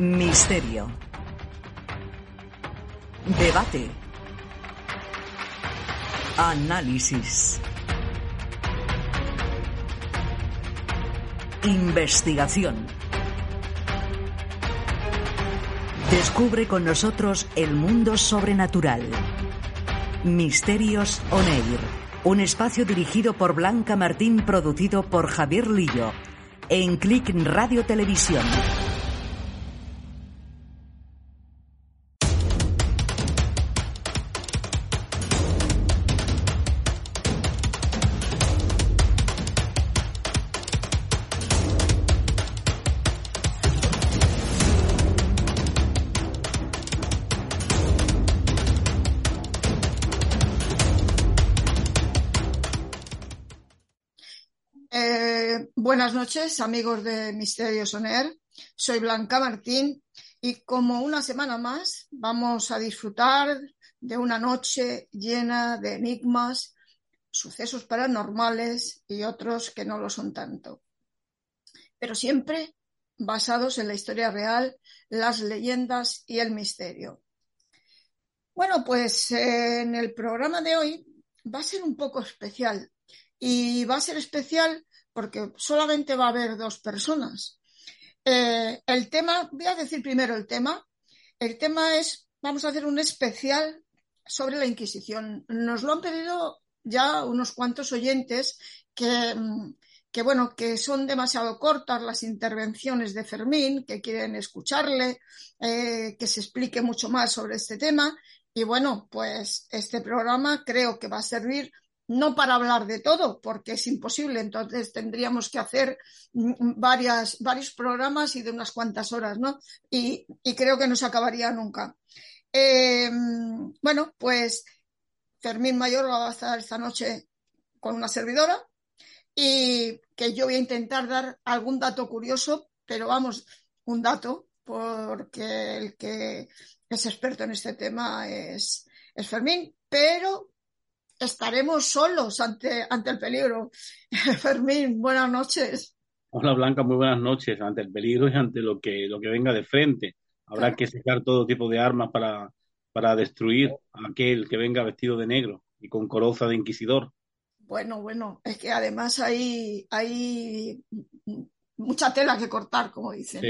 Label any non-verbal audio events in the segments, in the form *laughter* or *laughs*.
Misterio. Debate. Análisis. Investigación. Descubre con nosotros el mundo sobrenatural. Misterios On Air. Un espacio dirigido por Blanca Martín, producido por Javier Lillo. En Click Radio Televisión. Buenas noches, amigos de Misterio Soner. Soy Blanca Martín y como una semana más vamos a disfrutar de una noche llena de enigmas, sucesos paranormales y otros que no lo son tanto. Pero siempre basados en la historia real, las leyendas y el misterio. Bueno, pues eh, en el programa de hoy va a ser un poco especial y va a ser especial porque solamente va a haber dos personas. Eh, el tema, voy a decir primero el tema. El tema es, vamos a hacer un especial sobre la Inquisición. Nos lo han pedido ya unos cuantos oyentes que, mm, que bueno, que son demasiado cortas las intervenciones de Fermín, que quieren escucharle, eh, que se explique mucho más sobre este tema. Y bueno, pues este programa creo que va a servir no para hablar de todo, porque es imposible, entonces tendríamos que hacer varias, varios programas y de unas cuantas horas, ¿no? Y, creo que no se acabaría nunca. Em, bueno, pues Fermín Mayor va a estar esta noche con una servidora y que yo voy a intentar dar algún dato curioso, pero vamos, un dato, porque el que es experto en este tema es, es Fermín, pero estaremos solos ante, ante el peligro. *laughs* Fermín, buenas noches. Hola Blanca, muy buenas noches. Ante el peligro y ante lo que, lo que venga de frente. Habrá que sacar todo tipo de armas para, para destruir a aquel que venga vestido de negro y con coroza de inquisidor. Bueno, bueno, es que además hay, hay mucha tela que cortar, como dicen,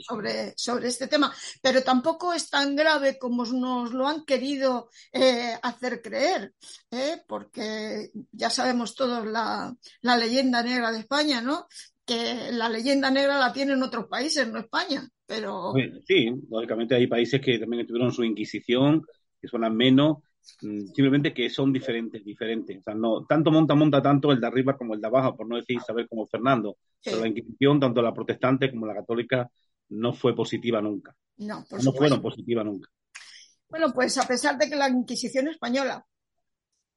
Sobre, sobre este tema. Pero tampoco es tan grave como nos lo han querido eh, hacer creer, ¿eh? porque ya sabemos todos la, la, leyenda negra de España, ¿no? Que la leyenda negra la tienen otros países, no España. Pero... Sí, lógicamente hay países que también tuvieron su Inquisición, que suenan menos, simplemente que son diferentes, diferentes. O sea, no, tanto monta, monta tanto el de arriba como el de abajo, por no decir saber como Fernando. Pero la Inquisición, tanto la protestante como la católica, no fue positiva nunca. No, no fueron positivas nunca. Bueno, pues a pesar de que la Inquisición española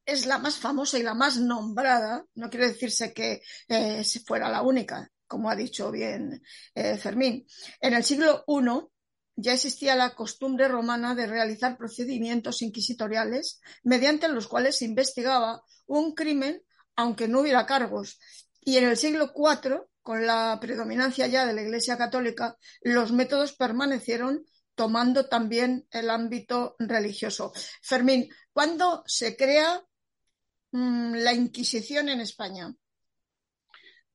es la más famosa y la más nombrada, no quiere decirse que eh, fuera la única, como ha dicho bien eh, Fermín. En el siglo I ya existía la costumbre romana de realizar procedimientos inquisitoriales mediante los cuales se investigaba un crimen aunque no hubiera cargos. Y en el siglo IV, con la predominancia ya de la Iglesia Católica, los métodos permanecieron tomando también el ámbito religioso. Fermín, ¿cuándo se crea mm, la Inquisición en España?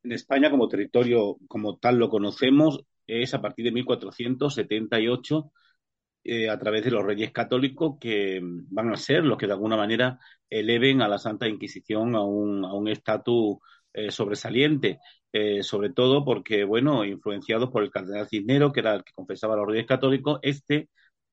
En España, como territorio como tal lo conocemos, es a partir de 1478 eh, a través de los reyes católicos que van a ser los que de alguna manera eleven a la Santa Inquisición a un estatus eh, sobresaliente, eh, sobre todo porque, bueno, influenciados por el cardenal Cisnero, que era el que confesaba a los reyes católicos, este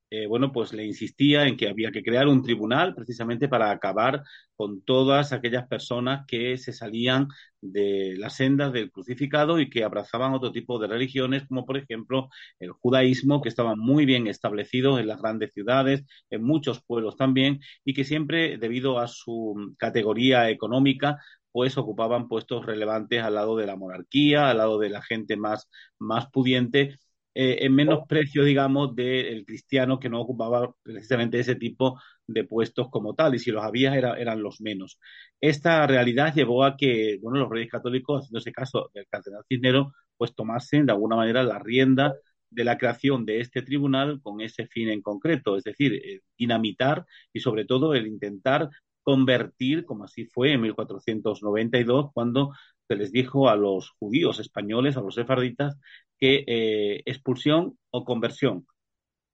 eh, bueno, pues le insistía en que había que crear un tribunal precisamente para acabar con todas aquellas personas que se salían de las sendas del crucificado y que abrazaban otro tipo de religiones, como por ejemplo el judaísmo, que estaba muy bien establecido en las grandes ciudades, en muchos pueblos también, y que siempre, debido a su categoría económica, pues ocupaban puestos relevantes al lado de la monarquía, al lado de la gente más, más pudiente eh, en menos precio, digamos, del cristiano que no ocupaba precisamente ese tipo de puestos como tal, y si los había eran los menos. Esta realidad llevó a que, bueno, los reyes católicos, haciéndose caso del cardenal Cisnero, pues tomasen de alguna manera la rienda de la creación de este tribunal con ese fin en concreto, es decir, eh, dinamitar y sobre todo el intentar convertir, como así fue en 1492, cuando se les dijo a los judíos españoles, a los sefarditas, que eh, expulsión o conversión,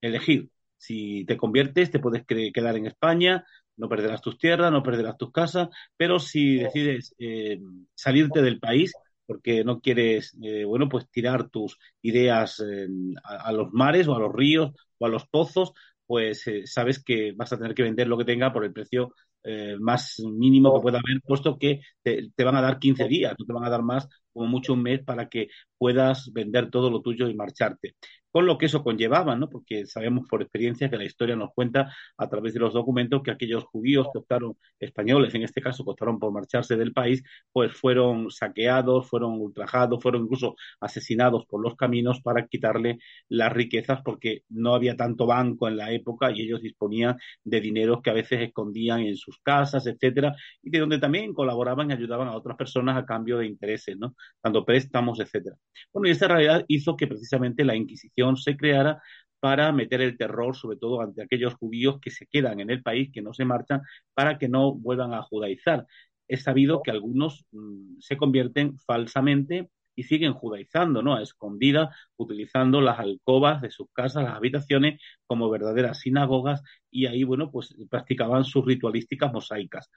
elegir. Si te conviertes, te puedes quedar en España, no perderás tus tierras, no perderás tus casas, pero si decides eh, salirte del país, porque no quieres, eh, bueno, pues tirar tus ideas a, los mares o a los ríos o a los pozos, pues sabes que vas a tener que vender lo que tenga por el precio eh, más mínimo que pueda haber, puesto que te, te, van a dar 15 días, no te van a dar más, como mucho un mes, para que puedas vender todo lo tuyo y marcharte con lo que eso conllevaba, ¿no? Porque sabemos por experiencia que la historia nos cuenta a través de los documentos que aquellos judíos que optaron, españoles en este caso, que optaron por marcharse del país, pues fueron saqueados, fueron ultrajados, fueron incluso asesinados por los caminos para quitarle las riquezas porque no había tanto banco en la época y ellos disponían de dinero que a veces escondían en sus casas, etcétera, y de donde también colaboraban y ayudaban a otras personas a cambio de intereses, ¿no? Dando préstamos, etcétera. Bueno, y esta realidad hizo que precisamente la Inquisición se creara para meter el terror, sobre todo ante aquellos judíos que se quedan en el país, que no se marchan, para que no vuelvan a judaizar. Es sabido que algunos mm, se convierten falsamente y siguen judaizando, ¿no? A escondida, utilizando las alcobas de sus casas, las habitaciones, como verdaderas sinagogas, y ahí, bueno, pues practicaban sus ritualísticas mosaicas.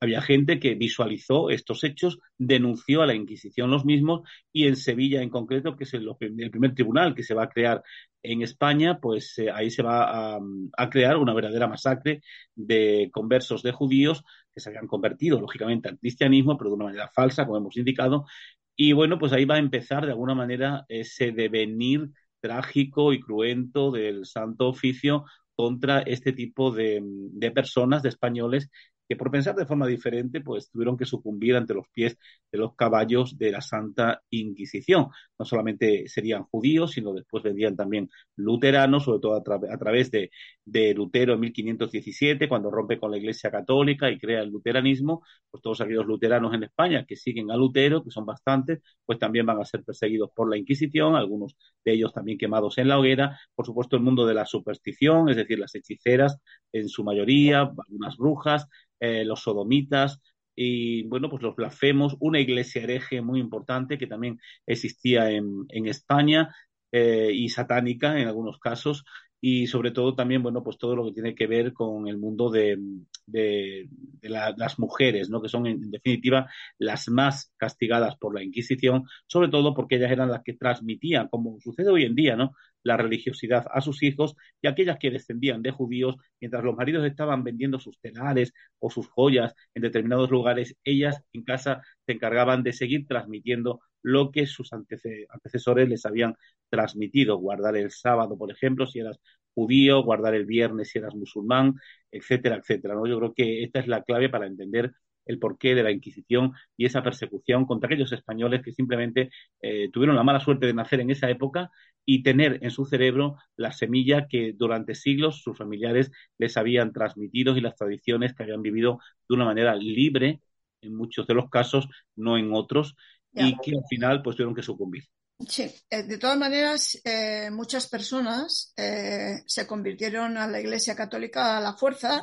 Había gente que visualizó estos hechos, denunció a la Inquisición los mismos, y en Sevilla en concreto, que es el, primer tribunal que se va a crear en España, pues eh, ahí se va a, crear una verdadera masacre de conversos de judíos que se habían convertido, lógicamente, al cristianismo, pero de una manera falsa, como hemos indicado, y bueno, pues ahí va a empezar de alguna manera ese devenir trágico y cruento del Santo Oficio contra este tipo de, de personas, de españoles, que por pensar de forma diferente, pues tuvieron que sucumbir ante los pies de los caballos de la Santa Inquisición. No solamente serían judíos, sino después vendrían también luteranos, sobre todo a, través de, de, Lutero en 1517, cuando rompe con la Iglesia Católica y crea el luteranismo, pues todos aquellos luteranos en España que siguen a Lutero, que son bastantes, pues también van a ser perseguidos por la Inquisición, algunos de ellos también quemados en la hoguera. Por supuesto, el mundo de la superstición, es decir, las hechiceras en su mayoría, algunas brujas, eh, los sodomitas y, bueno, pues los blasfemos, una iglesia hereje muy importante que también existía en, en España eh, y satánica en algunos casos y sobre todo también, bueno, pues todo lo que tiene que ver con el mundo de, de, las mujeres, ¿no? Que son, en, definitiva, las más castigadas por la Inquisición, sobre todo porque ellas eran las que transmitían, como sucede hoy en día, ¿no? La religiosidad a sus hijos y aquellas que descendían de judíos, mientras los maridos estaban vendiendo sus telares o sus joyas en determinados lugares, ellas en casa se encargaban de seguir transmitiendo lo que sus antecesores les habían transmitido, guardar el sábado, por ejemplo, si eras judío, guardar el viernes si eras musulmán, etcétera, etcétera. ¿no? Yo creo que esta es la clave para entender el porqué de la Inquisición y esa persecución contra aquellos españoles que simplemente eh, tuvieron la mala suerte de nacer en esa época y tener en su cerebro la semilla que durante siglos sus familiares les habían transmitido y las tradiciones que habían vivido de una manera libre, en muchos de los casos, no en otros, y que al final pues tuvieron que sucumbir. Sí, eh, de todas maneras, eh, muchas personas eh, se convirtieron a la Iglesia Católica a la fuerza,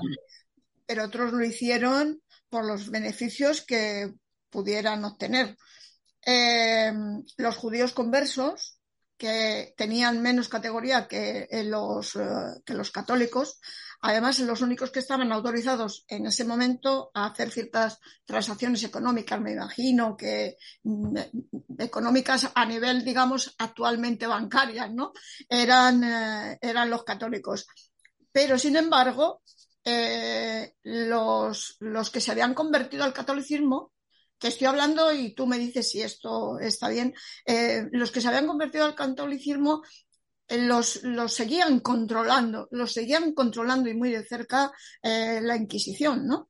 pero otros lo hicieron por los beneficios que pudieran obtener. los judíos conversos, que tenían menos categoría que los, que los católicos, Además, los únicos que estaban autorizados en ese momento a hacer ciertas transacciones económicas, me imagino que mm, económicas a nivel, digamos, actualmente bancarias, ¿no? Eran, eh, eran los católicos. Pero, sin embargo, eh, los, los que se habían convertido al catolicismo, que estoy hablando y tú me dices si esto está bien, eh, los que se habían convertido al catolicismo los, los seguían controlando, los seguían controlando y muy de cerca eh, la Inquisición, ¿no?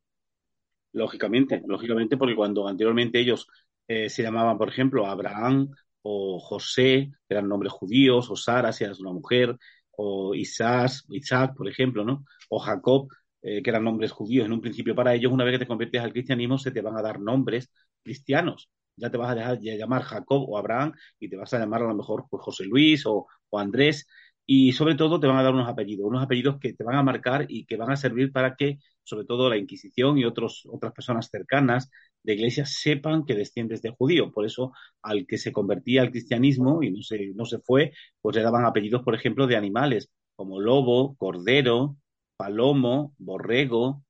Lógicamente, lógicamente, porque cuando anteriormente ellos eh, se llamaban, por ejemplo, Abraham o José, eran nombres judíos, o Sara, si eras una mujer, o Isaac, Isaac, por ejemplo, ¿no? O Jacob, eh, que eran nombres judíos en un principio para ellos, una vez que te conviertes al cristianismo, se te van a dar nombres cristianos ya te vas a dejar de llamar Jacob o Abraham y te vas a llamar a lo mejor pues, José Luis o, o Andrés y sobre todo te van a dar unos apellidos, unos apellidos que te van a marcar y que van a servir para que, sobre todo, la Inquisición y otros, otras personas cercanas de iglesia sepan que desciendes de judío. Por eso, al que se convertía al cristianismo y no se, no se fue, pues le daban apellidos, por ejemplo, de animales, como lobo, cordero, palomo, borrego,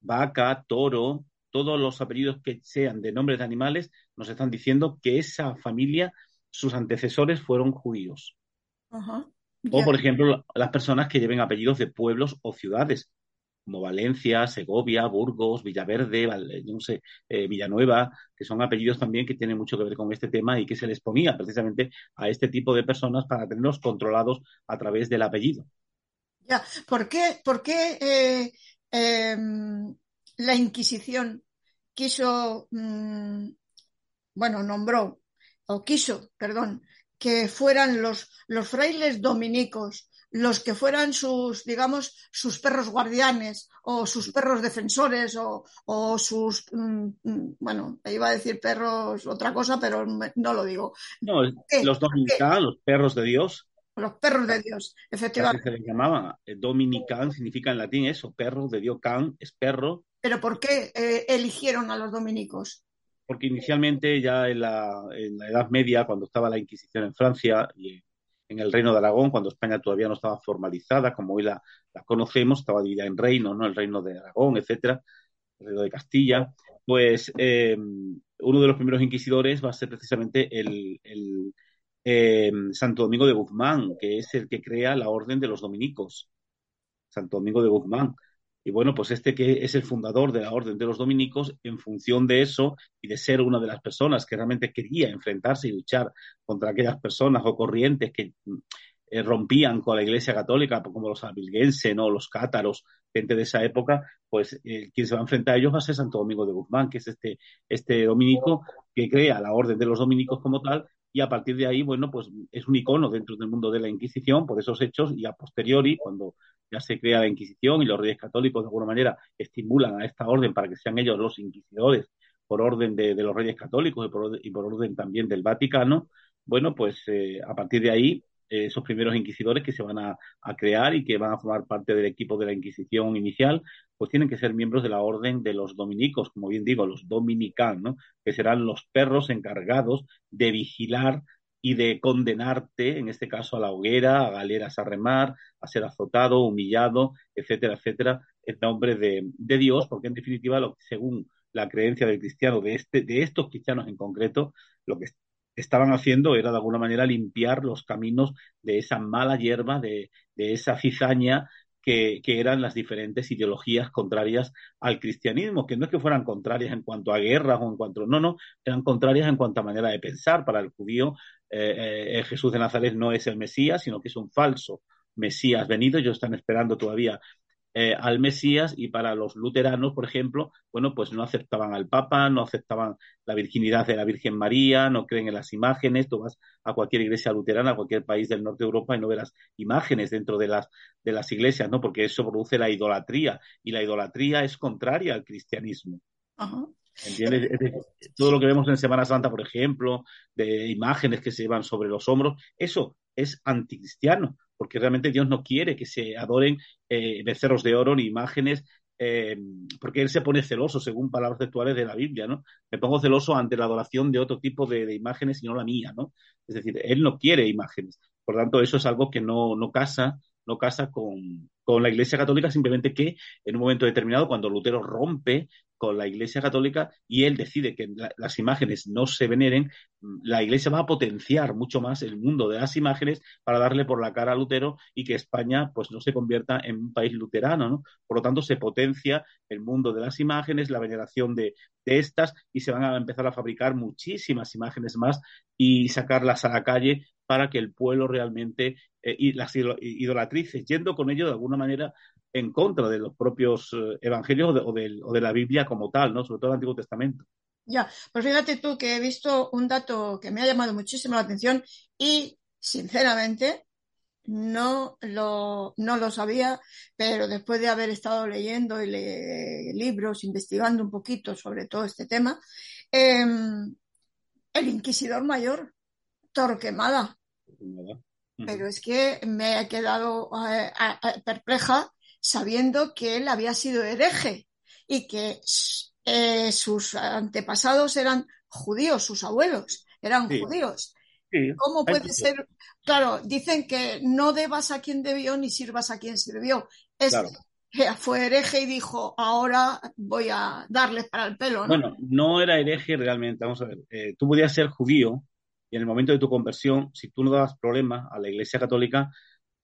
vaca, toro, todos los apellidos que sean de nombres de animales, nos están diciendo que esa familia, sus antecesores fueron judíos. O, por ejemplo, las personas que lleven apellidos de pueblos o ciudades, como Valencia, Segovia, Burgos, Villaverde, Val- no sé, eh, Villanueva, que son apellidos también que tienen mucho que ver con este tema y que se les ponía precisamente a este tipo de personas para tenerlos controlados a través del apellido. Ya, ¿por qué, por qué eh, em, la Inquisición quiso, mm, bueno, nombró, o quiso, perdón, que fueran los, los frailes dominicos los que fueran sus, digamos, sus perros guardianes o sus perros defensores o, o sus, mm, mm, bueno, iba a decir perros otra cosa, pero no lo digo. No, ¿Qué? los dominicanos, los perros de Dios, Los perros de Dios, efectivamente. se les llamaban. Eh, Dominican significa en latín eso, perro de Dios, can es perro, Pero ¿por qué eh, eligieron a los dominicos? porque inicialmente ya en la, en la Edad Media, cuando estaba la Inquisición en Francia y en el Reino de Aragón, cuando España todavía no estaba formalizada, como hoy la, la conocemos, estaba dividida en reinos, ¿no? El Reino de Aragón, etcétera, el Reino de Castilla, pues eh, uno de los primeros inquisidores va a ser precisamente el, el eh, Santo Domingo de Guzmán, que es el que crea la Orden de los Dominicos. Santo Domingo de Guzmán. Y bueno, pues este que es el fundador de la Orden de los Dominicos, en función de eso y de ser una de las personas que realmente quería enfrentarse y luchar contra aquellas personas o corrientes que eh, rompían con la Iglesia Católica, como los albigenses, ¿no? los cátaros, gente de esa época, pues eh, quien se va a enfrentar a ellos va a ser Santo Domingo de Guzmán, que es este, este dominico que crea la Orden de los Dominicos como tal y a partir de ahí, bueno, pues es un icono dentro del mundo de la Inquisición por esos hechos y a posteriori, cuando ya se crea la Inquisición y los reyes católicos de alguna manera estimulan a esta orden para que sean ellos los inquisidores por orden de, los reyes católicos y por, y por, orden también del Vaticano, bueno, pues eh, a partir de ahí eh, esos primeros inquisidores que se van a, crear y que van a formar parte del equipo de la Inquisición inicial, pues tienen que ser miembros de la orden de los dominicos, como bien digo, los dominicanos, ¿no? que serán los perros encargados de vigilar y de condenarte, en este caso a la hoguera, a galeras a remar, a ser azotado, humillado, etcétera, etcétera, en nombre de, de Dios, porque en definitiva, lo, según la creencia del cristiano, de, este, de estos cristianos en concreto, lo que estaban haciendo era de alguna manera limpiar los caminos de esa mala hierba, de, de esa cizaña que, que, eran las diferentes ideologías contrarias al cristianismo, que no es que fueran contrarias en cuanto a guerras o en cuanto, no, no, eran contrarias en cuanto a manera de pensar. Para el judío, eh, eh, Jesús de Nazaret no es el Mesías, sino que es un falso Mesías venido. Ellos están esperando todavía eh, al Mesías y para los luteranos, por ejemplo, bueno, pues no aceptaban al Papa, no aceptaban la virginidad de la Virgen María, no creen en las imágenes. Tú vas a cualquier iglesia luterana, a cualquier país del norte de Europa y no verás imágenes dentro de las, de las iglesias, ¿no? Porque eso produce la idolatría y la idolatría es contraria al cristianismo. Ajá. ¿Entiendes? Todo lo que vemos en Semana Santa, por ejemplo, de imágenes que se llevan sobre los hombros, eso es anticristiano, porque realmente Dios no quiere que se adoren eh, becerros de oro ni imágenes, eh, porque Él se pone celoso, según palabras textuales de la Biblia, ¿no? Me pongo celoso ante la adoración de otro tipo de, imágenes y no la mía, ¿no? Es decir, Él no quiere imágenes. Por tanto, eso es algo que no, no casa, no casa con, con la Iglesia Católica, simplemente que en un momento determinado, cuando Lutero rompe con la Iglesia Católica y él decide que la, las imágenes no se veneren, la Iglesia va a potenciar mucho más el mundo de las imágenes para darle por la cara a Lutero y que España pues no se convierta en un país luterano, ¿no? Por lo tanto, se potencia el mundo de las imágenes, la veneración de, de estas y se van a empezar a fabricar muchísimas imágenes más y sacarlas a la calle para que el pueblo realmente eh, y las idolatrices, yendo con ello de alguna manera en contra de los propios eh, evangelios o de, la Biblia como tal, ¿no? Sobre todo el Antiguo Testamento. Ya, pues fíjate tú que he visto un dato que me ha llamado muchísimo la atención y, sinceramente, no lo, no lo sabía, pero después de haber estado leyendo y le, libros, investigando un poquito sobre todo este tema, eh, el inquisidor mayor, Torquemada. Pero es que me he quedado eh, perpleja sabiendo que él había sido hereje y que eh, sus antepasados eran judíos, sus abuelos eran judíos. ¿Cómo puede ser? Claro, dicen que no debas a quien debió ni sirvas a quien sirvió. Este fue hereje y dijo, ahora voy a darles para el pelo. Bueno, no era hereje realmente. Vamos a ver, eh, tú podías ser judío y en el momento de tu conversión, si tú no dabas problemas a la Iglesia Católica,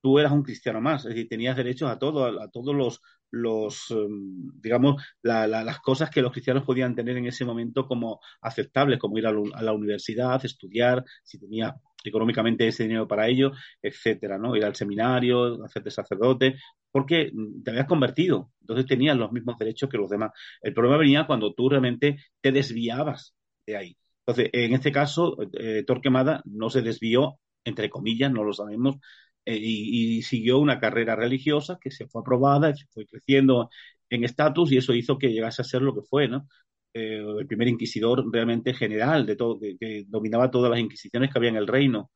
tú eras un cristiano más, es decir, tenías derechos a todo, a, todos los, em, digamos, las cosas que los cristianos podían tener en ese momento como aceptables, como ir a, la universidad, estudiar, si tenías económicamente ese dinero para ello, etcétera, ¿no? Ir al seminario, hacerte sacerdote, porque te habías convertido, entonces tenías los mismos derechos que los demás. El problema venía cuando tú realmente te desviabas de ahí. Entonces, en este caso, eh, Torquemada no se desvió, entre comillas, no lo sabemos, eh, y, siguió una carrera religiosa que se fue aprobada, se fue creciendo en estatus y eso hizo que llegase a ser lo que fue, ¿no? Eh, el primer inquisidor realmente general de todo, que, dominaba todas las inquisiciones que había en el reino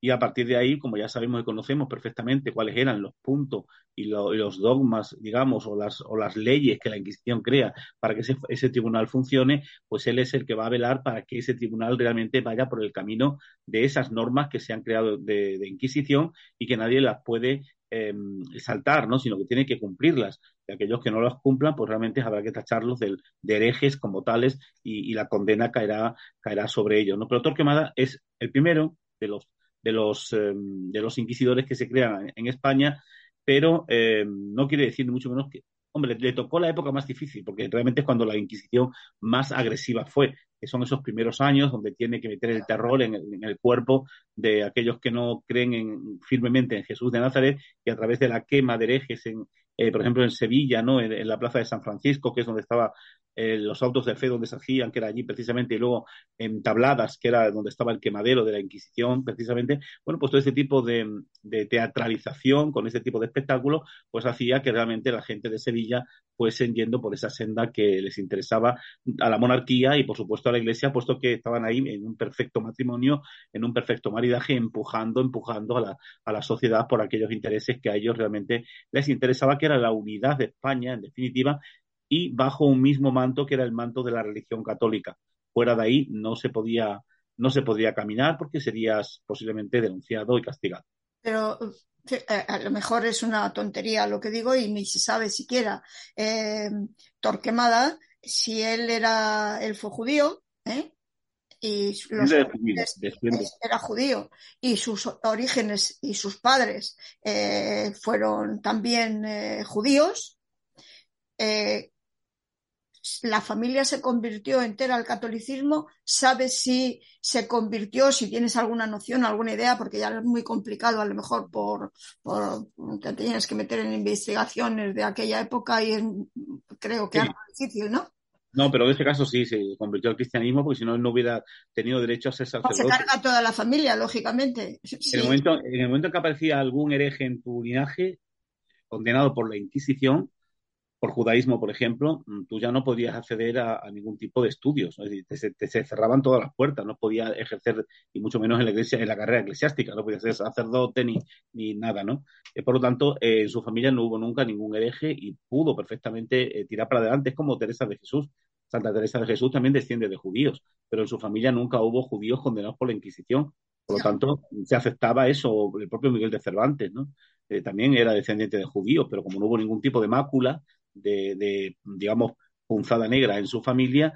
y a partir de ahí, como ya sabemos y conocemos perfectamente cuáles eran los puntos y, los dogmas, digamos, o las, o las leyes que la Inquisición crea para que ese, tribunal funcione, pues él es el que va a velar para que ese tribunal realmente vaya por el camino de esas normas que se han creado de, Inquisición y que nadie las puede em, saltar, ¿no? sino que tiene que cumplirlas. Y aquellos que no las cumplan, pues realmente habrá que tacharlos de, herejes como tales y, la condena caerá, caerá sobre ellos. ¿no? Pero Torquemada es el primero de los de los, em, de los inquisidores que se crean en, España, pero em, no quiere decir mucho menos que, hombre, le tocó la época más difícil, porque realmente es cuando la Inquisición más agresiva fue, que son esos primeros años donde tiene que meter el terror en el, cuerpo de aquellos que no creen firmemente en Jesús de Nazaret y a través de la quema de herejes en, eh, por ejemplo, en Sevilla, ¿no? En, la plaza de San Francisco, que es donde estaba eh, los autos de fe donde se hacían, que era allí precisamente, y luego en Tabladas, que era donde estaba el quemadero de la Inquisición, precisamente. Bueno, pues todo ese tipo de, teatralización con ese tipo de espectáculo, pues hacía que realmente la gente de Sevilla fuesen yendo por esa senda que les interesaba a la monarquía y, por supuesto, a la Iglesia, puesto que estaban ahí en un perfecto matrimonio, en un perfecto maridaje, empujando, empujando a la, a la sociedad por aquellos intereses que a ellos realmente les interesaba que era la unidad de España, en definitiva, y bajo un mismo manto que era el manto de la religión católica. Fuera de ahí no se podía, no se podría caminar porque serías posiblemente denunciado y castigado. Pero eh, a lo mejor es una tontería lo que digo y ni se sabe siquiera. Eh, Torquemada, si él era, él fue judío, ¿eh? Y los era judío y sus orígenes y sus padres eh, fueron también eh, judíos. Eh, la familia se convirtió entera al catolicismo. ¿Sabes si se convirtió, si tienes alguna noción, alguna idea? Porque ya es muy complicado, a lo mejor por, por te tienes que meter en investigaciones de aquella época y creo que es difícil, ¿no? No, pero en este caso sí, se convirtió al cristianismo porque si no, él no hubiera tenido derecho a ser sacerdote. Se carga toda la familia, lógicamente. En, el momento, en el momento que aparecía algún hereje en tu linaje, condenado por la Inquisición, por judaísmo, por ejemplo, mm, tú ya no podías acceder a, ningún tipo de estudios. te, se cerraban todas las puertas, no podías ejercer, y mucho menos en la iglesia, en la carrera eclesiástica, no podías ser sacerdote ni, ni nada, ¿no? Eh, por lo tanto, eh, en su familia no hubo nunca ningún hereje y pudo perfectamente eh, tirar para adelante. Es como Teresa de Jesús. Santa Teresa de Jesús también desciende de judíos, pero en su familia nunca hubo judíos condenados por la Inquisición. Por lo tanto, se aceptaba eso, el propio Miguel de Cervantes, ¿no? también era descendiente de judíos, pero como no hubo ningún tipo de mácula, de, digamos, punzada negra en su familia,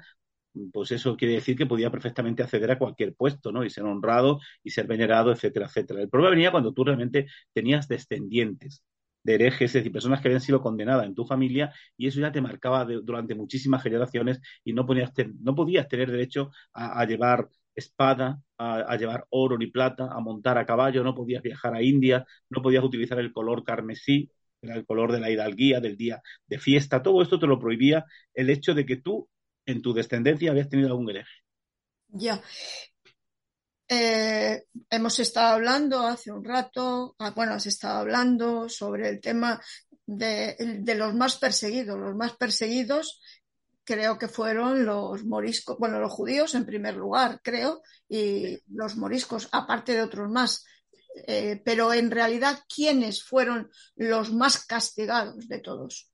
pues eso quiere decir que podía perfectamente acceder a cualquier puesto, ¿no? Y ser honrado y ser venerado, etcétera, etcétera. El problema venía cuando tú realmente tenías descendientes de herejes, es decir, personas que habían sido condenadas en tu familia y eso ya te marcaba durante muchísimas generaciones y no, podías, no podías tener derecho a, llevar espada, a, a, llevar oro ni plata, a montar a caballo, no podías viajar a India, no podías utilizar el color carmesí, era el color de la hidalguía, del día de fiesta, todo esto te lo prohibía el hecho de que tú en tu descendencia habías tenido algún hereje. Ya. Eh, hemos estado hablando hace un rato, ah, bueno, has estado hablando sobre el tema de, los más perseguidos. Los más perseguidos creo que fueron los moriscos, bueno, los judíos en primer lugar, creo, y los moriscos, aparte de otros más. Eh, pero en realidad, ¿quiénes fueron los más castigados de todos?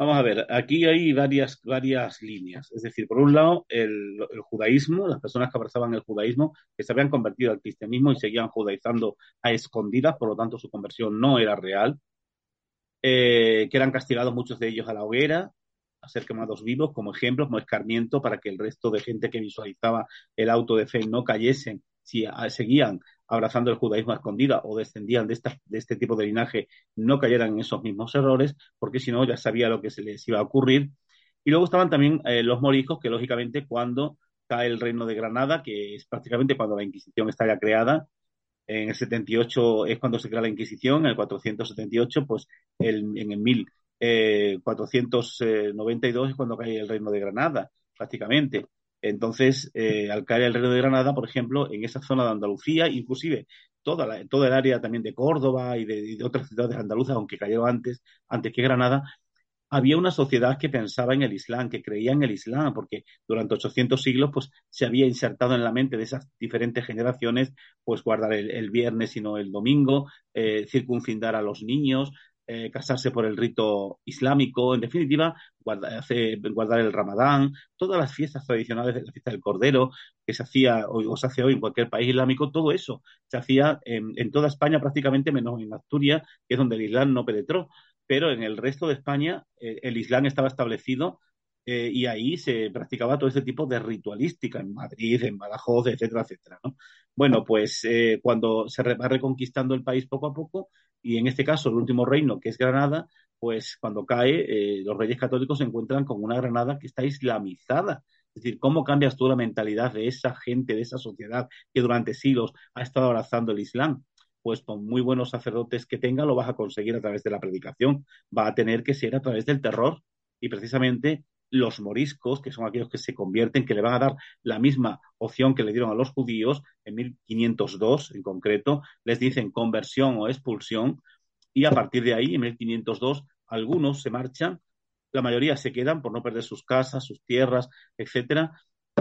Vamos a ver, aquí hay varias, varias líneas. Es decir, por un lado, el, judaísmo, las personas que abrazaban el judaísmo, que se habían convertido al cristianismo y seguían judaizando a escondidas, por lo tanto su conversión no era real, eh, que eran castigados muchos de ellos a la hoguera, a ser quemados vivos como ejemplo, como escarmiento para que el resto de gente que visualizaba el auto de fe no cayesen si seguían abrazando el judaísmo a escondida o descendían de, de este tipo de linaje, no cayeran en esos mismos errores, porque si no ya sabía lo que se les iba a ocurrir. Y luego estaban también eh, los moriscos, que lógicamente cuando cae el reino de Granada, que es prácticamente cuando la Inquisición está ya creada, en el 78 es cuando se crea la Inquisición, en el 478, pues el, en el 1492 eh, es cuando cae el reino de Granada, prácticamente. Entonces, eh, al caer el reino de Granada, por ejemplo, en esa zona de Andalucía, inclusive toda, la, toda el área también de Córdoba y de, otras ciudades andaluzas, aunque cayó antes, antes que Granada, había una sociedad que pensaba en el Islam, que creía en el Islam, porque durante 800 siglos pues, se había insertado en la mente de esas diferentes generaciones pues guardar el, viernes y no el domingo, eh, circuncidar a los niños, eh, casarse por el rito islámico, en definitiva, guardar, el ramadán, todas las fiestas tradicionales la fiesta del Cordero que se hacía o se hace hoy en cualquier país islámico, todo eso se hacía en, toda España prácticamente, menos en Asturias, que es donde el Islam no penetró. Pero en el resto de España eh, el Islam estaba establecido eh, y ahí se practicaba todo este tipo de ritualística en Madrid, en Badajoz, etcétera, etcétera. ¿no? Bueno, pues cuando se va reconquistando el país poco a poco, y en este caso el último reino, que es Granada, pues cuando cae, eh, los reyes católicos se encuentran con una Granada que está islamizada. Es decir, ¿cómo cambias tú la mentalidad de esa gente, de esa sociedad que durante siglos ha estado abrazando el Islam? Pues con muy buenos sacerdotes que tenga lo vas a conseguir a través de la predicación. Va a tener que ser a través del terror. Y precisamente los moriscos, que son aquellos que se convierten, que le van a dar la misma opción que le dieron a los judíos en 1502 en concreto, les dicen conversión o expulsión, y a partir de ahí, en 1502, algunos se marchan, la mayoría se quedan por no perder sus casas, sus tierras, etcétera,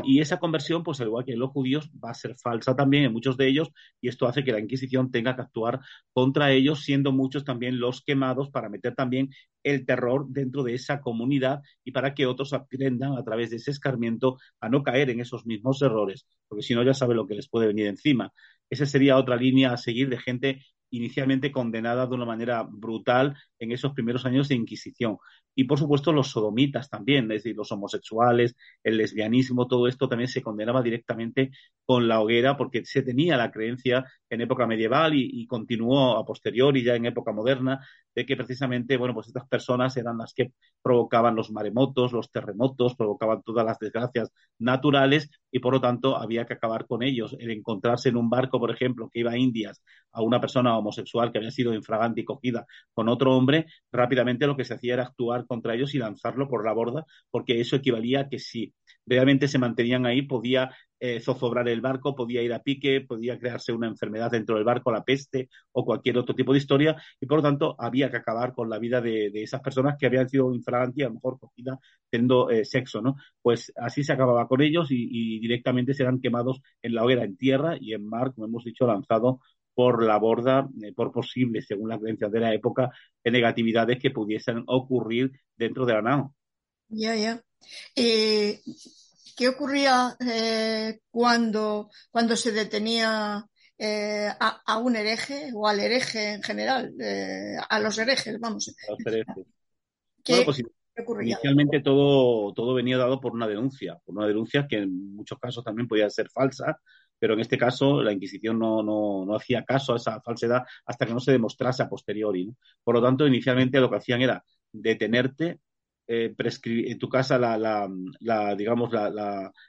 y esa conversión, pues al igual que los judíos, va a ser falsa también en muchos de ellos, y esto hace que la Inquisición tenga que actuar contra ellos, siendo muchos también los quemados para meter también el terror dentro de esa comunidad y para que otros aprendan a través de ese escarmiento a no caer en esos mismos errores, porque si no ya sabe lo que les puede venir encima. Esa sería otra línea a seguir de gente inicialmente condenada de una manera brutal en esos primeros años de Inquisición. Y por supuesto los sodomitas también, es decir, los homosexuales, el lesbianismo, todo esto también se condenaba directamente con la hoguera porque se tenía la creencia en época medieval y, continuó a posteriori ya en época moderna de que precisamente, bueno, pues estas personas eran las que provocaban los maremotos, los terremotos, provocaban todas las desgracias naturales y por lo tanto había que acabar con ellos. El encontrarse en un barco, por ejemplo, que iba a Indias a una persona homosexual que había sido infragante y cogida con otro hombre, rápidamente lo que se hacía era actuar contra ellos y lanzarlo por la borda, porque eso equivalía a que si realmente se mantenían ahí, podía eh, zozobrar el barco, podía ir a pique, podía crearse una enfermedad dentro del barco, la peste o cualquier otro tipo de historia, y por lo tanto había que acabar con la vida de, esas personas que habían sido infragantes y a lo mejor cogidas teniendo eh, sexo, ¿no? Pues así se acababa con ellos y, directamente serán quemados en la hoguera, en tierra y en mar, como hemos dicho, lanzado por la borda, eh, por posible, según las creencias de la época, negatividades que pudiesen ocurrir dentro de la nao. Ya, ya. ¿Qué ocurría eh, cuando, cuando se detenía eh, a, un hereje o al hereje en general? Eh, a los herejes, vamos. A los herejes. ¿Qué, pues, ocurría? Inicialmente todo, todo venía dado por una denuncia, por una denuncia que en muchos casos también podía ser falsa, pero en este caso la Inquisición no, no, no, hacía caso a esa falsedad hasta que no se demostrase a posteriori. Por lo tanto, inicialmente lo que hacían era detenerte, eh, en tu casa la, la, digamos, la,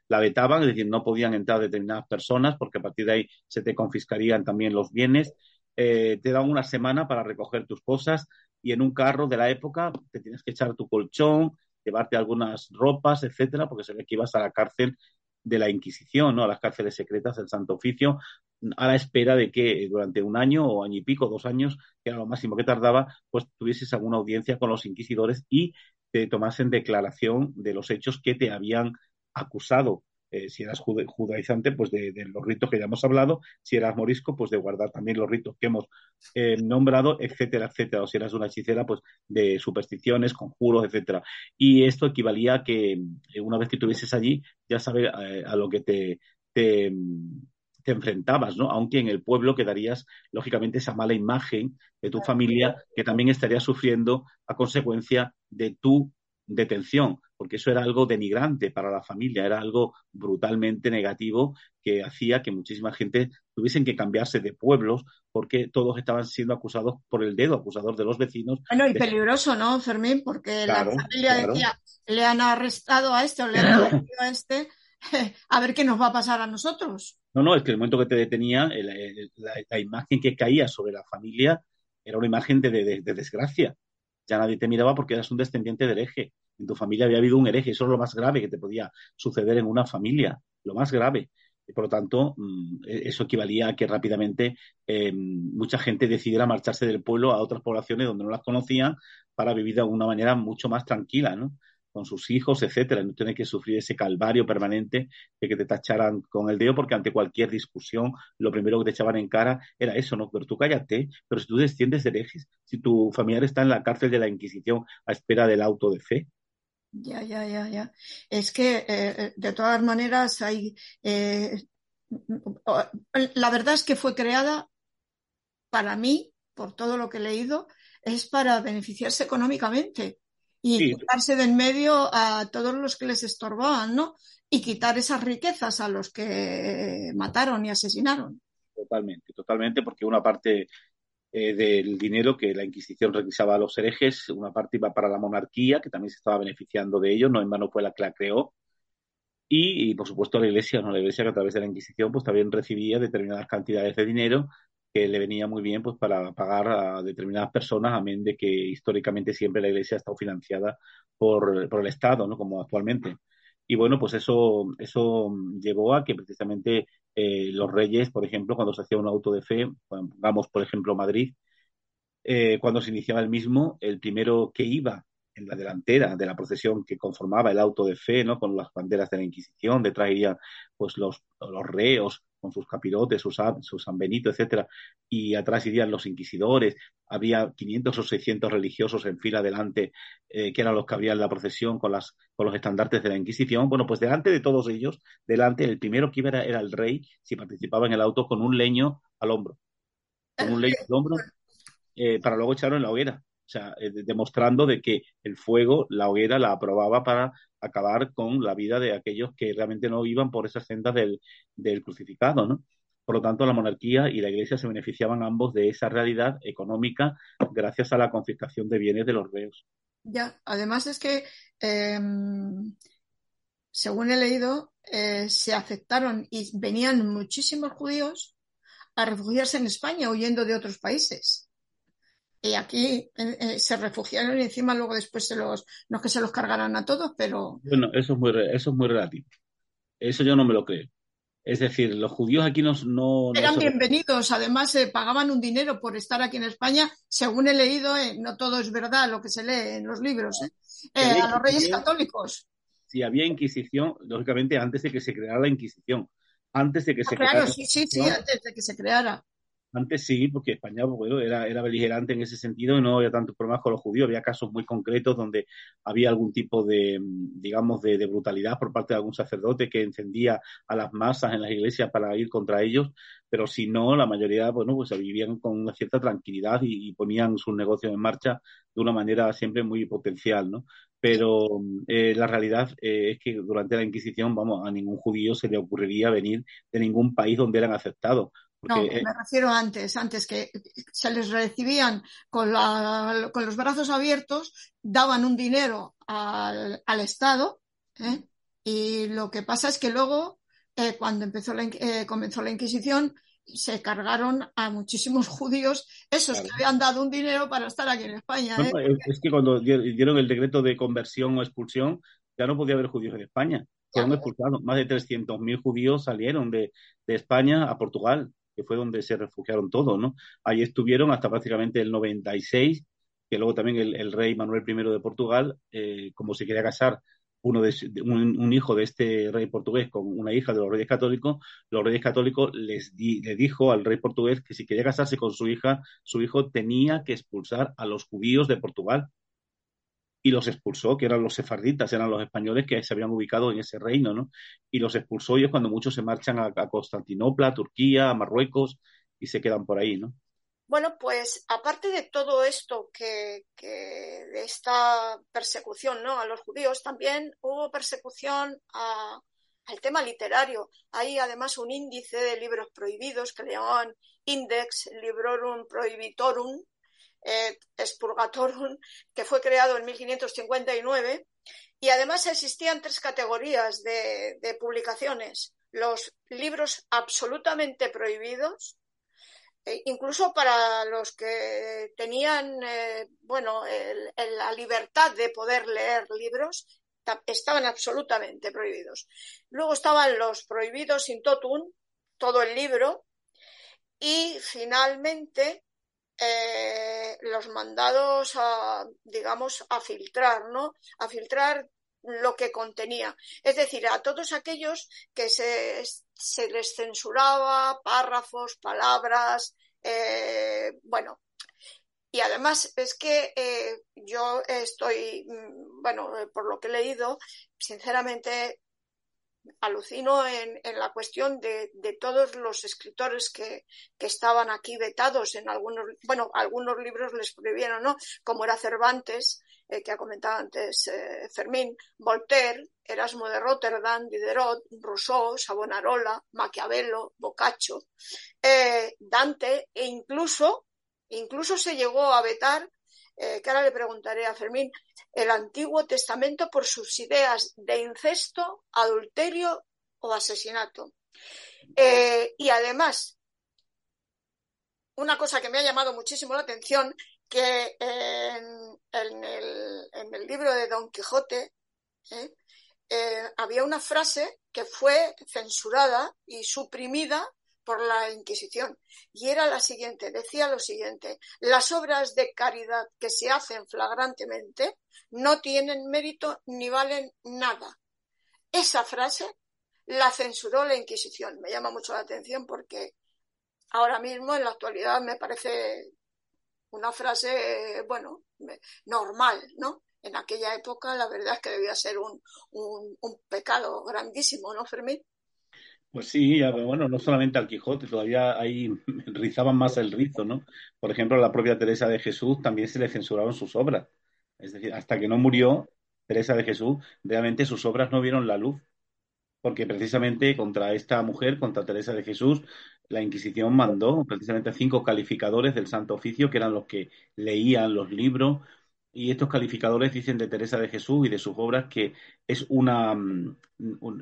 la, vetaban, es decir, no podían entrar determinadas personas porque a partir de ahí se te confiscarían también los bienes. Eh, te dan una semana para recoger tus cosas y en un carro de la época te tienes que echar tu colchón, llevarte algunas ropas, etcétera, porque se ve que ibas a la cárcel de la Inquisición, ¿no? a las cárceles secretas del Santo Oficio, a la espera de que durante un año o año y pico, dos años, que era lo máximo que tardaba, pues tuvieses alguna audiencia con los inquisidores y te tomasen declaración de los hechos que te habían acusado. Eh, si eras judaizante, pues de, los ritos que ya hemos hablado, si eras morisco, pues de guardar también los ritos que hemos eh, nombrado, etcétera, etcétera, o si eras una hechicera, pues de supersticiones, conjuros, etcétera. Y esto equivalía a que eh, una vez que estuvieses allí, ya sabes a lo que te, te, te enfrentabas, ¿no? Aunque en el pueblo quedarías, lógicamente, esa mala imagen de tu familia que también estaría sufriendo a consecuencia de tu detención, porque eso era algo denigrante para la familia, era algo brutalmente negativo que hacía que muchísima gente tuviesen que cambiarse de pueblos porque todos estaban siendo acusados por el dedo acusador de los vecinos. Bueno, y peligroso, ¿no, Fermín? Porque la familia decía, le han arrestado a este o le han *laughs* arrestado a este, *laughs* a ver qué nos va a pasar a nosotros. No, no, es que el momento que te detenía, la, imagen que caía sobre la familia era una imagen de desgracia ya nadie te miraba porque eras un descendiente del hereje. En tu familia había habido un hereje, eso es lo más grave que te podía suceder en una familia, lo más grave. Por lo tanto, mm, e-, eso equivalía a que rápidamente eh, mucha gente decidiera marcharse del pueblo a otras poblaciones donde no las conocían para vivir de una manera mucho más tranquila, ¿no? con sus hijos, etcétera, no tener que sufrir ese calvario permanente de que te tacharan con el dedo, porque ante cualquier discusión lo primero que te echaban en cara era eso, ¿no? Pero tú cállate, pero si tú desciendes de herejes, si tu familiar está en la cárcel de la Inquisición a espera del auto de fe. Ya, ya, ya, ya. Es que eh, eh, de todas maneras hay. Eh, la verdad es que fue creada para mí, por todo lo que he leído, es para beneficiarse económicamente y quitarse de en medio a todos los que les estorbaban, ¿no? Y quitar esas riquezas a los que mataron y asesinaron. Totalmente, totalmente, porque una parte eh, del dinero que la Inquisición requisaba a los herejes, una parte iba para la monarquía, que también se estaba beneficiando de ello, no en vano fue la que la creó, y, por supuesto la Iglesia, ¿no? La Iglesia que a través de la Inquisición pues también recibía determinadas cantidades de dinero que le venía muy bien pues para pagar a determinadas personas, amén de que históricamente siempre la Iglesia ha estado financiada por, por el Estado, ¿no? Como actualmente. Y bueno, pues eso, eso llevó a que precisamente eh, los reyes, por ejemplo, cuando se hacía un auto de fe, vamos por ejemplo Madrid, eh, cuando se iniciaba el mismo, el primero que iba la delantera de la procesión que conformaba el auto de fe, ¿no? Con las banderas de la Inquisición, detrás irían pues los, los reos, con sus capirotes, sus, sus San Benito, etcétera, y atrás irían los inquisidores, había 500 o 600 religiosos en fila delante, eh, que eran los que había en la procesión con, las, con los estandartes de la Inquisición. Bueno, pues delante de todos ellos, delante, el primero que iba era, el rey, si participaba en el auto, con un leño al hombro. Con un leño al hombro, eh, para luego echarlo en la hoguera. Sea, eh, demostrando de que el fuego, la hoguera, la aprobaba para acabar con la vida de aquellos que realmente no iban por esas sendas del, crucificado, ¿no? Por lo tanto, la monarquía y la iglesia se beneficiaban ambos de esa realidad económica gracias a la confiscación de bienes de los reos. Ya, además es que, em, según he leído, eh, se aceptaron y venían muchísimos judíos a refugiarse en España huyendo de otros países y aquí eh, eh, se refugiaron y encima luego después se los, no es que se los cargaran a todos, pero... Bueno, eso es muy, eso es muy relativo. Eso yo no me lo creo. Es decir, los judíos aquí no... no Eran bienvenidos, además se pagaban un dinero por estar aquí en España, según he leído, eh, no todo es verdad lo que se lee en los libros, a los reyes católicos. Si había Inquisición, lógicamente antes de que se creara la Inquisición, antes de que se ah, claro, sí, sí, sí, antes de que se creara. Antes sí, porque España bueno, era, era beligerante en ese sentido y no había tantos problemas con los judíos. Había casos muy concretos donde había algún tipo de, digamos, de, brutalidad por parte de algún sacerdote que encendía a las masas en las iglesias para ir contra ellos, pero si no, la mayoría, bueno, pues vivían con una cierta tranquilidad y, ponían sus negocios en marcha de una manera siempre muy potencial, ¿no? Pero eh, la realidad eh, es que durante la Inquisición, vamos, a ningún judío se le ocurriría venir de ningún país donde eran aceptados no, me refiero antes, antes que se les recibían con, con los brazos abiertos, daban un dinero al, Estado, ¿eh? y lo que pasa es que luego, eh, cuando empezó la, eh, comenzó la Inquisición, se cargaron a muchísimos *laughs* judíos, esos que habían dado un dinero para estar aquí en España. es que cuando dieron el decreto de conversión o expulsión, ya no podía haber judíos en España. Fueron expulsados. Más de 300.000 judíos salieron de, de España a Portugal fue donde se refugiaron todos, ¿no? Ahí estuvieron hasta prácticamente el 96, que luego también el, rey Manuel I de Portugal, eh, como se quería casar uno de, un, hijo de este rey portugués con una hija de los reyes católicos, los reyes católicos les le dijo al rey portugués que si quería casarse con su hija, su hijo tenía que expulsar a los judíos de Portugal. Y los expulsó, que eran los sefarditas, eran los españoles que se habían ubicado en ese reino, ¿no? Y los expulsó y es cuando muchos se marchan a, a Constantinopla, a Turquía, a Marruecos y se quedan por ahí, ¿no? Bueno, pues aparte de todo esto, que, de esta persecución ¿no? a los judíos, también hubo persecución al tema literario. Hay además un índice de libros prohibidos que le llamaban Index Librorum Prohibitorum, eh, Expurgatorum, que fue creado en 1559. Y además existían tres categorías de publicaciones. Los libros absolutamente prohibidos, eh, incluso para los que tenían eh, bueno la libertad de poder leer libros estaban absolutamente prohibidos luego estaban los prohibidos in totum todo el libro y finalmente eh, los mandados a digamos a filtrar no a filtrar lo que contenía. Es decir, a todos aquellos que se, se les censuraba párrafos, palabras, eh, bueno. Y además es que eh, yo estoy, mm, bueno, por lo que he leído, sinceramente alucino en, la cuestión de, todos los escritores que, estaban aquí vetados en algunos, bueno, algunos libros les prohibieron, ¿no? Como era Cervantes, eh, que ha comentado antes eh, Fermín, Voltaire, Erasmo de Rotterdam, Diderot, Rousseau, Savonarola, Maquiavelo, Boccaccio, eh, Dante e incluso, incluso se llegó a vetar, que ahora le preguntaré a Fermín, el Antiguo Testamento por sus ideas de incesto, adulterio o asesinato. y además, una cosa que me ha llamado muchísimo la atención que en, el, libro de Don Quijote ¿eh? Eh, había una frase que fue censurada y suprimida por la Inquisición. Y era la siguiente, decía lo siguiente, las obras de caridad que se hacen flagrantemente no tienen mérito ni valen nada. Esa frase la censuró la Inquisición. Me llama mucho la atención porque ahora mismo, en la actualidad, me parece una frase, bueno, normal, ¿no? En aquella época la verdad es que debía ser un, pecado grandísimo, ¿no, Fermín? Pues sí, bueno, no solamente al Quijote, todavía ahí *laughs* rizaban más el rizo, ¿no? Por ejemplo, a la propia Teresa de Jesús también se le censuraron sus obras. Es decir, hasta que no murió Teresa de Jesús, realmente sus obras no vieron la luz porque precisamente contra esta mujer, contra Teresa de Jesús, la Inquisición mandó precisamente cinco calificadores del Santo Oficio, que eran los que leían los libros, y estos calificadores dicen de Teresa de Jesús y de sus obras que es una, mm,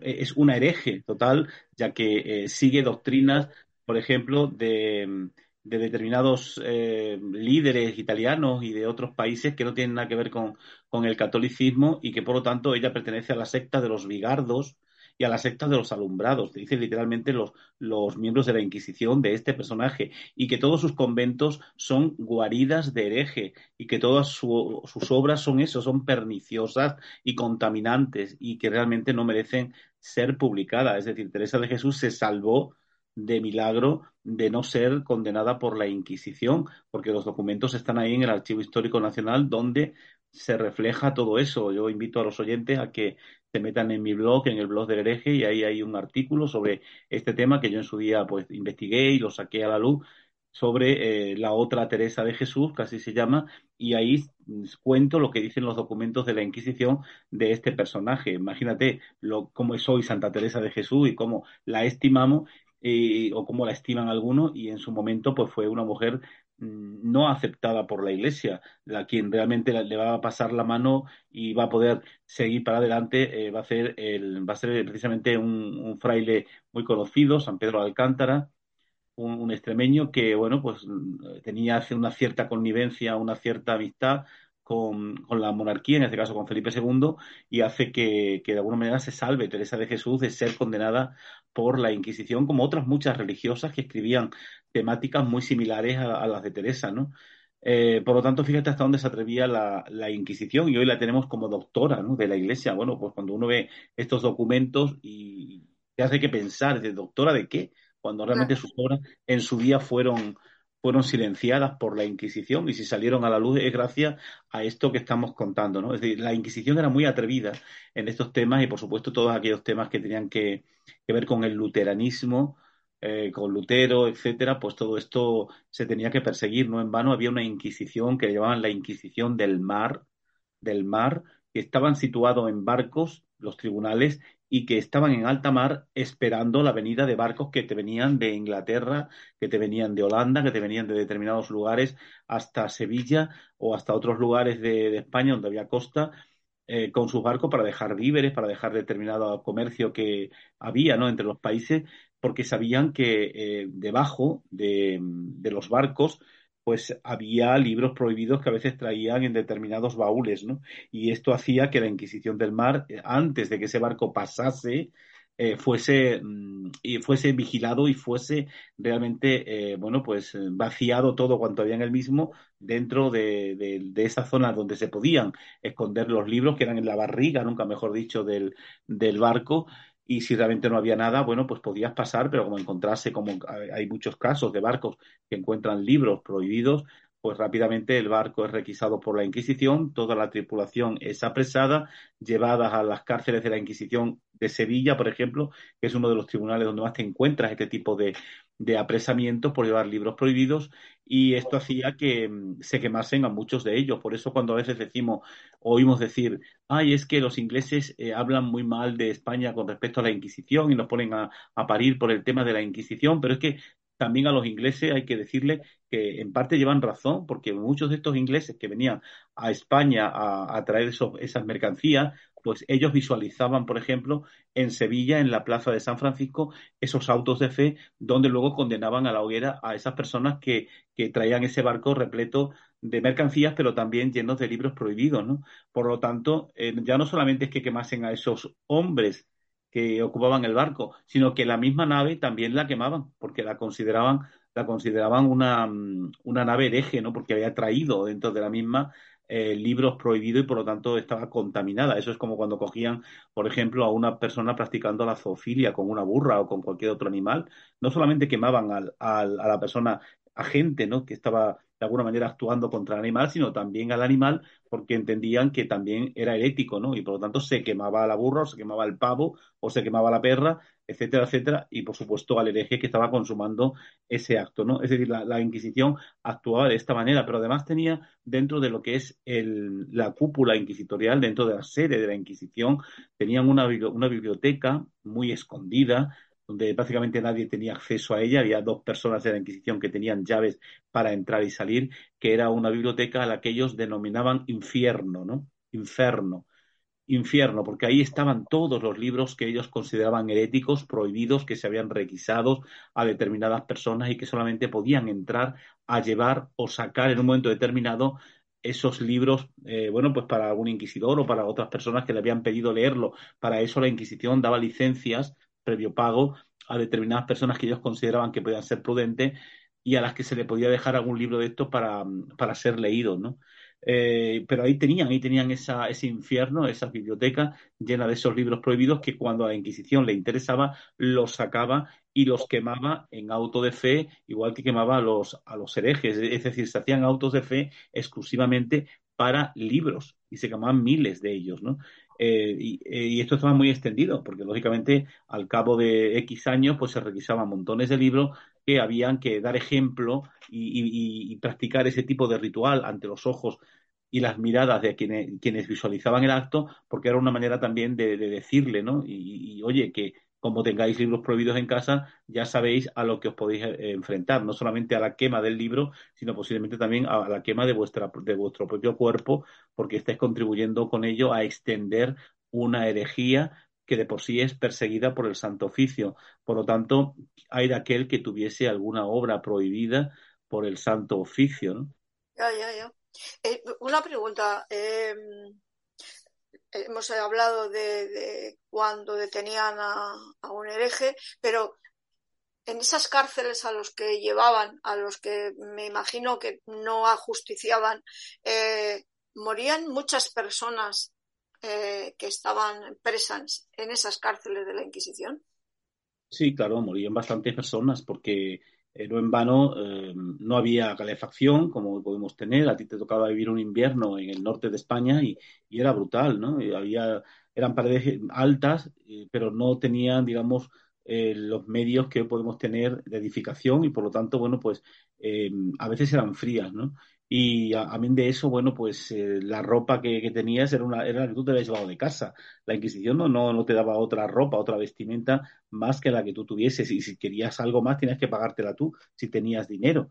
es una hereje total, ya que eh, sigue doctrinas, por ejemplo, de, determinados eh, líderes italianos y de otros países que no tienen nada que ver con, con el catolicismo y que por lo tanto ella pertenece a la secta de los bigardos, y a la secta de los alumbrados, dice literalmente los, los miembros de la Inquisición de este personaje, y que todos sus conventos son guaridas de hereje, y que todas sus obras son eso, son perniciosas y contaminantes, y que realmente no merecen ser publicadas. Es decir, Teresa de Jesús se salvó de milagro de no ser condenada por la Inquisición, porque los documentos están ahí en el Archivo Histórico Nacional donde se refleja todo eso. Yo invito a los oyentes a que se metan en mi blog, en el blog del hereje, y ahí hay un artículo sobre este tema que yo en su día pues investigué y lo saqué a la luz sobre eh, la otra Teresa de Jesús, que así se llama, y ahí cuento lo que dicen los documentos de la Inquisición de este personaje. Imagínate lo, cómo es hoy Santa Teresa de Jesús y cómo la estimamos eh, o cómo la estiman algunos, y en su momento pues fue una mujer no aceptada por la Iglesia, la quien realmente le va a pasar la mano y va a poder seguir para adelante, eh, va a ser el, va a ser precisamente un, fraile muy conocido, San Pedro de Alcántara, un, extremeño que bueno pues mm, tenía una cierta connivencia, una cierta amistad con, con, la monarquía, en este caso con Felipe II, y hace que, que, de alguna manera se salve Teresa de Jesús de ser condenada por la Inquisición, como otras muchas religiosas que escribían temáticas muy similares a, las de Teresa, ¿no? Eh, por lo tanto, fíjate hasta dónde se atrevía la, Inquisición y hoy la tenemos como doctora de la Iglesia. Bueno, pues cuando uno ve estos documentos y te hace que pensar, ¿de doctora de qué? Cuando realmente sus obras en su día fueron, fueron silenciadas por la Inquisición y si salieron a la luz es gracias a esto que estamos contando, ¿no? Es decir, la Inquisición era muy atrevida en estos temas y, por supuesto, todos aquellos temas que tenían que, ver con el luteranismo, eh, con Lutero, etcétera, pues todo esto se tenía que perseguir. No en vano había una inquisición que llamaban la Inquisición del Mar, del Mar, que estaban situados en barcos, los tribunales, y que estaban en alta mar esperando la venida de barcos que te venían de Inglaterra, que te venían de Holanda, que te venían de determinados lugares hasta Sevilla o hasta otros lugares de, España donde había costa. Eh, con sus barcos para dejar víveres, para dejar determinado comercio que había ¿no? entre los países porque sabían que eh, debajo de, los barcos pues había libros prohibidos que a veces traían en determinados baúles, ¿no? Y esto hacía que la Inquisición del Mar, eh, antes de que ese barco pasase, eh, fuese, mm, y fuese vigilado y fuese realmente, bueno, pues vaciado todo cuanto había en el mismo dentro de, de, esa zona donde se podían esconder los libros, que eran en la barriga, nunca mejor dicho, del, del barco, y si realmente no había nada, bueno, pues podías pasar, pero como encontrase, como hay muchos casos de barcos que encuentran libros prohibidos, pues rápidamente el barco es requisado por la Inquisición, toda la tripulación es apresada, llevada a las cárceles de la Inquisición de Sevilla, por ejemplo, que es uno de los tribunales donde más te encuentras este tipo de, de apresamientos por llevar libros prohibidos y esto hacía que mm, se quemasen a muchos de ellos. Por eso cuando a veces decimos, oímos decir, ay, es que los ingleses eh, hablan muy mal de España con respecto a la Inquisición y nos ponen a, a parir por el tema de la Inquisición, pero es que también a los ingleses hay que decirle que en parte llevan razón, porque muchos de estos ingleses que venían a España a, traer esas mercancías, pues ellos visualizaban, por ejemplo, en Sevilla, en la plaza de San Francisco, esos autos de fe donde luego condenaban a la hoguera a esas personas que, que traían ese barco repleto de mercancías, pero también llenos de libros prohibidos, ¿no? Por lo tanto, eh, ya no solamente es que quemasen a esos hombres que ocupaban el barco, sino que la misma nave también la quemaban, porque la consideraban, la consideraban una, mm, una nave hereje, ¿no? Porque había traído dentro de la misma eh, libros prohibidos y por lo tanto estaba contaminada. Eso es como cuando cogían, por ejemplo, a una persona practicando la zoofilia con una burra o con cualquier otro animal. No solamente quemaban al, al, a la persona agente, ¿no? Que estaba de alguna manera actuando contra el animal, sino también al animal porque entendían que también era herético, ¿no? Y por lo tanto se quemaba la burra, o se quemaba el pavo, o se quemaba la perra, etcétera, etcétera, y por supuesto al hereje que estaba consumando ese acto, ¿no? Es decir, la, Inquisición actuaba de esta manera, pero además tenía dentro de lo que es el, la cúpula inquisitorial, dentro de la sede de la Inquisición, tenían una, una biblioteca muy escondida, donde básicamente nadie tenía acceso a ella. Había dos personas de la Inquisición que tenían llaves para entrar y salir, que era una biblioteca a la que ellos denominaban infierno, ¿no? Inferno. Infierno, porque ahí estaban todos los libros que ellos consideraban heréticos, prohibidos, que se habían requisado a determinadas personas y que solamente podían entrar a llevar o sacar en un momento determinado esos libros, eh, bueno, pues para algún inquisidor o para otras personas que le habían pedido leerlo. Para eso la Inquisición daba licencias previo pago a determinadas personas que ellos consideraban que podían ser prudentes y a las que se le podía dejar algún libro de estos para, para ser leído, ¿no? Eh, pero ahí tenían, ahí tenían ese infierno, esas bibliotecas llenas de esos libros prohibidos que cuando a la Inquisición le interesaba, los sacaba y los quemaba en auto de fe, igual que quemaba a los, a los herejes. Es decir, se hacían autos de fe exclusivamente para libros y se quemaban miles de ellos, ¿no? Eh, eh, y, esto estaba muy extendido, porque lógicamente al cabo de X años pues se requisaban montones de libros que habían que dar ejemplo y, practicar ese tipo de ritual ante los ojos y las miradas de quienes, quienes visualizaban el acto, porque era una manera también de, de decirle, ¿no? y, oye, que como tengáis libros prohibidos en casa, ya sabéis a lo que os podéis eh, enfrentar, no solamente a la quema del libro, sino posiblemente también a la quema de, vuestra, vuestro propio cuerpo, porque estáis contribuyendo con ello a extender una herejía que de por sí es perseguida por el Santo Oficio. Por lo tanto, hay de aquel que tuviese alguna obra prohibida por el Santo Oficio. Ya, ya, ya. Eh, una pregunta. Eh hemos hablado de, cuando detenían a, un hereje, pero en esas cárceles a los que llevaban, a los que me imagino que no ajusticiaban, eh, morían muchas personas eh, que estaban presas en esas cárceles de la Inquisición. Sí, claro, morían bastantes personas porque eh, no en vano no había calefacción como podemos tener. A ti te tocaba vivir un invierno en el norte de España y, era brutal, ¿no? había, eran paredes altas, pero no tenían, digamos, eh, los medios que podemos tener de edificación y por lo tanto, bueno, pues eh, a veces eran frías, ¿no? Y a, mí de eso, bueno, pues eh, la ropa que, tenías era, una, era la que tú te habías llevado de casa. La Inquisición no, no, no te daba otra ropa, otra vestimenta más que la que tú tuvieses. Y si querías algo más, tenías que pagártela tú, si tenías dinero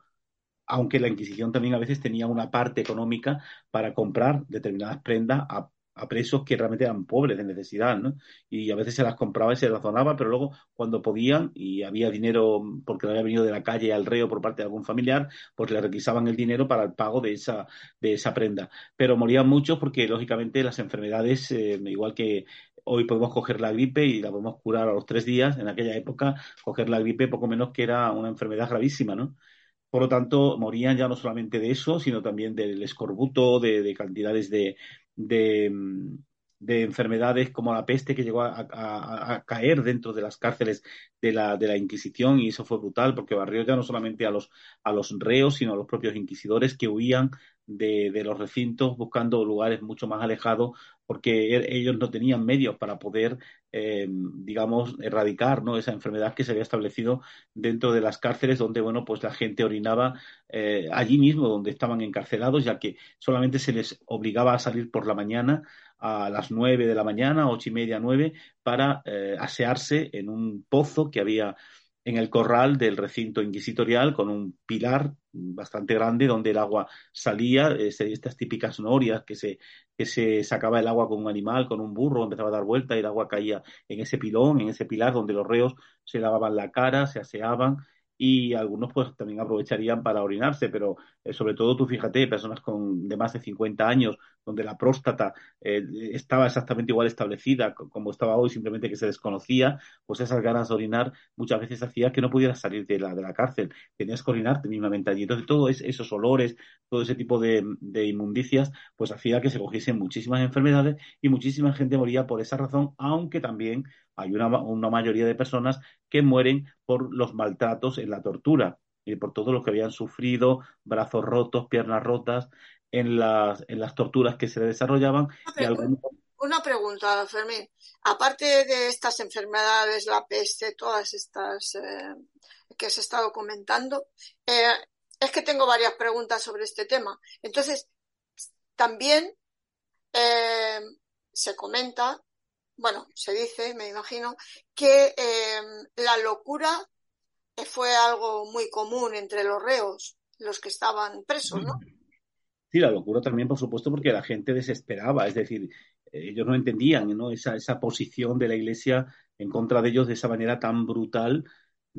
aunque la Inquisición también a veces tenía una parte económica para comprar determinadas prendas a a presos que realmente eran pobres de necesidad, ¿no? Y a veces se las compraba y se razonaba, pero luego cuando podían y había dinero porque le había venido de la calle al reo por parte de algún familiar, pues le requisaban el dinero para el pago de esa, de esa prenda. Pero morían muchos porque lógicamente las enfermedades, eh, igual que hoy podemos coger la gripe y la podemos curar a los tres días, en aquella época coger la gripe poco menos que era una enfermedad gravísima, ¿no? Por lo tanto, morían ya no solamente de eso, sino también del escorbuto, de cantidades de, de, de enfermedades como la peste que llegó a, caer dentro de las cárceles de la, de la Inquisición y eso fue brutal porque barrió ya no solamente a los, a los reos sino a los propios inquisidores que huían de, los recintos buscando lugares mucho más alejados porque er, ellos no tenían medios para poder, eh, digamos, erradicar ¿no? esa enfermedad que se había establecido dentro de las cárceles donde, bueno, pues la gente orinaba eh, allí mismo donde estaban encarcelados, ya que solamente se les obligaba a salir por la mañana a las nueve de la mañana, ocho y media, nueve, para eh, asearse en un pozo que había en el corral del recinto inquisitorial con un pilar bastante grande donde el agua salía, estas típicas norias que se, que se sacaba el agua con un animal, con un burro, empezaba a dar vuelta y el agua caía en ese pilón, en ese pilar donde los reos se lavaban la cara, se aseaban y algunos pues también aprovecharían para orinarse, pero eh, sobre todo tú fíjate, personas con de más de 50 años, donde la próstata eh, estaba exactamente igual establecida como estaba hoy, simplemente que se desconocía, pues esas ganas de orinar muchas veces hacía que no pudieras salir de la, de la cárcel, tenías que orinarte mismamente allí. Entonces, todos esos olores, todo ese tipo de, de inmundicias, pues hacía que se cogiesen muchísimas enfermedades y muchísima gente moría por esa razón, aunque también hay una, una mayoría de personas que mueren por los maltratos en la tortura y por todo lo que habían sufrido, brazos rotos, piernas rotas, en las, en las torturas que se desarrollaban. Una pregunta, Fermín. Aparte de estas enfermedades, la peste, todas estas eh, que has estado comentando, eh, es que tengo varias preguntas sobre este tema. Entonces, también eh, se comenta bueno, se dice, me imagino, que em, la locura fue algo muy común entre los reos, los que estaban presos, ¿no? Sí, la locura también, por supuesto, porque la gente desesperaba, es decir, ellos no entendían ¿no? Esa, esa posición de la Iglesia en contra de ellos de esa manera tan brutal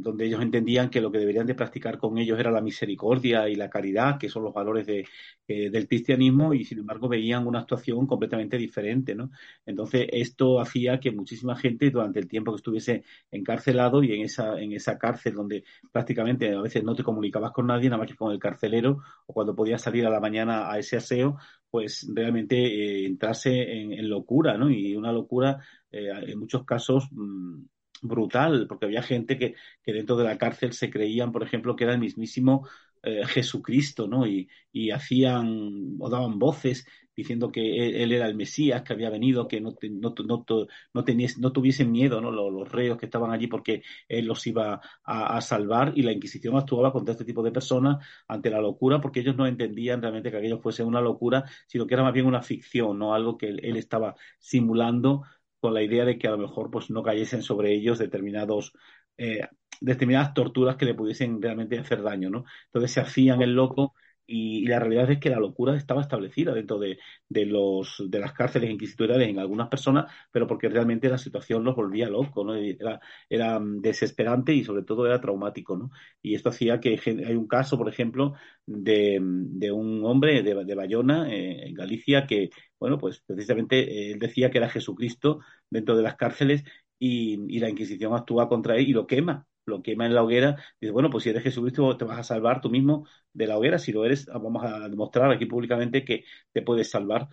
donde ellos entendían que lo que deberían de practicar con ellos era la misericordia y la caridad, que son los valores de, eh, del cristianismo, y sin embargo veían una actuación completamente diferente, ¿no? Entonces, esto hacía que muchísima gente durante el tiempo que estuviese encarcelado y en esa, en esa cárcel donde prácticamente a veces no te comunicabas con nadie, nada más que con el carcelero, o cuando podías salir a la mañana a ese aseo, pues realmente eh, entrase en, locura, ¿no? Y una locura, eh, en muchos casos, mm, brutal, porque había gente que, que dentro de la cárcel se creían, por ejemplo, que era el mismísimo eh, Jesucristo, ¿no? Y, y, hacían o daban voces diciendo que él, era el Mesías, que había venido, que no, no, no, no, no tuviesen miedo, ¿no? Los, reos que estaban allí porque él los iba a, salvar y la Inquisición actuaba contra este tipo de personas ante la locura porque ellos no entendían realmente que aquello fuese una locura, sino que era más bien una ficción, ¿no? Algo que él estaba simulando con la idea de que a lo mejor pues no cayesen sobre ellos determinados eh, determinadas torturas que le pudiesen realmente hacer daño, ¿no? Entonces se hacían el loco y, la realidad es que la locura estaba establecida dentro de, de, los, de las cárceles inquisitoriales en algunas personas, pero porque realmente la situación los volvía locos, ¿no? Era, era mm, desesperante y sobre todo era traumático, ¿no? Y esto hacía que hay un caso, por ejemplo, de, de un hombre de, de Bayona, eh, en Galicia, que, bueno, pues precisamente eh, él decía que era Jesucristo dentro de las cárceles y, y la Inquisición actúa contra él y lo quema lo quema en la hoguera, dice, bueno, pues si eres Jesucristo te vas a salvar tú mismo de la hoguera, si lo eres, vamos a demostrar aquí públicamente que te puedes salvar.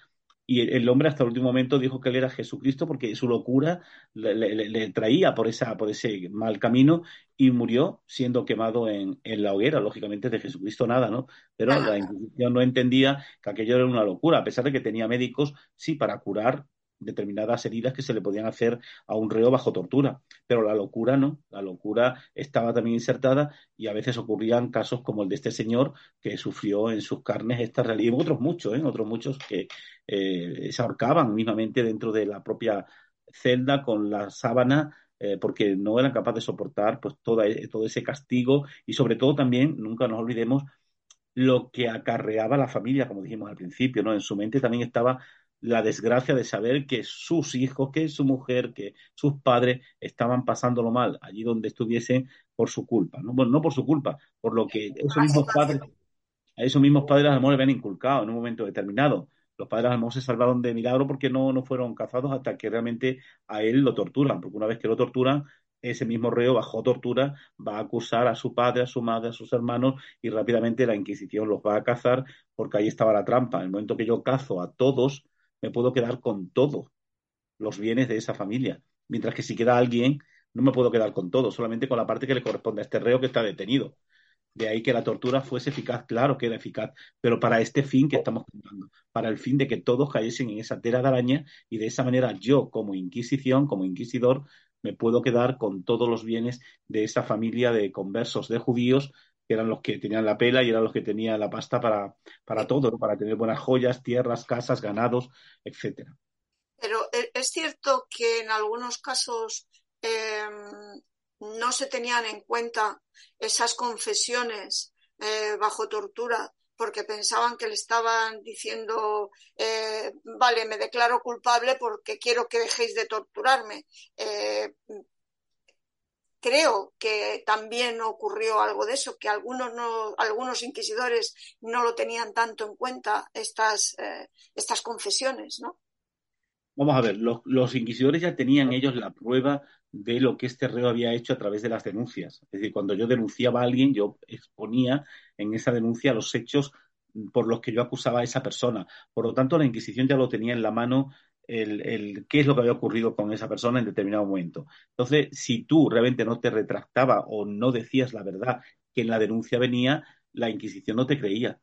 Y el hombre hasta el último momento dijo que él era Jesucristo porque su locura le, traía por, esa, por ese mal camino y murió siendo quemado en, en, la hoguera. Lógicamente de Jesucristo nada, ¿no? Pero la Inquisición no entendía que aquello era una locura, a pesar de que tenía médicos, sí, para curar determinadas heridas que se le podían hacer a un reo bajo tortura. Pero la locura no, la locura estaba también insertada y a veces ocurrían casos como el de este señor que sufrió en sus carnes esta realidad, y otros muchos, ¿eh? otros muchos que eh, se ahorcaban mismamente dentro de la propia celda con la sábana eh, porque no eran capaces de soportar pues toda, todo ese castigo y sobre todo también, nunca nos olvidemos, lo que acarreaba la familia, como dijimos al principio, ¿no? En su mente también estaba la desgracia de saber que sus hijos, que su mujer, que sus padres estaban pasándolo mal allí donde estuviesen por su culpa. ¿no? Bueno, no por su culpa, por lo que esos mismos padres, a esos mismos padres a lo mejor le habían inculcado en un momento determinado. Los padres a lo mejor se salvaron de milagro porque no, no fueron cazados hasta que realmente a él lo torturan, porque una vez que lo torturan, ese mismo reo bajo tortura va a acusar a su padre, a su madre, a sus hermanos y rápidamente la Inquisición los va a cazar porque ahí estaba la trampa. En el momento que yo cazo a todos, me puedo quedar con todos los bienes de esa familia. Mientras que si queda alguien, no me puedo quedar con todo, solamente con la parte que le corresponde a este reo que está detenido. De ahí que la tortura fuese eficaz, claro que era eficaz, pero para este fin que estamos contando, para el fin de que todos cayesen en esa tela de araña y de esa manera yo, como Inquisición, como inquisidor, me puedo quedar con todos los bienes de esa familia de conversos de judíos que eran los que tenían la pela y eran los que tenían la pasta para, para todo, para tener buenas joyas, tierras, casas, ganados, etcétera. Pero eh, es cierto que en algunos casos em, no se tenían en cuenta esas confesiones eh, bajo tortura porque pensaban que le estaban diciendo, eh, vale, me declaro culpable porque quiero que dejéis de torturarme creo que también ocurrió algo de eso, que algunos, no, algunos inquisidores no lo tenían tanto en cuenta, estas, eh, estas confesiones, ¿no? Vamos a ver, los, inquisidores ya tenían ellos la prueba de lo que este reo había hecho a través de las denuncias. Es decir, cuando yo denunciaba a alguien, yo exponía en esa denuncia los hechos por los que yo acusaba a esa persona. Por lo tanto, la Inquisición ya lo tenía en la mano el, qué es lo que había ocurrido con esa persona en determinado momento. Entonces, si tú realmente no te retractaba o no decías la verdad que en la denuncia venía, la Inquisición no te creía.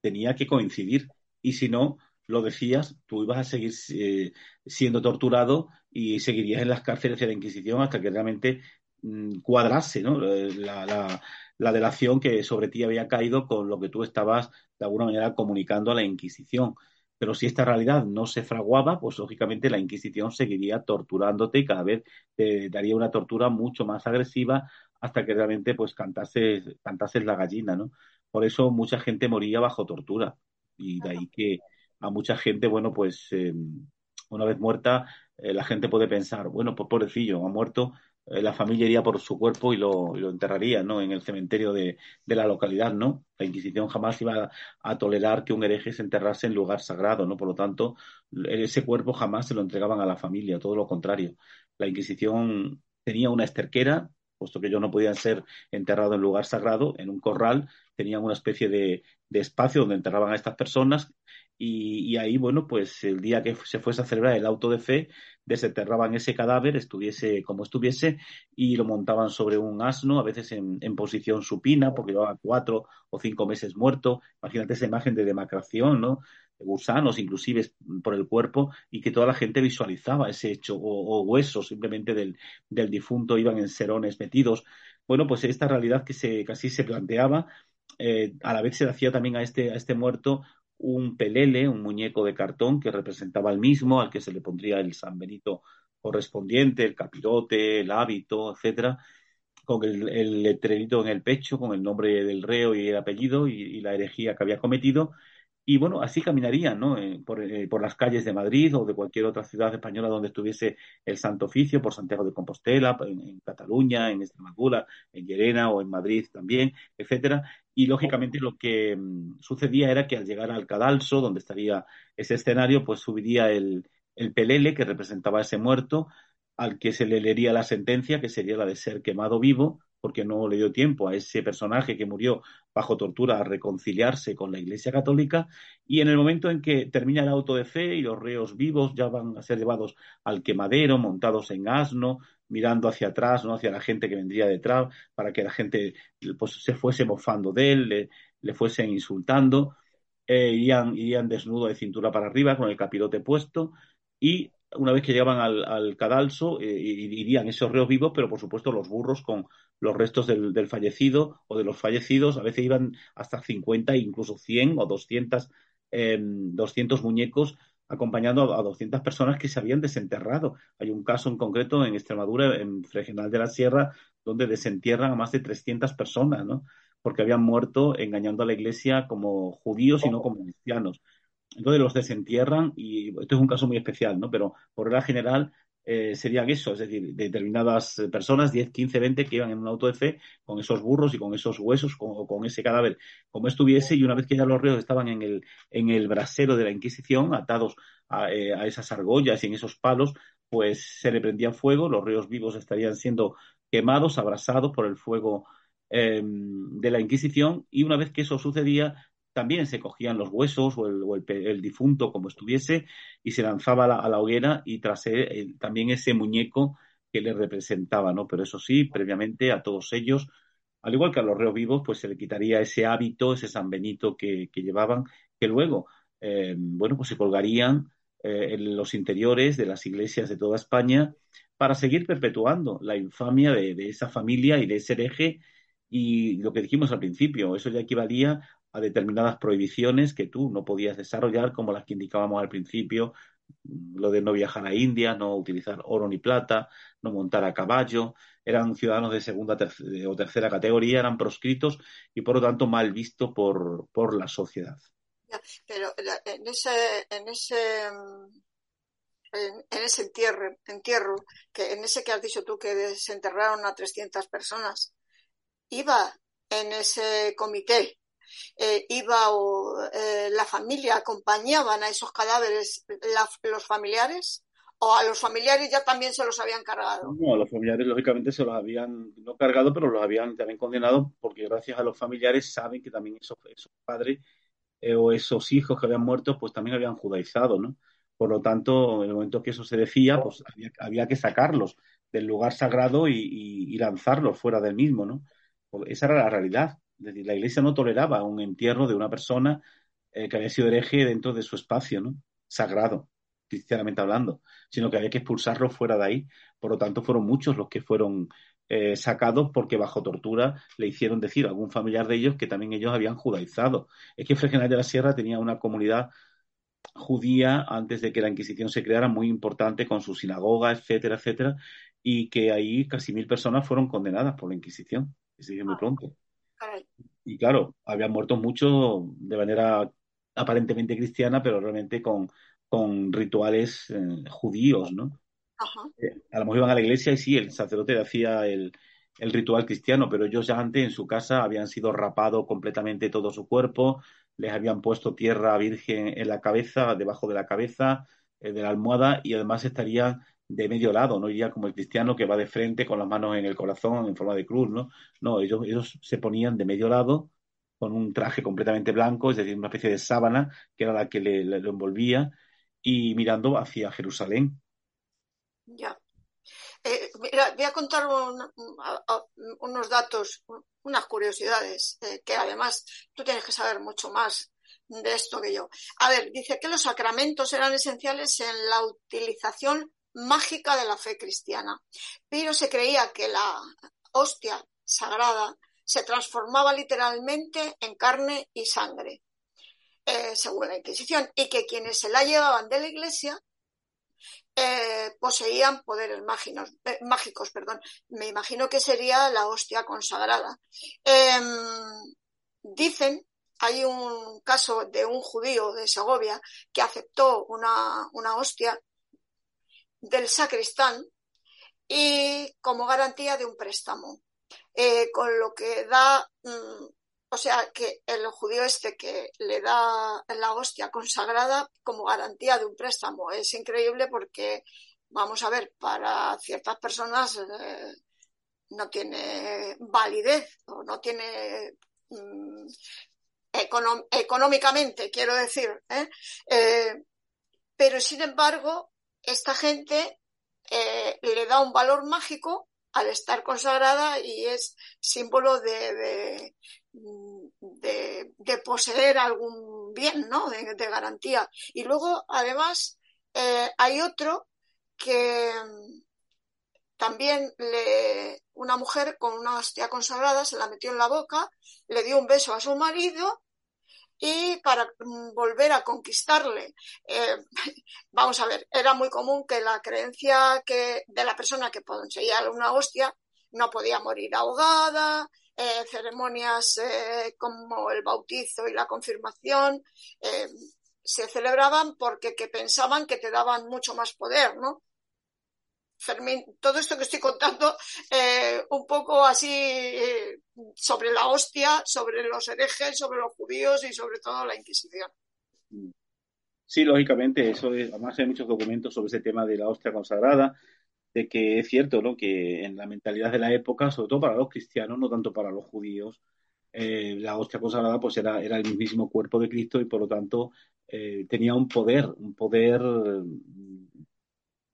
Tenía que coincidir. Y si no lo decías, tú ibas a seguir eh, siendo torturado y seguirías en las cárceles de la Inquisición hasta que realmente mm, cuadrase ¿no? la, la delación que sobre ti había caído con lo que tú estabas de alguna manera comunicando a la Inquisición. Pero si esta realidad no se fraguaba, pues lógicamente la Inquisición seguiría torturándote y cada vez te daría una tortura mucho más agresiva hasta que realmente pues cantases, cantases la gallina, ¿no? Por eso mucha gente moría bajo tortura y de ahí que a mucha gente, bueno, pues eh, una vez muerta, eh, la gente puede pensar, bueno, pues pobrecillo, ha muerto, la familia iría por su cuerpo y lo, lo enterraría, ¿no? En el cementerio de, la localidad, ¿no? La Inquisición jamás iba a, tolerar que un hereje se enterrase en lugar sagrado, ¿no? Por lo tanto, ese cuerpo jamás se lo entregaban a la familia, todo lo contrario. La Inquisición tenía una esterquera, puesto que ellos no podían ser enterrados en lugar sagrado, en un corral, tenían una especie de, de espacio donde enterraban a estas personas y, ahí, bueno, pues el día que se fuese a celebrar el auto de fe, desenterraban ese cadáver, estuviese como estuviese, y lo montaban sobre un asno, a veces en, posición supina, porque llevaba cuatro o cinco meses muerto. Imagínate esa imagen de demacración, ¿no? gusanos inclusive por el cuerpo y que toda la gente visualizaba ese hecho o, huesos simplemente del, del, difunto iban en serones metidos. Bueno, pues esta realidad que se casi se planteaba eh, a la vez se hacía también a este, a este muerto un pelele, un muñeco de cartón que representaba al mismo, al que se le pondría el San Benito correspondiente, el capirote, el hábito, etcétera, con el, letrerito en el pecho, con el nombre del reo y el apellido y la herejía que había cometido, y bueno, así caminarían ¿no? Eh, eh, por, las calles de Madrid o de cualquier otra ciudad española donde estuviese el Santo Oficio, por Santiago de Compostela, en, Cataluña, en Extremadura, en Llerena o en Madrid también, etcétera. Y lógicamente lo que mm, sucedía era que al llegar al cadalso, donde estaría ese escenario, pues subiría el, el pelele que representaba a ese muerto, al que se le leería la sentencia, que sería la de ser quemado vivo, porque no le dio tiempo a ese personaje que murió bajo tortura a reconciliarse con la Iglesia Católica, y en el momento en que termina el auto de fe y los reos vivos ya van a ser llevados al quemadero, montados en asno, mirando hacia atrás, no hacia la gente que vendría detrás, para que la gente pues, se fuese mofando de él, le, fuesen insultando, eh, irían, irían desnudo de cintura para arriba con el capirote puesto y una vez que llegaban al, cadalso, eh, irían esos reos vivos, pero por supuesto los burros con los restos del, fallecido o de los fallecidos, a veces iban hasta 50, incluso 100 o 200, 200 muñecos acompañando a, 200 personas que se habían desenterrado. Hay un caso en concreto en Extremadura, en Fregenal de la Sierra, donde desentierran a más de 300 personas, ¿no? Porque habían muerto engañando a la iglesia como judíos y no como cristianos. Entonces los desentierran y esto es un caso muy especial, ¿no? Pero por regla general eh, serían eso, es decir, determinadas personas, 10, 15, 20, que iban en un auto fe con esos burros y con esos huesos o con, ese cadáver. Como estuviese y una vez que ya los reos estaban en el, en el brasero de la Inquisición, atados a, eh, a esas argollas y en esos palos, pues se le prendía fuego, los reos vivos estarían siendo quemados, abrasados por el fuego em, de la Inquisición y una vez que eso sucedía, también se cogían los huesos o el, difunto como estuviese y se lanzaba a la, hoguera y tras él, también ese muñeco que le representaba, ¿no? Pero eso sí, previamente a todos ellos, al igual que a los reos vivos, pues se le quitaría ese hábito, ese San Benito que, llevaban, que luego, eh, bueno, pues se colgarían eh, en los interiores de las iglesias de toda España para seguir perpetuando la infamia de, de esa familia y de ese hereje y lo que dijimos al principio, eso ya equivalía a determinadas prohibiciones que tú no podías desarrollar, como las que indicábamos al principio, lo de no viajar a India, no utilizar oro ni plata, no montar a caballo, eran ciudadanos de segunda o tercera categoría, eran proscritos y por lo tanto mal visto por, por la sociedad. Pero en ese, en ese, en, ese entierro, entierro, que en ese que has dicho tú que desenterraron a 300 personas, iba en ese comité eh, iba o eh, la familia acompañaban a esos cadáveres los familiares o a los familiares ya también se los habían cargado. No, a los familiares lógicamente se los habían no cargado, pero los habían también condenado porque gracias a los familiares saben que también esos, esos padres eh, o esos hijos que habían muerto pues también habían judaizado, ¿no? Por lo tanto, en el momento que eso se decía, pues había, que sacarlos del lugar sagrado y, lanzarlos fuera del mismo, ¿no? esa era la realidad. Es decir, la Iglesia no toleraba un entierro de una persona eh, que había sido hereje dentro de su espacio, ¿no? Sagrado, cristianamente hablando, sino que había que expulsarlo fuera de ahí. Por lo tanto, fueron muchos los que fueron eh, sacados porque bajo tortura le hicieron decir a algún familiar de ellos que también ellos habían judaizado. Es que Fregenal de la Sierra tenía una comunidad judía antes de que la Inquisición se creara muy importante con su sinagoga, etcétera, etcétera, y que ahí casi mil personas fueron condenadas por la Inquisición. Y muy ah. Y claro, habían muerto muchos de manera aparentemente cristiana, pero realmente con, con rituales eh, judíos, ¿no? Eh, a lo mejor iban a la iglesia y sí, el sacerdote hacía el, el, ritual cristiano, pero ellos ya antes en su casa habían sido rapados completamente todo su cuerpo, les habían puesto tierra virgen en la cabeza, debajo de la cabeza, eh, de la almohada, y además estarían de medio lado, no iría como el cristiano que va de frente con las manos en el corazón en forma de cruz, ¿no? No, ellos, ellos se ponían de medio lado con un traje completamente blanco, es decir, una especie de sábana que era la que le, lo envolvía y mirando hacia Jerusalén. Ya. Eh, mira, voy a contar unos datos, unas curiosidades, eh, que además tú tienes que saber mucho más de esto que yo. A ver, dice que los sacramentos eran esenciales en la utilización mágica de la fe cristiana. Pero se creía que la hostia sagrada se transformaba literalmente en carne y sangre, eh, según la Inquisición, y que quienes se la llevaban de la iglesia eh, poseían poderes mágicos, eh, mágicos, perdón. Me imagino que sería la hostia consagrada. Em, dicen, hay un caso de un judío de Segovia que aceptó una hostia del sacristán y como garantía de un préstamo. Eh, con lo que da, mm, o sea, que el judío este que le da la hostia consagrada como garantía de un préstamo. Es increíble porque, vamos a ver, para ciertas personas eh, no tiene validez o no tiene mm, económicamente, quiero decir. ¿eh? Pero sin embargo, esta gente eh, le da un valor mágico al estar consagrada y es símbolo de, de, poseer algún bien, ¿no? De, garantía. Y luego, además, hay otro que también le, una mujer con una hostia consagrada se la metió en la boca, le dio un beso a su marido y para mm, volver a conquistarle, eh, *laughs* vamos a ver, era muy común que la creencia que, de la persona que poseía una hostia no podía morir ahogada, eh, ceremonias eh, como el bautizo y la confirmación se celebraban porque que pensaban que te daban mucho más poder, ¿no? Fermín, todo esto que estoy contando, eh, un poco así eh, sobre la hostia, sobre los herejes, sobre los judíos y sobre todo la Inquisición. Sí, lógicamente, eso además hay muchos documentos sobre ese tema de la hostia consagrada, de que es cierto, ¿no? Que en la mentalidad de la época, sobre todo para los cristianos, no tanto para los judíos, eh, la hostia consagrada pues era el mismísimo cuerpo de Cristo y por lo tanto tenía un poder, un poder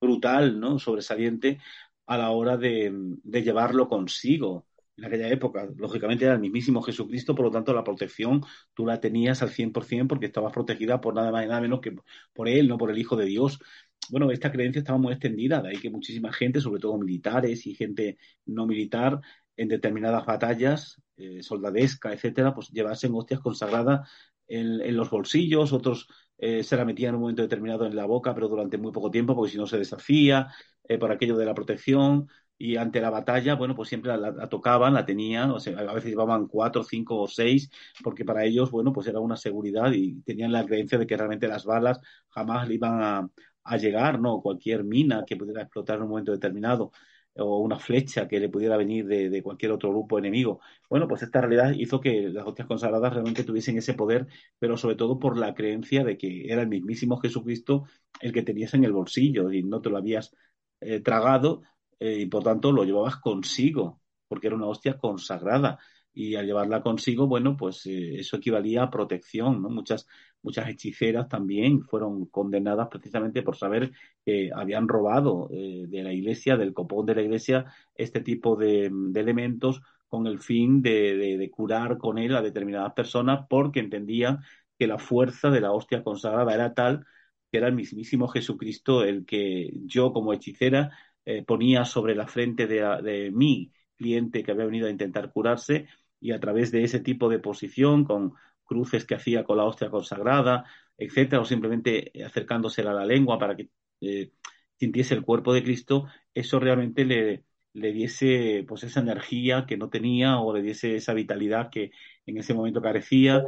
brutal, ¿no? sobresaliente a la hora de, llevarlo consigo en aquella época. Lógicamente era el mismísimo Jesucristo, por lo tanto la protección tú la tenías al 100% porque estabas protegida por nada más y nada menos que por él, no por el Hijo de Dios. Bueno, esta creencia estaba muy extendida, de ahí que muchísima gente, sobre todo militares y gente no militar, en determinadas batallas, eh, soldadesca, etcétera, pues llevasen hostias consagradas en, los bolsillos, otros eh, se la metían en un momento determinado en la boca, pero durante muy poco tiempo, porque si no se deshacía, eh, por aquello de la protección. Y ante la batalla, bueno, pues siempre la, tocaban, la tenían, o sea, a veces llevaban cuatro, cinco o seis, porque para ellos, bueno, pues era una seguridad y tenían la creencia de que realmente las balas jamás le iban a, a llegar, ¿no? Cualquier mina que pudiera explotar en un momento determinado o una flecha que le pudiera venir de, cualquier otro grupo enemigo. Bueno, pues esta realidad hizo que las hostias consagradas realmente tuviesen ese poder, pero sobre todo por la creencia de que era el mismísimo Jesucristo el que tenías en el bolsillo y no te lo habías eh, tragado eh, y por tanto lo llevabas consigo, porque era una hostia consagrada y al llevarla consigo, bueno, pues eh, eso equivalía a protección, ¿no? Muchas, muchas hechiceras también fueron condenadas precisamente por saber que habían robado eh, de la iglesia, del copón de la iglesia, este tipo de, elementos con el fin de, de, curar con él a determinadas personas porque entendían que la fuerza de la hostia consagrada era tal que era el mismísimo Jesucristo el que yo como hechicera eh, ponía sobre la frente de, de mi cliente que había venido a intentar curarse y a través de ese tipo de posición, con cruces que hacía con la hostia consagrada, etcétera, o simplemente acercándose a la lengua para que eh, sintiese el cuerpo de Cristo, eso realmente le, le diese pues esa energía que no tenía o le diese esa vitalidad que en ese momento carecía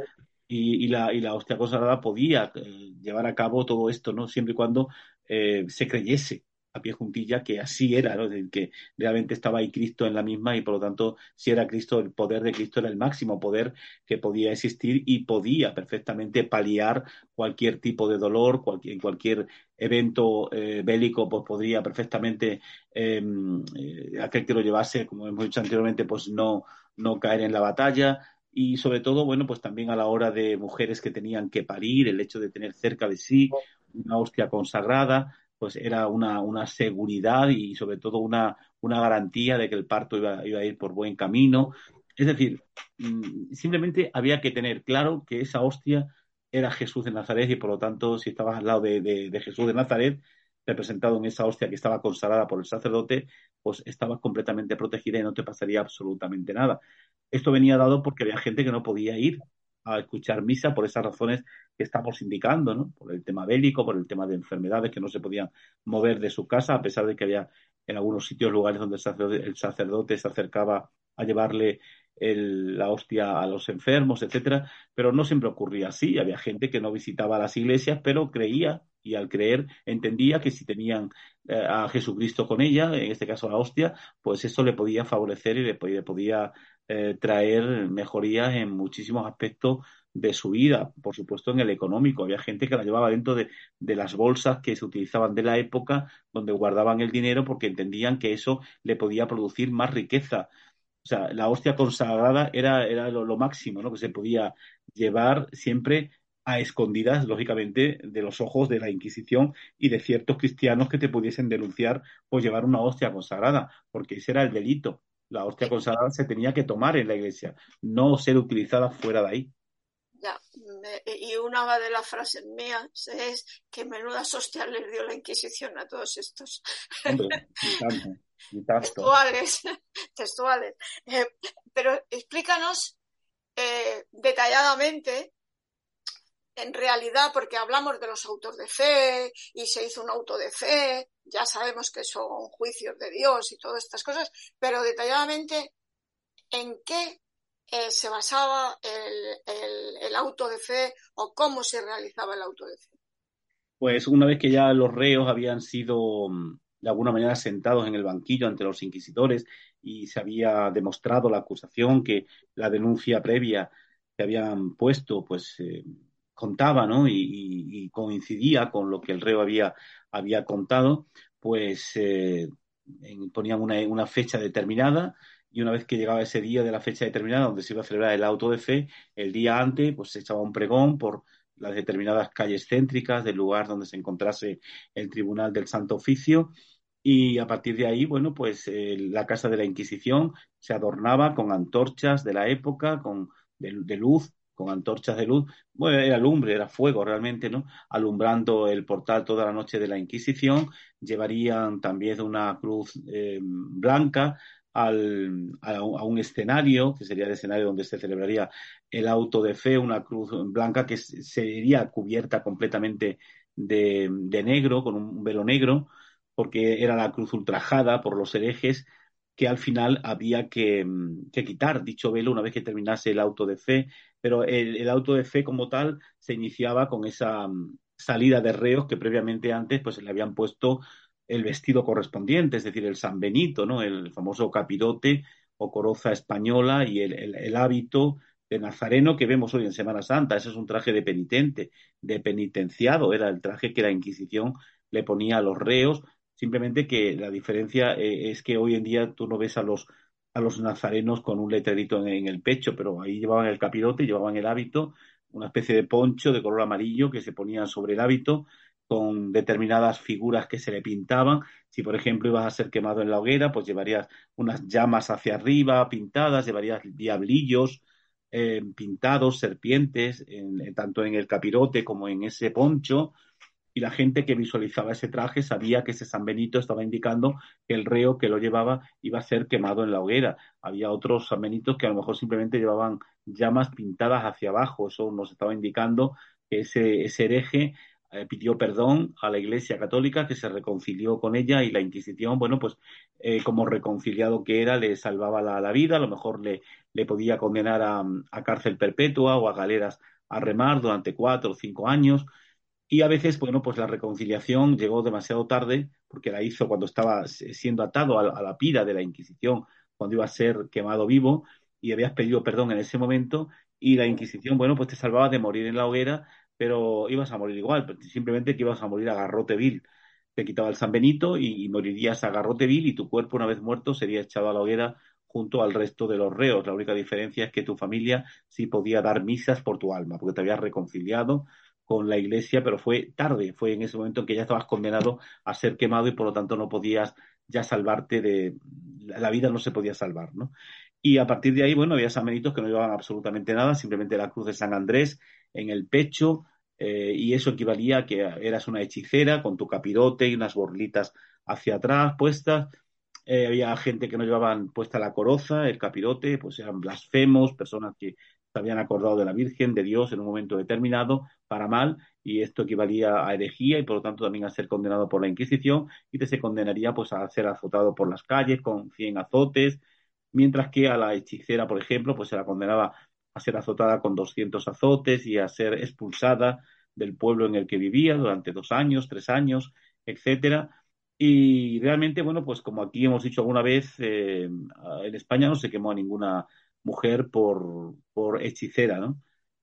y, la, y la hostia consagrada podía eh, llevar a cabo todo esto, ¿no? Siempre y cuando eh, se creyese a pie juntilla que así era, ¿no? que realmente estaba ahí Cristo en la misma y por lo tanto si era Cristo, el poder de Cristo era el máximo poder que podía existir y podía perfectamente paliar cualquier tipo de dolor, cualquier, cualquier evento eh, bélico, pues podría perfectamente em, eh, aquel que lo llevase, como hemos dicho anteriormente, pues no, no caer en la batalla y sobre todo, bueno, pues también a la hora de mujeres que tenían que parir, el hecho de tener cerca de sí una hostia consagrada, pues era una, una seguridad y sobre todo una, una garantía de que el parto iba, iba a ir por buen camino. Es decir, mm, simplemente había que tener claro que esa hostia era Jesús de Nazaret y por lo tanto si estabas al lado de, de, Jesús de Nazaret, representado en esa hostia que estaba consagrada por el sacerdote, pues estabas completamente protegida y no te pasaría absolutamente nada. Esto venía dado porque había gente que no podía ir a escuchar misa por esas razones que estamos indicando, ¿no? Por el tema bélico, por el tema de enfermedades que no se podían mover de su casa, a pesar de que había en algunos sitios lugares donde el sacerdote, se acercaba a llevarle la hostia a los enfermos, etcétera, pero no siempre ocurría así. Había gente que no visitaba las iglesias, pero creía y al creer entendía que si tenían eh, a Jesucristo con ella, en este caso la hostia, pues eso le podía favorecer y le, podía eh, traer mejorías en muchísimos aspectos de su vida, por supuesto en el económico. Había gente que la llevaba dentro de, de, las bolsas que se utilizaban de la época, donde guardaban el dinero porque entendían que eso le podía producir más riqueza. O sea, la hostia consagrada era, era lo, máximo, ¿no? Que se podía llevar siempre a escondidas, lógicamente, de los ojos de la Inquisición y de ciertos cristianos que te pudiesen denunciar por llevar una hostia consagrada, porque ese era el delito. La hostia consagrada se tenía que tomar en la iglesia, no ser utilizada fuera de ahí. Ya, y una de las frases mías es que menudas hostias les dio la Inquisición a todos estos. Hombre, textuales, *laughs* textuales. Eh, pero explícanos eh, detalladamente, en realidad, porque hablamos de los autos de fe y se hizo un auto de fe, ya sabemos que son juicios de Dios y todas estas cosas, pero detalladamente, ¿en qué eh, se basaba el, el auto de fe o cómo se realizaba el auto de fe? Pues una vez que ya los reos habían sido mm, de alguna manera sentados en el banquillo ante los inquisidores y se había demostrado la acusación que la denuncia previa que habían puesto pues eh, contaba ¿no? Y, coincidía con lo que el reo había, contado, pues eh, ponían una, fecha determinada y una vez que llegaba ese día de la fecha determinada donde se iba a celebrar el auto de fe, el día antes pues se echaba un pregón por las determinadas calles céntricas del lugar donde se encontrase el Tribunal del Santo Oficio y a partir de ahí, bueno, pues la casa de la Inquisición se adornaba con antorchas de la época, con de, luz, con antorchas de luz. Bueno, era lumbre, era fuego realmente, ¿no? Alumbrando el portal toda la noche de la Inquisición. Llevarían también una cruz eh, blanca al, a, un escenario, que sería el escenario donde se celebraría el auto de fe, una cruz blanca que sería cubierta completamente de, de negro, con un velo negro porque era la cruz ultrajada por los herejes que al final había que, quitar dicho velo una vez que terminase el auto de fe, pero el, auto de fe como tal se iniciaba con esa mm, salida de reos que previamente antes pues le habían puesto el vestido correspondiente, es decir, el San Benito, ¿no? el famoso capirote o coroza española y el, hábito de nazareno que vemos hoy en Semana Santa. Ese es un traje de penitente, de penitenciado, era el traje que la Inquisición le ponía a los reos Simplemente que la diferencia eh, es que hoy en día tú no ves a los, a los nazarenos con un letrerito en, el pecho, pero ahí llevaban el capirote, llevaban el hábito, una especie de poncho de color amarillo que se ponían sobre el hábito con determinadas figuras que se le pintaban. Si, por ejemplo, ibas a ser quemado en la hoguera, pues llevarías unas llamas hacia arriba pintadas, llevarías diablillos eh, pintados, serpientes, tanto en el capirote como en ese poncho y la gente que visualizaba ese traje sabía que ese San Benito estaba indicando que el reo que lo llevaba iba a ser quemado en la hoguera. Había otros San Benitos que a lo mejor simplemente llevaban llamas pintadas hacia abajo. Eso nos estaba indicando que ese, ese hereje eh, pidió perdón a la Iglesia Católica, que se reconcilió con ella y la Inquisición, bueno, pues eh, como reconciliado que era, le salvaba la, vida, a lo mejor le, le podía condenar a, a cárcel perpetua o a galeras a remar durante cuatro o cinco años. Y a veces, bueno, pues la reconciliación llegó demasiado tarde, porque la hizo cuando estaba siendo atado a, la pira de la Inquisición, cuando iba a ser quemado vivo, y habías pedido perdón en ese momento, y la Inquisición, bueno, pues te salvaba de morir en la hoguera, pero ibas a morir igual, simplemente que ibas a morir a garrote vil. Te quitaba el San Benito y, morirías a garrote vil, y tu cuerpo, una vez muerto, sería echado a la hoguera junto al resto de los reos. La única diferencia es que tu familia sí podía dar misas por tu alma, porque te habías reconciliado con la iglesia, pero fue tarde, fue en ese momento en que ya estabas condenado a ser quemado y por lo tanto no podías ya salvarte de, la vida no se podía salvar, ¿no? Y a partir de ahí, bueno, había samenitos que no llevaban absolutamente nada, simplemente la cruz de San Andrés en el pecho, eh, y eso equivalía a que eras una hechicera con tu capirote y unas borlitas hacia atrás puestas. Eh, había gente que no llevaban puesta la coroza, el capirote, pues eran blasfemos, personas que se habían acordado de la Virgen, de Dios en un momento determinado, para mal, y esto equivalía a herejía y por lo tanto también a ser condenado por la Inquisición, y te se condenaría pues a ser azotado por las calles con 100 azotes, mientras que a la hechicera, por ejemplo, pues se la condenaba a ser azotada con 200 azotes y a ser expulsada del pueblo en el que vivía durante dos años, tres años, etcétera. Y realmente, bueno, pues como aquí hemos dicho alguna vez, eh, en España no se quemó a ninguna mujer por, por hechicera, ¿no?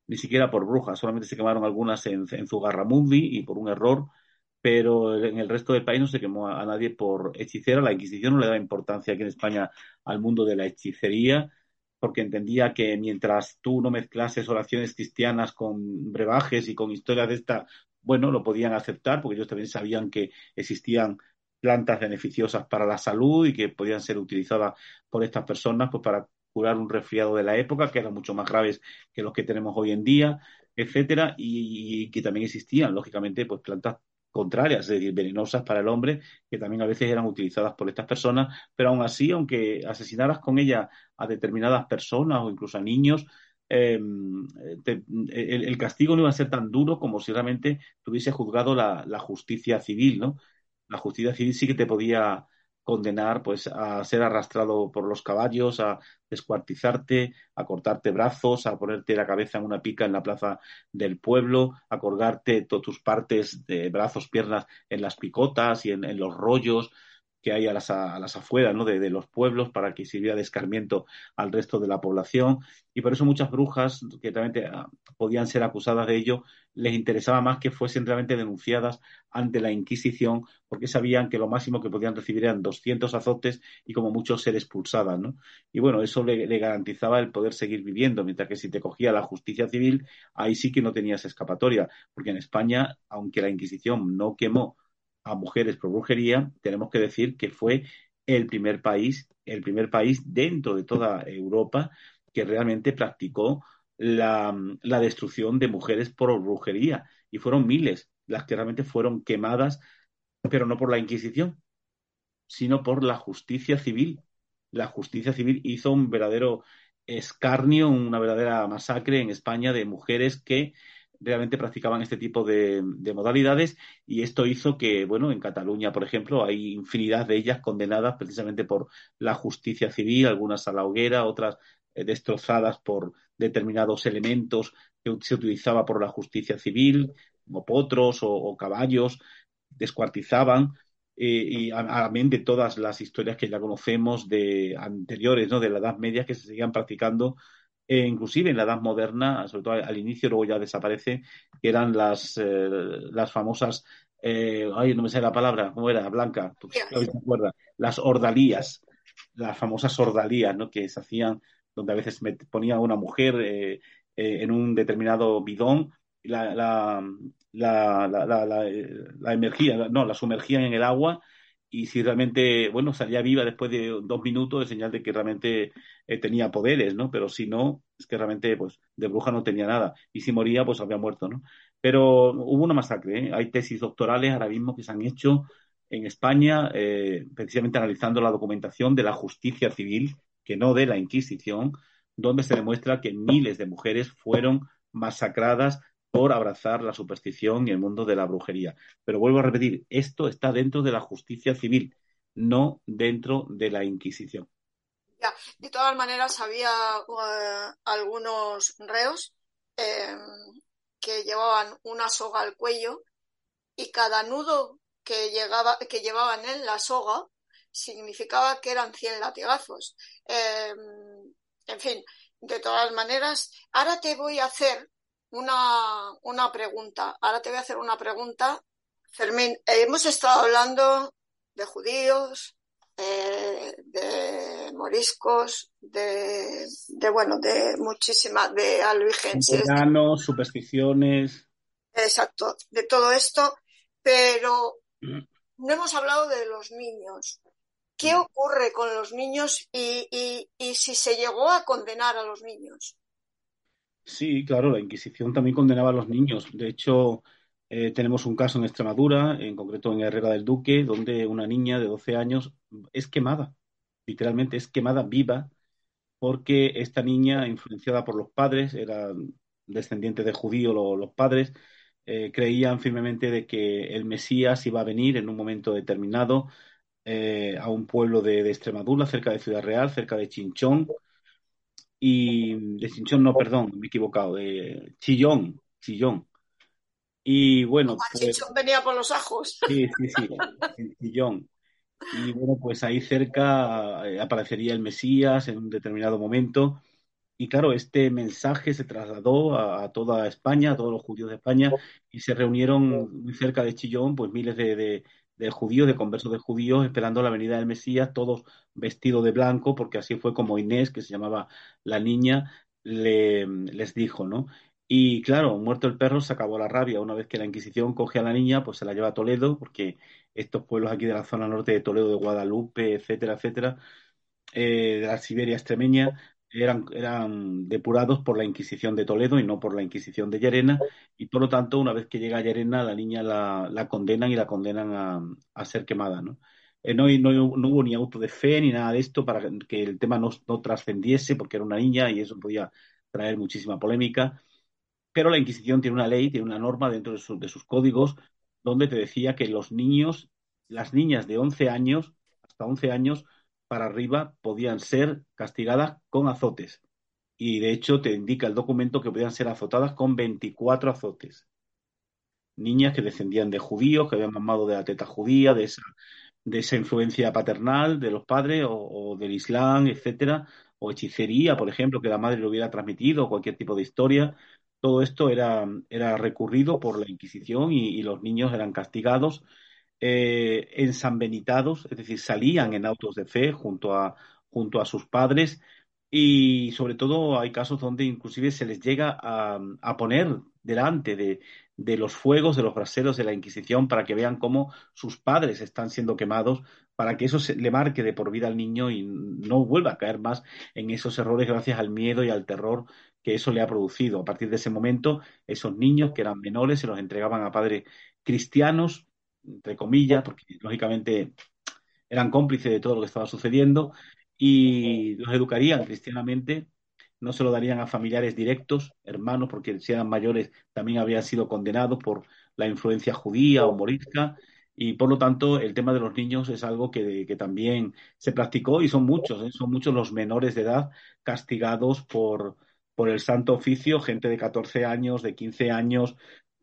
Ni siquiera por bruja, solamente se quemaron algunas en, en Zugarramundi y por un error, pero en el resto del país no se quemó a, nadie por hechicera. La Inquisición no le daba importancia aquí en España al mundo de la hechicería, porque entendía que mientras tú no mezclases oraciones cristianas con brebajes y con historias de esta, bueno, lo podían aceptar, porque ellos también sabían que existían plantas beneficiosas para la salud y que podían ser utilizadas por estas personas pues para curar un resfriado de la época, que eran mucho más graves que los que tenemos hoy en día, etcétera, y, que también existían, lógicamente, pues plantas contrarias, es decir, venenosas para el hombre, que también a veces eran utilizadas por estas personas, pero aún así, aunque asesinaras con ella a determinadas personas o incluso a niños, em, el, castigo no iba a ser tan duro como si realmente tuviese juzgado la, la justicia civil, ¿no? La justicia civil sí que te podía condenar pues a ser arrastrado por los caballos, a descuartizarte, a cortarte brazos, a ponerte la cabeza en una pica en la plaza del pueblo, a colgarte todas tus partes de brazos, piernas en las picotas y en los rollos, que hay a las, a las afueras ¿no? de, los pueblos para que sirviera de escarmiento al resto de la población. Y por eso muchas brujas que realmente ah, podían ser acusadas de ello, les interesaba más que fuesen realmente denunciadas ante la Inquisición, porque sabían que lo máximo que podían recibir eran 200 azotes y como mucho ser expulsadas. ¿no? Y bueno, eso le garantizaba el poder seguir viviendo, mientras que si te cogía la justicia civil, ahí sí que no tenías escapatoria, porque en España, aunque la Inquisición no quemó a mujeres por brujería, tenemos que decir que fue el primer país, el primer país dentro de toda Europa que realmente practicó la, la destrucción de mujeres por brujería. Y fueron miles las que realmente fueron quemadas, pero no por la Inquisición, sino por la justicia civil. La justicia civil hizo un verdadero escarnio, una verdadera masacre en España de mujeres que realmente practicaban este tipo de, modalidades y esto hizo que, bueno, en Cataluña, por ejemplo, hay infinidad de ellas condenadas precisamente por la justicia civil, algunas a la hoguera, otras eh, destrozadas por determinados elementos que se utilizaba por la justicia civil, como potros o, caballos, descuartizaban. Eh, y amén de todas las historias que ya conocemos de anteriores, ¿no? de la Edad Media que se seguían practicando e inclusive en la Edad Moderna, sobre todo al inicio, luego ya desaparece, que eran las, eh, las famosas, eh, ay, no me sé la palabra, ¿cómo era? Blanca, ¿tú Las ordalías, las famosas ordalías, ¿no? Que se hacían, donde a veces me ponía una mujer eh, en un determinado bidón, la, la, la, la, la, emergía, no, la sumergían en el agua y si realmente, bueno, salía viva después de dos minutos, es señal de que realmente eh, tenía poderes, ¿no? Pero si no, es que realmente, pues, de bruja no tenía nada. Y si moría, pues había muerto, ¿no? Pero hubo una masacre, ¿eh? Hay tesis doctorales ahora mismo que se han hecho en España, eh, precisamente analizando la documentación de la justicia civil, que no de la Inquisición, donde se demuestra que miles de mujeres fueron masacradas por abrazar la superstición y el mundo de la brujería. Pero vuelvo a repetir, esto está dentro de la justicia civil, no dentro de la Inquisición. Ya, de todas maneras, había uh, algunos reos eh, que llevaban una soga al cuello y cada nudo que, llevaban en la soga significaba que eran 100 latigazos. Eh, en fin, de todas maneras, ahora te voy a hacer una, una pregunta. Ahora te voy a hacer una pregunta. Fermín, hemos estado hablando de judíos, eh, de moriscos, de, de, bueno, de muchísimas, de albigenses. supersticiones. Exacto, de todo esto, pero no hemos hablado de los niños. ¿Qué ocurre con los niños y, y, y si se llegó a condenar a los niños? Sí, claro, la Inquisición también condenaba a los niños. De hecho, eh, tenemos un caso en Extremadura, en concreto en Herrera del Duque, donde una niña de 12 años es quemada, literalmente es quemada viva, porque esta niña, influenciada por los padres, eran descendientes de judíos los padres, eh, creían firmemente de que el Mesías iba a venir en un momento determinado eh, a un pueblo de, Extremadura, cerca de Ciudad Real, cerca de Chinchón. Y de Chinchón, no, perdón, me he equivocado, de Chillón, Chillón. Y bueno, pues, Chinchón venía por los ajos. Sí, sí, sí, *laughs* Chillón. Y bueno, pues ahí cerca eh, aparecería el Mesías en un determinado momento. Y claro, este mensaje se trasladó a, a, toda España, a todos los judíos de España, y se reunieron muy cerca de Chillón, pues miles de, de, de judíos, de conversos de judíos, esperando la venida del Mesías, todos vestidos de blanco, porque así fue como Inés, que se llamaba la niña, le, les dijo, ¿no? Y claro, muerto el perro, se acabó la rabia. Una vez que la Inquisición coge a la niña, pues se la lleva a Toledo, porque estos pueblos aquí de la zona norte de Toledo, de Guadalupe, etcétera, etcétera, eh, de la Siberia extremeña, eran, eran depurados por la Inquisición de Toledo y no por la Inquisición de Llerena, y por lo tanto, una vez que llega a Llerena, la niña la, la condenan y la condenan a, a ser quemada, ¿no? Eh, no, no, hubo ni auto de fe ni nada de esto para que el tema no, no trascendiese, porque era una niña y eso podía traer muchísima polémica. Pero la Inquisición tiene una ley, tiene una norma dentro de, su, de sus códigos donde te decía que los niños, las niñas de 11 años, hasta 11 años, para arriba podían ser castigadas con azotes. Y de hecho te indica el documento que podían ser azotadas con 24 azotes. Niñas que descendían de judíos, que habían mamado de la teta judía, de esa, de esa influencia paternal de los padres o, del Islam, etcétera, o hechicería, por ejemplo, que la madre le hubiera transmitido, cualquier tipo de historia. Todo esto era, era recurrido por la Inquisición y los niños eran castigados eh, ensanbenitados, es decir, salían en autos de fe junto a, junto a sus padres y sobre todo hay casos donde inclusive se les llega a, a poner delante de, de, los fuegos, de los braseros de la Inquisición para que vean cómo sus padres están siendo quemados, para que eso le marque de por vida al niño y no vuelva a caer más en esos errores gracias al miedo y al terror que eso le ha producido. A partir de ese momento, esos niños que eran menores se los entregaban a padres cristianos entre comillas, porque lógicamente eran cómplices de todo lo que estaba sucediendo, y los educarían cristianamente, no se lo darían a familiares directos, hermanos, porque si eran mayores también habían sido condenados por la influencia judía o morisca, y por lo tanto el tema de los niños es algo que, que también se practicó y son muchos, ¿eh? son muchos los menores de edad castigados por, por el santo oficio, gente de 14 años, de 15 años,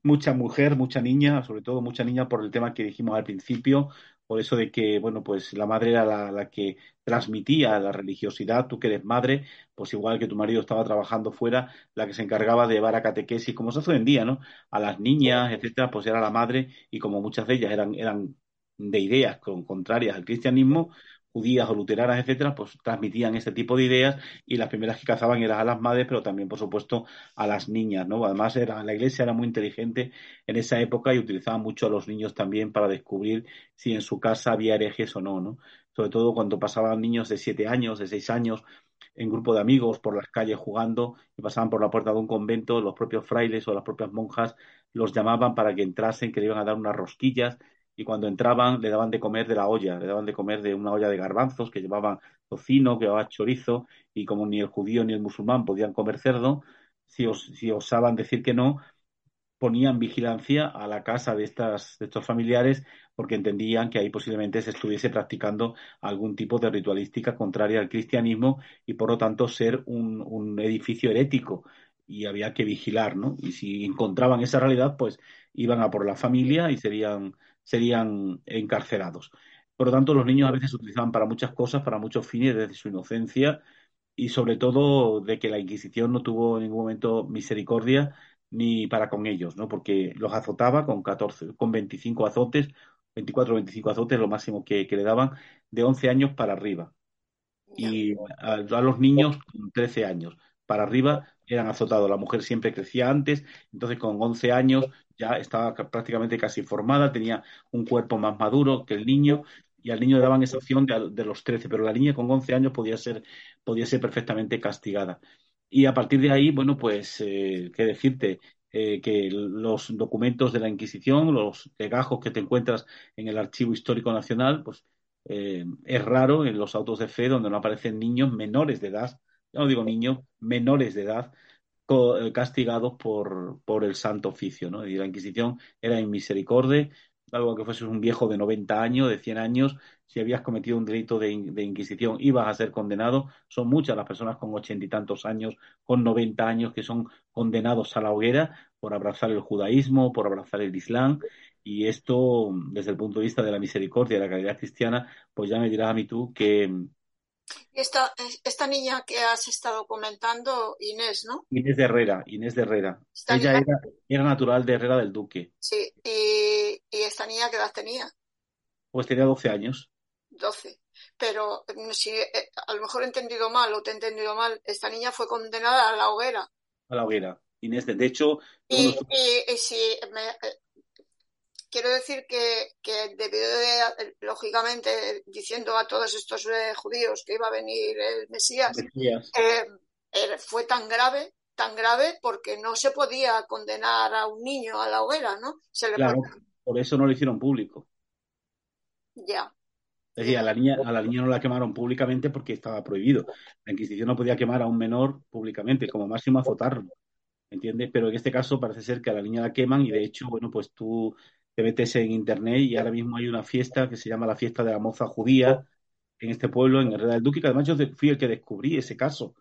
mucha mujer, mucha niña, sobre todo mucha niña por el tema que dijimos al principio, por eso de que, bueno, pues la madre era la, la, que transmitía la religiosidad, tú que eres madre, pues igual que tu marido estaba trabajando fuera, la que se encargaba de llevar a catequesis, como se hace hoy en día, ¿no? A las niñas, etcétera, pues era la madre, y como muchas de ellas eran, eran de ideas con, contrarias al cristianismo, judías o luteranas, etcétera, pues transmitían este tipo de ideas y las primeras que cazaban eran a las madres, pero también, por supuesto, a las niñas, ¿no? Además, era, la iglesia era muy inteligente en esa época y utilizaba mucho a los niños también para descubrir si en su casa había herejes o no, ¿no? Sobre todo cuando pasaban niños de siete años, de seis años, en grupo de amigos por las calles jugando y pasaban por la puerta de un convento, los propios frailes o las propias monjas los llamaban para que entrasen, que le iban a dar unas rosquillas y cuando entraban le daban de comer de la olla, le daban de comer de una olla de garbanzos que llevaban tocino, que llevaba chorizo, y como ni el judío ni el musulmán podían comer cerdo, si, os, si osaban decir que no, ponían vigilancia a la casa de, estas, de estos familiares porque entendían que ahí posiblemente se estuviese practicando algún tipo de ritualística contraria al cristianismo y por lo tanto ser un, un edificio herético y había que vigilar, ¿no? Y si encontraban esa realidad, pues iban a por la familia y serían serían encarcelados. Por lo tanto, los niños a veces se utilizaban para muchas cosas, para muchos fines, desde su inocencia y sobre todo de que la Inquisición no tuvo en ningún momento misericordia ni para con ellos, ¿no? Porque los azotaba con 14, con 25 azotes, 24 o 25 azotes, lo máximo que, que, le daban, de 11 años para arriba. Y a, a los niños con 13 años para arriba eran azotados. La mujer siempre crecía antes, entonces con 11 años ya estaba prácticamente casi formada, tenía un cuerpo más maduro que el niño y al niño le daban esa opción de, los 13, pero la niña con 11 años podía ser, podía ser perfectamente castigada. Y a partir de ahí, bueno, pues, eh, ¿qué decirte? Eh, que los documentos de la Inquisición, los legajos que te encuentras en el Archivo Histórico Nacional, pues eh, es raro en los autos de fe donde no aparecen niños menores de edad, no digo niños, menores de edad, castigados por, por el santo oficio, ¿no? Y la Inquisición era inmisericordia algo que fuese un viejo de 90 años, de 100 años, si habías cometido un delito de, Inquisición, ibas a ser condenado. Son muchas las personas con ochenta y tantos años, con 90 años, que son condenados a la hoguera por abrazar el judaísmo, por abrazar el islam. Y esto, desde el punto de vista de la misericordia y la caridad cristiana, pues ya me dirás a mí tú que, esta, esta niña que has estado comentando, Inés, ¿no? Inés de Herrera, Inés de Herrera. Ella era, era, natural de Herrera del Duque. Sí, y, y, esta niña qué edad tenía? Pues tenía 12 años. 12. Pero mm, si eh, a lo mejor he entendido mal o te he entendido mal, esta niña fue condenada a la hoguera. A la hoguera. Inés, de, de hecho... Y, y, si me, eh, quiero decir que, que debido de, lógicamente, diciendo a todos estos eh, judíos que iba a venir el Mesías, eh, eh, fue tan grave, tan grave porque no se podía condenar a un niño a la hoguera, ¿no? Se claro, por eso no lo hicieron público. Ya. Es decir, a la, niña, a la niña no la quemaron públicamente porque estaba prohibido. La Inquisición no podía quemar a un menor públicamente, como máximo azotarlo. ¿Entiendes? Pero en este caso parece ser que a la niña la queman y de hecho, bueno, pues tú te metes en internet y ahora mismo hay una fiesta que se llama la fiesta de la moza judía en este pueblo, en Herrera del Duque, que además yo fui el que descubrí ese caso.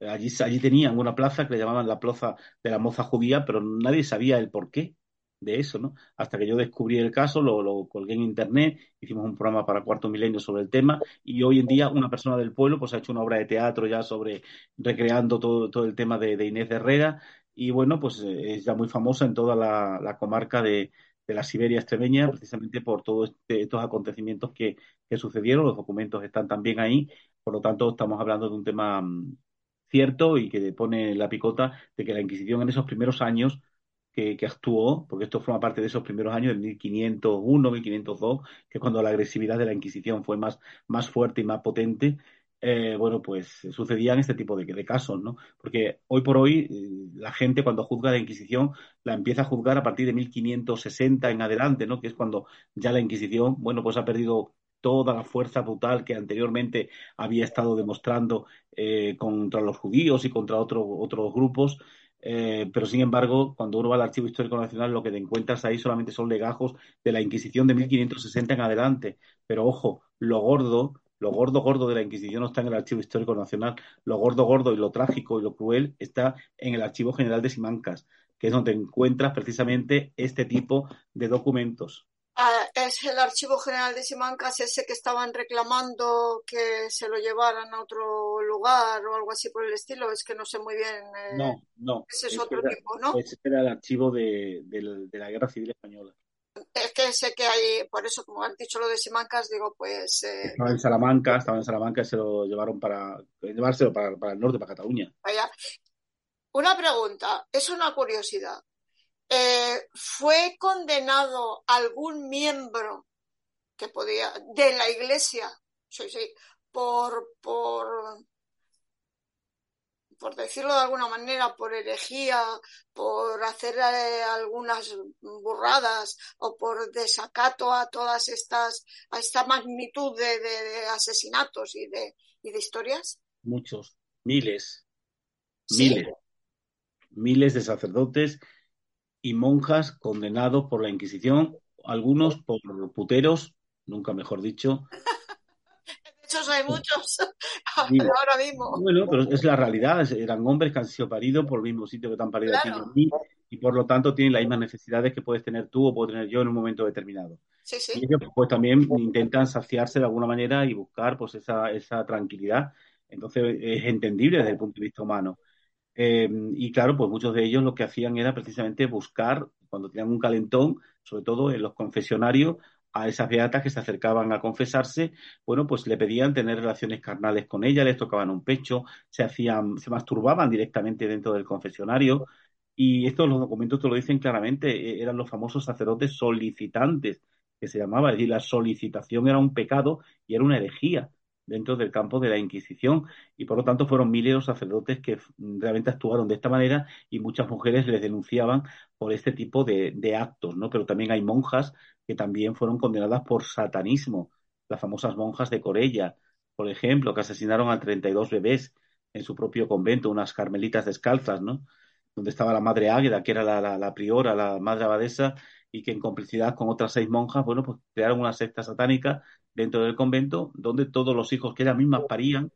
Allí, allí tenían una plaza que le llamaban la plaza de la moza judía, pero nadie sabía el porqué de eso, ¿no? Hasta que yo descubrí el caso, lo, lo, colgué en internet, hicimos un programa para Cuarto Milenio sobre el tema y hoy en día una persona del pueblo pues ha hecho una obra de teatro ya sobre recreando todo, todo el tema de, Inés de Herrera y bueno, pues eh, es ya muy famosa en toda la comarca de, de la Siberia extremeña, precisamente por todos este, estos acontecimientos que, sucedieron. Los documentos están también ahí, por lo tanto, estamos hablando de un tema mm, cierto y que pone la picota de que la Inquisición en esos primeros años que, actuó, porque esto forma parte de esos primeros años, del 1501, 1502, que es cuando la agresividad de la Inquisición fue más, más fuerte y más potente, eh, bueno, pues sucedían este tipo de, casos, ¿no? Porque hoy por hoy eh, la gente cuando juzga la Inquisición la empieza a juzgar a partir de 1560 en adelante, ¿no? Que es cuando ya la Inquisición, bueno, pues ha perdido toda la fuerza brutal que anteriormente había estado demostrando eh, contra los judíos y contra otros otros grupos. pero sin embargo, cuando uno va al Archivo Histórico Nacional, lo que te encuentras ahí solamente son legajos de la Inquisición de 1560 en adelante. Pero ojo, lo gordo lo gordo, gordo de la Inquisición no está en el Archivo Histórico Nacional. Lo gordo, gordo y lo trágico y lo cruel está en el Archivo General de Simancas, que es donde encuentras precisamente este tipo de documentos. Ah, es el Archivo General de Simancas ese que estaban reclamando que se lo llevaran a otro lugar o algo así por el estilo. Es que no sé muy bien. Eh, no, no. Ese es, otro tipo, ¿no? Ese era el archivo de la Guerra Civil Española es que sé que hay, por eso, como han dicho lo de Simancas, digo, pues. Eh, estaba en Salamanca, estaba en Salamanca y se lo llevaron para. llevárselo para, el norte, para Cataluña. Vaya. Una pregunta, es una curiosidad. Eh, ¿Fue condenado algún miembro que podía de la iglesia sí, sí, por, por por decirlo de alguna manera, por herejía, por hacer eh, algunas burradas o por desacato a todas estas, a esta magnitud de, asesinatos y de, y de historias? Muchos, miles, miles, miles de sacerdotes y monjas condenados por la Inquisición, algunos por puteros, nunca mejor dicho, muchos hay muchos *laughs* ahora mismo. Bueno, pero es la realidad, eran hombres que han sido paridos por el mismo sitio que te han parido aquí y por lo tanto tienen las mismas necesidades que puedes tener tú o puedo tener yo en un momento determinado. Sí, sí. Y ellos pues también intentan saciarse de alguna manera y buscar pues esa, esa tranquilidad. Entonces es entendible desde el punto de vista humano. Eh, y claro, pues muchos de ellos lo que hacían era precisamente buscar, cuando tenían un calentón, sobre todo en los confesionarios, a esas beatas que se acercaban a confesarse, bueno, pues le pedían tener relaciones carnales con ella, les tocaban un pecho, se hacían, se masturbaban directamente dentro del confesionario. Y estos los documentos te lo dicen claramente, e, eran los famosos sacerdotes solicitantes, que se llamaba, es decir, la solicitación era un pecado y era una herejía dentro del campo de la Inquisición y por lo tanto fueron miles los sacerdotes que realmente actuaron de esta manera y muchas mujeres les denunciaban por este tipo de, de actos, ¿no? Pero también hay monjas que también fueron condenadas por satanismo, las famosas monjas de Corella, por ejemplo, que asesinaron a 32 bebés en su propio convento, unas carmelitas descalzas, ¿no? Donde estaba la madre Águeda, que era la, la, priora, la madre abadesa, y que en complicidad con otras seis monjas, bueno, pues crearon una secta satánica dentro del convento donde todos los hijos que ellas mismas parían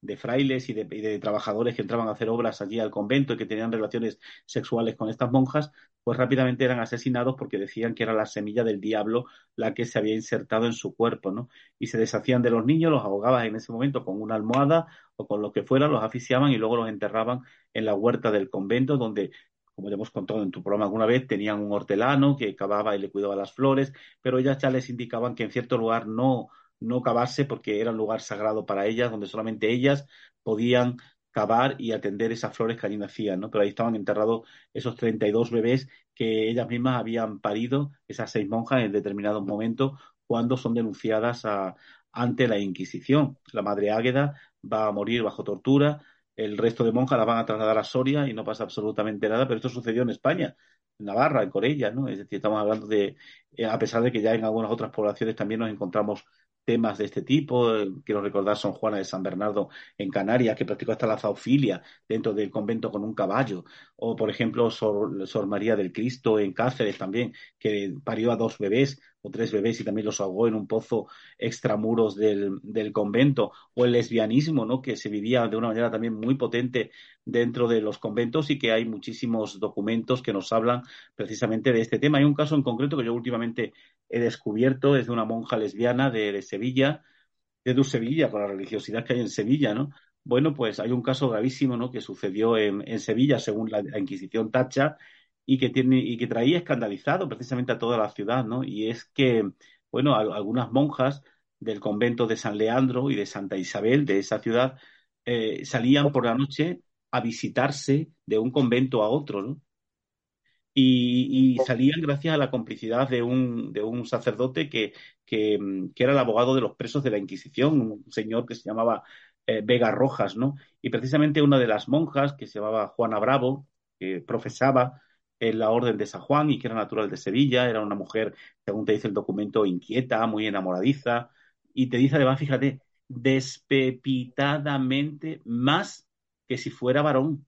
de frailes y de, trabajadores que entraban a hacer obras allí al convento y que tenían relaciones sexuales con estas monjas, pues rápidamente eran asesinados porque decían que era la semilla del diablo la que se había insertado en su cuerpo, ¿no? Y se deshacían de los niños, los ahogaban en ese momento con una almohada o con lo que fuera, los asfixiaban y luego los enterraban en la huerta del convento donde como ya hemos contado en tu programa alguna vez, tenían un hortelano que cavaba y le cuidaba las flores, pero ellas ya les indicaban que en cierto lugar no, no cavarse porque era un lugar sagrado para ellas, donde solamente ellas podían cavar y atender esas flores que allí nacían, ¿no? Pero ahí estaban enterrados esos 32 bebés que ellas mismas habían parido, esas seis monjas, en determinados momentos, cuando son denunciadas ante la Inquisición. La madre Águeda va a morir bajo tortura, el resto de monjas la van a trasladar a Soria y no pasa absolutamente nada, pero esto sucedió en España, en Navarra, en Corella, ¿no? Es decir, estamos hablando de, eh, a pesar de que ya en algunas otras poblaciones también nos encontramos temas de este tipo. Eh, quiero recordar Son Juana de San Bernardo en Canarias, que practicó hasta la zoofilia dentro del convento con un caballo. O, por ejemplo, Sor, María del Cristo en Cáceres también, que parió a dos bebés o tres bebés y también los ahogó en un pozo extramuros del, del convento. O el lesbianismo, ¿no? que se vivía de una manera también muy potente dentro de los conventos y que hay muchísimos documentos que nos hablan precisamente de este tema. Hay un caso en concreto que yo últimamente he descubierto, es de una monja lesbiana de, Sevilla, de Sevilla, por la religiosidad que hay en Sevilla, ¿no? Bueno, pues hay un caso gravísimo, ¿no? Que sucedió en, Sevilla, según la, Inquisición Tacha, y que tiene y que traía escandalizado precisamente a toda la ciudad, ¿no? Y es que, bueno, algunas monjas del convento de San Leandro y de Santa Isabel de esa ciudad eh, salían por la noche a visitarse de un convento a otro, ¿no? Y, salían gracias a la complicidad de un, de un sacerdote que, que, era el abogado de los presos de la Inquisición, un señor que se llamaba eh, Vega Rojas, ¿no? Y precisamente una de las monjas, que se llamaba Juana Bravo, que profesaba en la Orden de San Juan y que era natural de Sevilla, era una mujer, según te dice el documento, inquieta, muy enamoradiza, y te dice además, fíjate, despepitadamente más que si fuera varón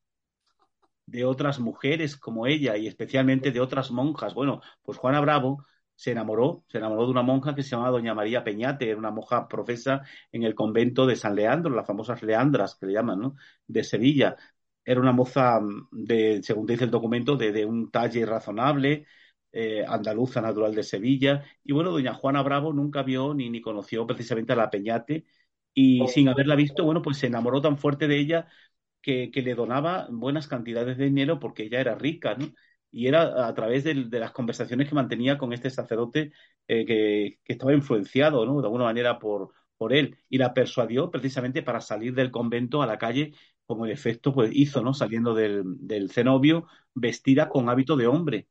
de otras mujeres como ella y especialmente de otras monjas. Bueno, pues Juana Bravo se enamoró, se enamoró de una monja que se llamaba Doña María Peñate, era una monja profesa en el convento de San Leandro, las famosas Leandras que le llaman, ¿no? De Sevilla. Era una moza de, según dice el documento, de, un talle razonable, eh, andaluza natural de Sevilla. Y bueno, doña Juana Bravo nunca vio ni, ni conoció precisamente a la Peñate y sin haberla visto, bueno, pues se enamoró tan fuerte de ella que, le donaba buenas cantidades de dinero porque ella era rica, ¿no? Y era a través de, las conversaciones que mantenía con este sacerdote eh, que, estaba influenciado, ¿no? De alguna manera por, por él. Y la persuadió precisamente para salir del convento a la calle, como el efecto pues, hizo, ¿no? Saliendo del, cenobio vestida con hábito de hombre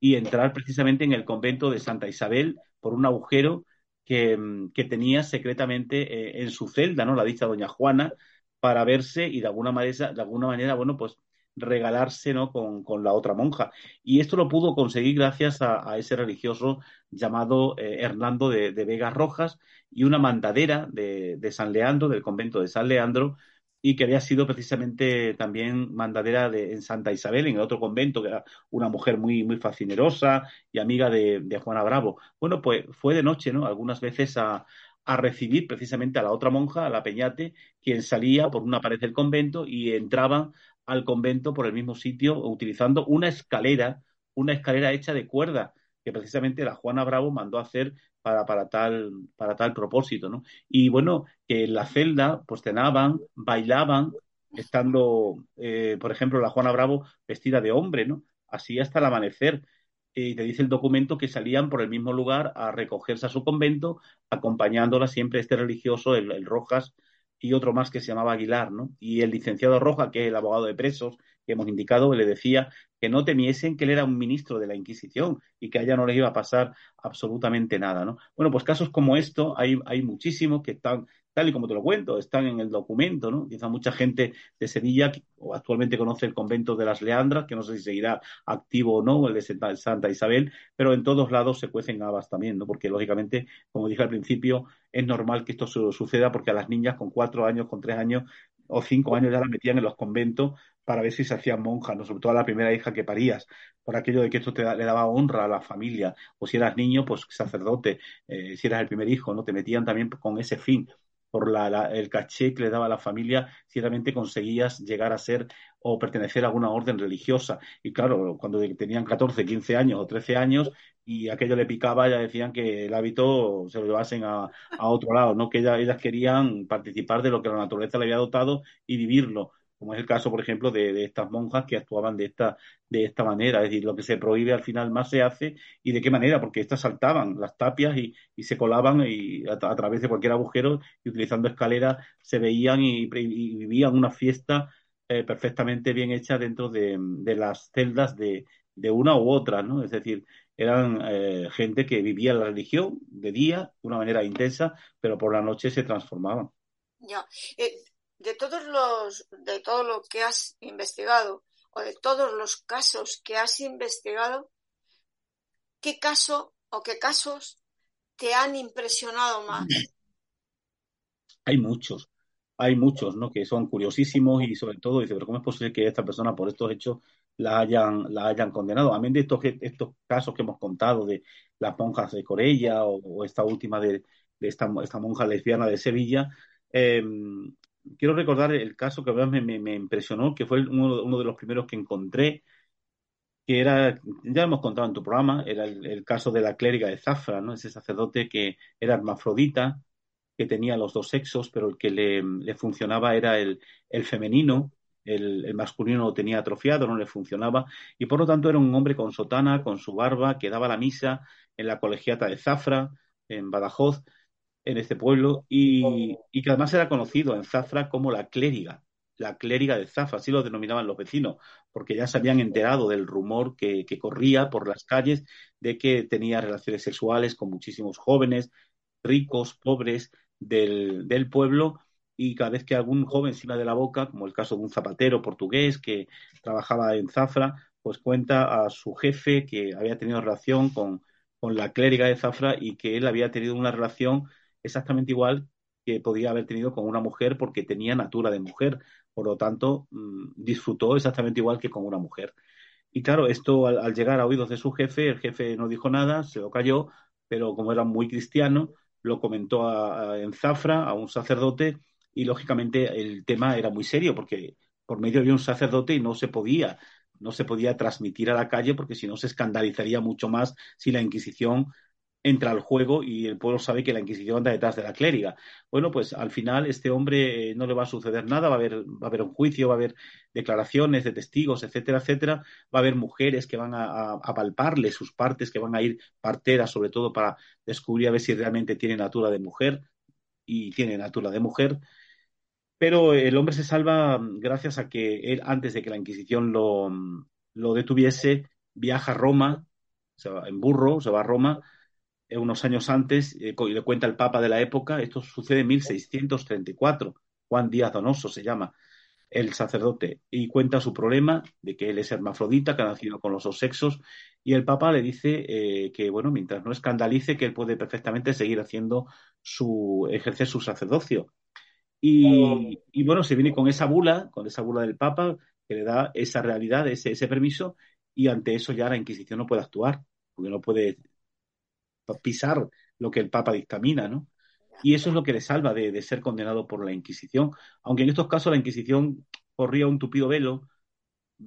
y entrar precisamente en el convento de Santa Isabel por un agujero que, que tenía secretamente eh, en su celda, ¿no? La dicha doña Juana, para verse y de alguna manera, de alguna manera bueno, pues regalarse ¿no? con, la otra monja. Y esto lo pudo conseguir gracias a, ese religioso llamado eh, Hernando de, de, Vega Rojas y una mandadera de, de, San Leandro, del convento de San Leandro, y que había sido precisamente también mandadera de, en Santa Isabel, en el otro convento, que era una mujer muy, muy fascinerosa y amiga de, de Juana Bravo. Bueno, pues fue de noche, ¿no? Algunas veces a, a recibir precisamente a la otra monja, a la Peñate, quien salía por una pared del convento y entraba al convento por el mismo sitio utilizando una escalera, una escalera hecha de cuerda, que precisamente la Juana Bravo mandó a hacer para, para, tal, para tal propósito, ¿no? Y bueno, que en la celda pues cenaban, bailaban, estando, eh, por ejemplo, la Juana Bravo vestida de hombre, ¿no? Así hasta el amanecer y te dice el documento que salían por el mismo lugar a recogerse a su convento, acompañándola siempre este religioso, el, Rojas, y otro más que se llamaba Aguilar, ¿no? Y el licenciado Rojas, que es el abogado de presos que hemos indicado, le decía que no temiesen que él era un ministro de la Inquisición y que a ella no les iba a pasar absolutamente nada, ¿no? Bueno, pues casos como esto hay, hay muchísimos que están tal y como te lo cuento, están en el documento, ¿no? Quizá mucha gente de Sevilla o actualmente conoce el convento de las Leandras, que no sé si seguirá activo o no, el de Santa Isabel, pero en todos lados se cuecen habas también, ¿no? Porque lógicamente, como dije al principio, es normal que esto suceda porque a las niñas con cuatro años, con tres años, o cinco años ya la metían en los conventos para ver si se hacían monjas, ¿no? sobre todo a la primera hija que parías, por aquello de que esto te le daba honra a la familia, o si eras niño, pues sacerdote, eh, si eras el primer hijo, ¿no? Te metían también con ese fin por la, el caché que le daba a la familia si realmente conseguías llegar a ser o pertenecer a alguna orden religiosa. Y claro, cuando tenían 14, 15 años o 13 años y aquello le picaba, ya decían que el hábito se lo llevasen a, otro lado, ¿no? que ellas, querían participar de lo que la naturaleza le había dotado y vivirlo como es el caso, por ejemplo, de, estas monjas que actuaban de esta, de esta manera. Es decir, lo que se prohíbe al final más se hace y de qué manera, porque estas saltaban las tapias y, se colaban y a, través de cualquier agujero y utilizando escaleras se veían y, vivían una fiesta eh, perfectamente bien hecha dentro de, las celdas de, una u otra, ¿no? Es decir, eran eh, gente que vivía la religión de día de una manera intensa, pero por la noche se transformaban. Ya. Eh, de todos los, de todo lo que has investigado o de todos los casos que has investigado, ¿qué caso o qué casos te han impresionado más? *clears throat* Hay muchos, hay muchos, ¿no? Que son curiosísimos y sobre todo dice, pero ¿cómo es posible que esta persona por estos hechos la hayan, la hayan condenado? A mí de estos, estos casos que hemos contado de las monjas de Corella o, esta última de, esta, esta monja lesbiana de Sevilla, eh, quiero recordar el caso que me, me, impresionó, que fue uno, de los primeros que encontré, que era, ya hemos contado en tu programa, era el, caso de la clériga de Zafra, ¿no? Ese sacerdote que era hermafrodita, que tenía los dos sexos, pero el que le, funcionaba era el, femenino, el, el, masculino lo tenía atrofiado, no le funcionaba, y por lo tanto era un hombre con sotana, con su barba, que daba la misa en la colegiata de Zafra, en Badajoz, en este pueblo y, que además era conocido en Zafra como la clériga, la clériga de Zafra, así lo denominaban los vecinos, porque ya se habían enterado del rumor que, corría por las calles de que tenía relaciones sexuales con muchísimos jóvenes, ricos, pobres del, del pueblo y cada vez que algún joven se de la boca, como el caso de un zapatero portugués que trabajaba en Zafra, pues cuenta a su jefe que había tenido relación con, con la clériga de Zafra y que él había tenido una relación exactamente igual que podía haber tenido con una mujer porque tenía natura de mujer. Por lo tanto, mm, disfrutó exactamente igual que con una mujer. Y claro, esto al, llegar a oídos de su jefe, el jefe no dijo nada, se lo cayó, pero como era muy cristiano, lo comentó en Zafra, a un sacerdote, y lógicamente el tema era muy serio porque por medio de un sacerdote no se podía no se podía transmitir a la calle porque si no se escandalizaría mucho más si la Inquisición entra al juego y el pueblo sabe que la Inquisición anda detrás de la clériga. Bueno, pues al final este hombre eh, no le va a suceder nada, va a haber, a un juicio, va a haber declaraciones de testigos, etcétera, etcétera. Va a haber mujeres que van a, palparle sus partes, que van a ir parteras, sobre todo para descubrir a ver si realmente tiene natura de mujer y tiene natura de mujer. Pero el hombre se salva mm, gracias a que él, antes de que la Inquisición lo, mm, lo detuviese, viaja a Roma, se va en burro, se va a Roma, eh, unos años antes, eh, y le cuenta el Papa de la época, esto sucede en 1634, Juan Díaz Donoso se llama el sacerdote, y cuenta su problema de que él es hermafrodita, que ha nacido con los dos sexos, y el Papa le dice eh, que, bueno, mientras no escandalice, que él puede perfectamente seguir haciendo su, ejercer su sacerdocio. Y, bueno, se viene con esa bula, con esa bula del Papa, que le da esa realidad, ese permiso, y ante eso ya la Inquisición no puede actuar, porque no puede pisar lo que el Papa dictamina, ¿no? Y eso es lo que le salva de, ser condenado por la Inquisición. Aunque en estos casos la Inquisición corría un tupido velo,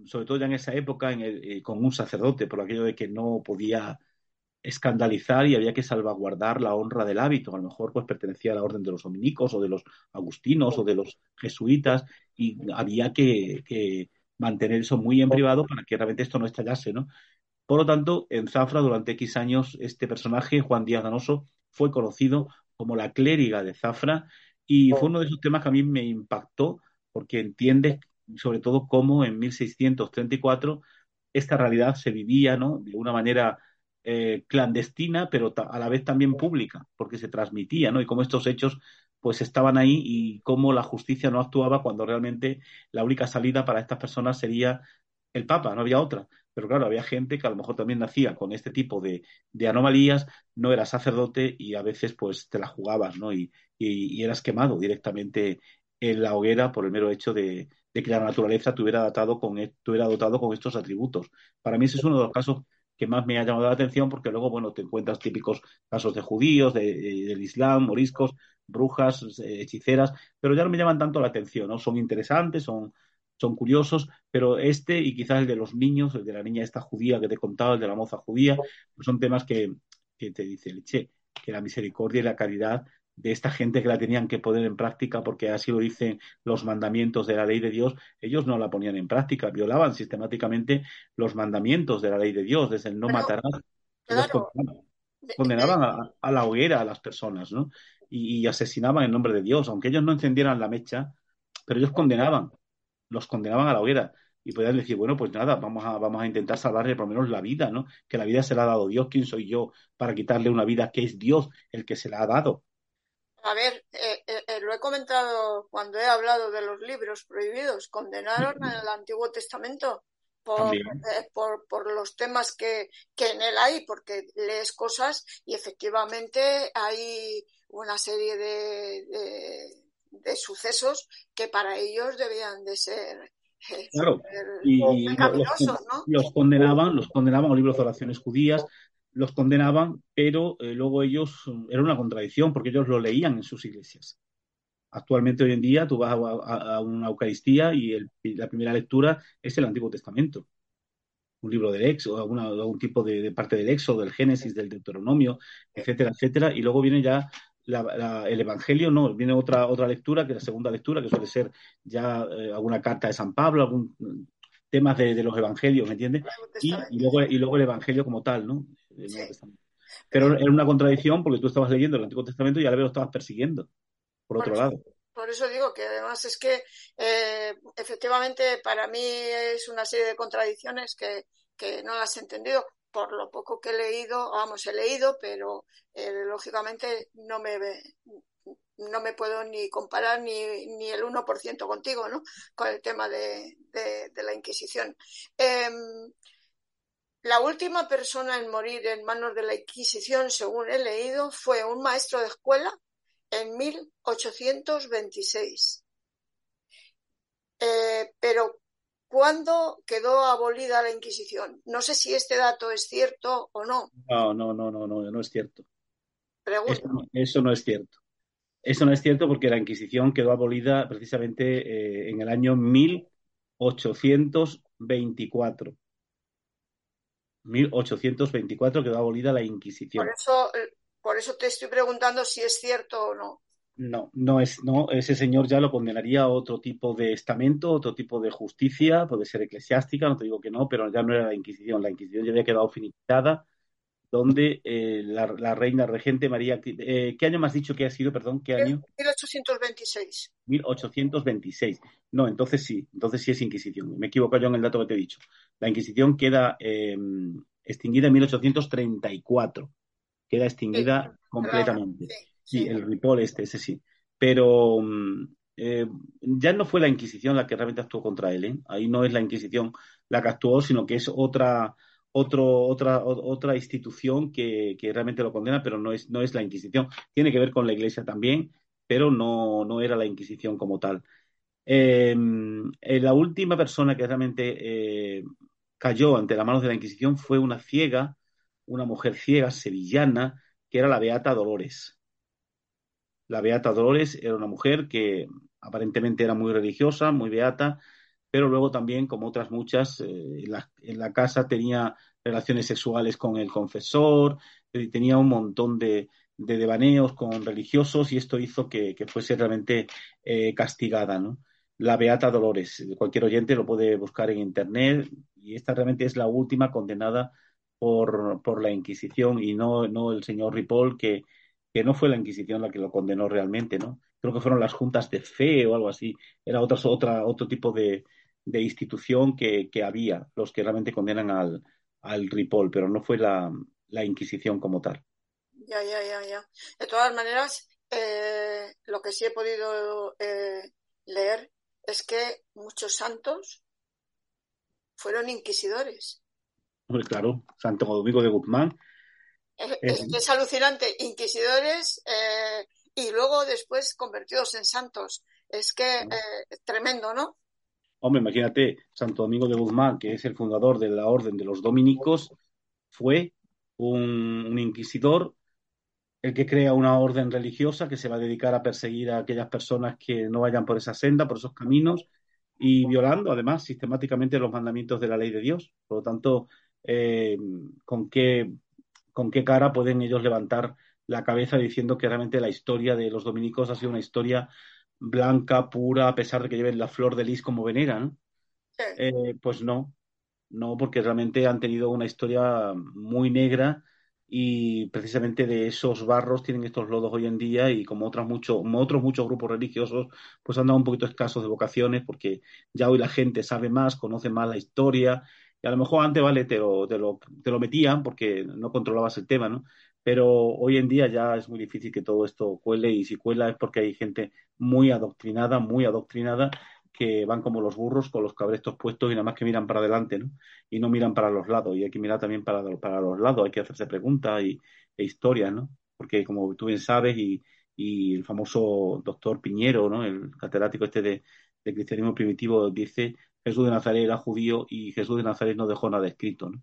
sobre todo ya en esa época, eh, con un sacerdote, por aquello de que no podía escandalizar y había que salvaguardar la honra del hábito. A lo mejor pues pertenecía a la orden de los dominicos o de los agustinos o de los jesuitas y había que, que mantener eso muy en privado para que realmente esto no estallase, ¿no? Por lo tanto, en Zafra, durante X años, este personaje, Juan Díaz Ganoso, fue conocido como la clériga de Zafra y fue uno de esos temas que a mí me impactó porque entiendes sobre todo cómo en 1634 esta realidad se vivía ¿no? de una manera eh, clandestina, pero a la vez también pública, porque se transmitía, ¿no? Y cómo estos hechos pues estaban ahí y cómo la justicia no actuaba cuando realmente la única salida para estas personas sería el Papa, no había otra. Pero claro, había gente que a lo mejor también nacía con este tipo de, anomalías, no era sacerdote y a veces pues te la jugabas, ¿no? Y, y, eras quemado directamente en la hoguera por el mero hecho de, que la naturaleza tuviera, dotado con, e, tuviera dotado con estos atributos. Para mí ese es uno de los casos que más me ha llamado la atención porque luego, bueno, te encuentras típicos casos de judíos, de, del Islam, moriscos, brujas, eh, hechiceras, pero ya no me llaman tanto la atención, ¿no? Son interesantes, son, son curiosos, pero este y quizás el de los niños, el de la niña esta judía que te he contado, el de la moza judía, pues son temas que, que te dice, leche, que la misericordia y la caridad de esta gente que la tenían que poner en práctica porque así lo dicen los mandamientos de la ley de Dios, ellos no la ponían en práctica, violaban sistemáticamente los mandamientos de la ley de Dios, desde el no matarás. condenaban, a, la hoguera a las personas, ¿no? Y, asesinaban en nombre de Dios, aunque ellos no encendieran la mecha, pero ellos condenaban, los condenaban a la hoguera. Y podían decir, bueno, pues nada, vamos a, vamos a intentar salvarle por lo menos la vida, ¿no? Que la vida se la ha dado Dios, ¿quién soy yo para quitarle una vida que es Dios el que se la ha dado? A ver, eh, eh, eh, lo he comentado cuando he hablado de los libros prohibidos. Condenaron en el Antiguo Testamento por, por, por, los temas que, que en él hay, porque lees cosas y efectivamente hay una serie de, de, sucesos que para ellos debían de ser Claro, y, los, condenaban, los condenaban a libros de oraciones judías, los condenaban, pero eh, luego ellos, era una contradicción porque ellos lo leían en sus iglesias. Actualmente, hoy en día, tú vas a, una Eucaristía y, la primera lectura es el Antiguo Testamento. Un libro del Éxodo, alguna, algún tipo de, parte del Éxodo, del Génesis, del Deuteronomio, etcétera, etcétera. Y luego viene ya el Evangelio, no, viene otra, otra lectura, que es la segunda lectura, que suele ser ya eh, alguna carta de San Pablo, algún temas de, los evangelios, ¿me entiendes? Y, luego, y luego el evangelio como tal, ¿no? Pero era una contradicción porque tú estabas leyendo el Antiguo Testamento y a la vez lo estabas persiguiendo, por, otro lado. Por eso digo que además es que eh, efectivamente para mí es una serie de contradicciones que, que no las he entendido por lo poco que he leído, vamos, he leído, pero eh, lógicamente no me, no me puedo ni comparar ni, ni el 1% contigo, ¿no? Con el tema de, de, la Inquisición. Em, la última persona en morir en manos de la Inquisición, según he leído, fue un maestro de escuela en 1826. Eh, pero, ¿cuándo quedó abolida la Inquisición? No sé si este dato es cierto o no. No, no, no, no, no, no es cierto. eso no es cierto. Eso no es cierto porque la Inquisición quedó abolida precisamente eh, en el año 1824. 1824 quedó abolida la Inquisición. Por eso, eh, por eso te estoy preguntando si es cierto o no. No, no es, no, ese señor ya lo condenaría a otro tipo de estamento, otro tipo de justicia, puede ser eclesiástica, no te digo que no, pero ya no era la Inquisición. La Inquisición ya había quedado finiquitada donde eh, la, reina regente María... Eh, ¿Qué año me has dicho que ha sido, perdón? ¿Qué año? 1826. 1826. No, entonces sí, entonces sí es Inquisición. Me equivoco yo en el dato que te he dicho. La Inquisición queda eh, extinguida en 1834. Queda extinguida completamente. Sí, el Ripoll este, ese sí. Pero mm, ya no fue la Inquisición la que realmente actuó contra él. Ahí no es la Inquisición la que actuó, sino que es otra otro, otra, otra institución que, realmente lo condena, pero no es, no es la Inquisición. Tiene que ver con la Iglesia también, pero no, no era la Inquisición como tal. Em, eh, la última persona que realmente eh, cayó ante las manos de la Inquisición fue una ciega, una mujer ciega sevillana, que era la Beata Dolores. La Beata Dolores era una mujer que aparentemente era muy religiosa, muy beata, pero luego también, como otras muchas, eh, en, la, casa tenía relaciones sexuales con el confesor, eh, tenía un montón de, devaneos con religiosos y esto hizo que, fuese realmente eh, castigada, ¿no? La Beata Dolores, cualquier oyente lo puede buscar en internet y esta realmente es la última condenada por, por la Inquisición y no, no el señor Ripoll, que, que no fue la Inquisición la que lo condenó realmente, ¿no? Creo que fueron las juntas de fe o algo así, era otra, otra, otro tipo de, de institución que, había, los que realmente condenan al, al Ripoll, pero no fue la, Inquisición como tal. Ya, ya, ya, ya. De todas maneras, eh, lo que sí he podido eh, leer es que muchos santos fueron inquisidores. claro, Santo Domingo de Guzmán. *laughs* Es, alucinante, inquisidores eh, y luego después convertidos en santos. Es que eh, tremendo, ¿no? Hombre, imagínate, Santo Domingo de Guzmán, que es el fundador de la Orden de los Dominicos, fue un, inquisidor, el que crea una orden religiosa que se va a dedicar a perseguir a aquellas personas que no vayan por esa senda, por esos caminos, y violando además sistemáticamente los mandamientos de la ley de Dios. Por lo tanto, eh, ¿con, qué, ¿con qué cara pueden ellos levantar la cabeza diciendo que realmente la historia de los dominicos ha sido una historia blanca, pura, a pesar de que lleven la flor de lis como venera, ¿no? Eh, pues no, no, porque realmente han tenido una historia muy negra y precisamente de esos barros tienen estos lodos hoy en día y como otros muchos, otros muchos grupos religiosos, pues han dado un poquito escasos de vocaciones porque ya hoy la gente sabe más, conoce más la historia y a lo mejor antes, vale, te lo, te lo, te lo metían porque no controlabas el tema, ¿no? Pero hoy en día ya es muy difícil que todo esto cuele y si cuela es porque hay gente muy adoctrinada, muy adoctrinada que van como los burros con los cabrestos puestos y nada más que miran para adelante, ¿no? Y no miran para los lados. Y hay que mirar también para, para los lados, hay que hacerse preguntas y, e historias, ¿no? Porque como tú bien sabes, y, y el famoso doctor Piñero, ¿no? El catedrático este de, de cristianismo primitivo, dice Jesús de Nazaret era judío y Jesús de Nazaret no dejó nada escrito, ¿no?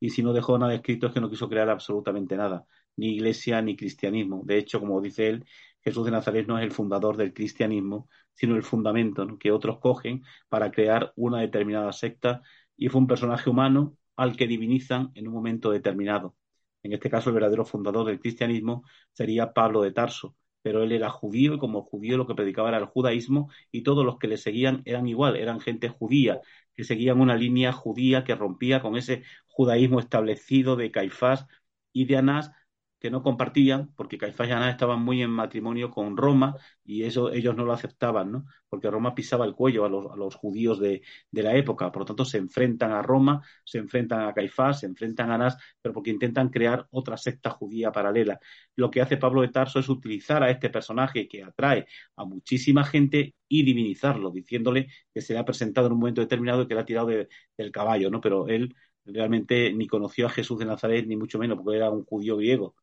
Y si no dejó nada escrito es que no quiso crear absolutamente nada, ni iglesia ni cristianismo. De hecho, como dice él, Jesús de Nazaret no es el fundador del cristianismo, sino el fundamento que otros cogen para crear una determinada secta y fue un personaje humano al que divinizan en un momento determinado. En este caso, el verdadero fundador del cristianismo sería Pablo de Tarso, pero él era judío y como judío lo que predicaba era el judaísmo y todos los que le seguían eran igual, eran gente judía, que seguían una línea judía que rompía con ese judaísmo establecido de Caifás y de Anás, que no compartían, porque Caifás y Anás estaban muy en matrimonio con Roma y eso ellos no lo aceptaban, ¿no? Porque Roma pisaba el cuello a los, a los judíos de, de, la época, por lo tanto se enfrentan a Roma, se enfrentan a Caifás, se enfrentan a Anás, pero porque intentan crear otra secta judía paralela. Lo que hace Pablo de Tarso es utilizar a este personaje que atrae a muchísima gente y divinizarlo, diciéndole que se le ha presentado en un momento determinado y que le ha tirado de, del caballo, ¿no? Pero él realmente ni conoció a Jesús de Nazaret, ni mucho menos, porque era un judío griego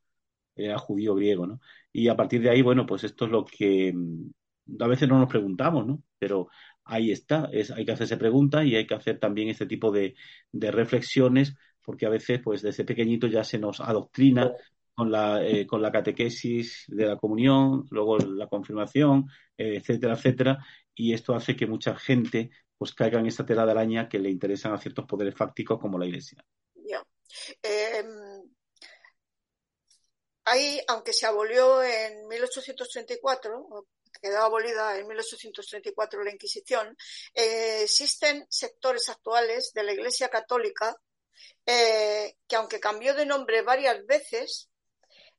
era judío griego, ¿no? Y a partir de ahí, bueno, pues esto es lo que mm, a veces no nos preguntamos, ¿no? Pero ahí está, es, hay que hacerse preguntas y hay que hacer también este tipo de, de reflexiones, porque a veces, pues desde pequeñito ya se nos adoctrina con la, eh, con la catequesis de la comunión, luego la confirmación, eh, etcétera, etcétera, y esto hace que mucha gente pues caiga en esta tela de araña que le interesan a ciertos poderes fácticos como la Iglesia. Ya. Eh, Ahí, aunque se abolió en 1834, quedó abolida en 1834 la Inquisición, eh, existen sectores actuales de la Iglesia Católica eh, que, aunque cambió de nombre varias veces,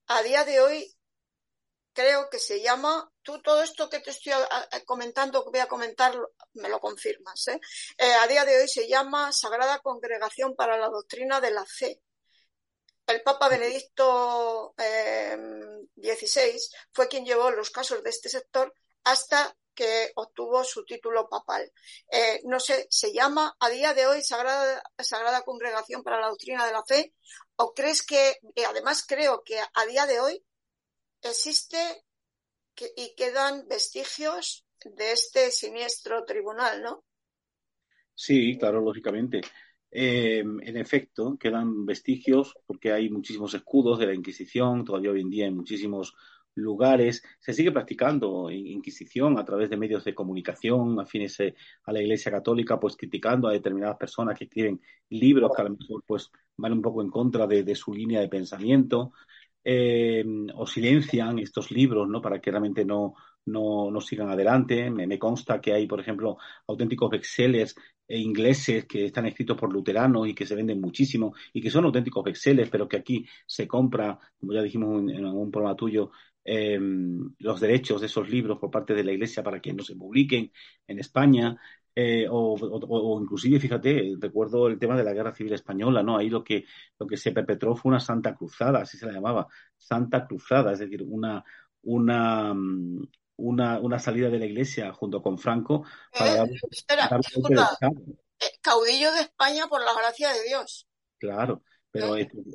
a día de hoy creo que se llama, tú todo esto que te estoy comentando, que voy a comentar, me lo confirmas, ¿eh? a día de hoy se llama Sagrada Congregación para la Doctrina de la Fe el Papa Benedicto XVI em, fue quien llevó los casos de este sector hasta que obtuvo su título papal. Eh, no sé, ¿se llama a día de hoy Sagrada, Sagrada Congregación para la Doctrina de la Fe? ¿O crees que, además creo que a día de hoy existe y quedan vestigios de este siniestro tribunal, ¿no? Sí, claro, lógicamente. Eh, en efecto, quedan vestigios porque hay muchísimos escudos de la Inquisición, todavía hoy en día en muchísimos lugares. Se sigue practicando Inquisición a través de medios de comunicación afines eh, a la Iglesia Católica, pues criticando a determinadas personas que escriben libros que a lo mejor pues van un poco en contra de, su línea de pensamiento. Eh, o silencian estos libros, ¿no? Para que realmente no, no, no sigan adelante. Me, consta que hay, por ejemplo, auténticos eh, ingleses que están escritos por luteranos y que se venden muchísimo y que son auténticos bestsellers, pero que aquí se compra, como ya dijimos en, algún programa tuyo, eh, los derechos de esos libros por parte de la Iglesia para que no se publiquen en España. Eh, o, o, o, inclusive, fíjate, recuerdo el tema de la Guerra Civil Española, ¿no? Ahí lo que, lo que se perpetró fue una Santa Cruzada, así se la llamaba, Santa Cruzada, es decir, una, una, mm, una, una salida de la iglesia junto con Franco para eh, espera, eh, caudillo de España por la gracia de Dios. Claro. Pero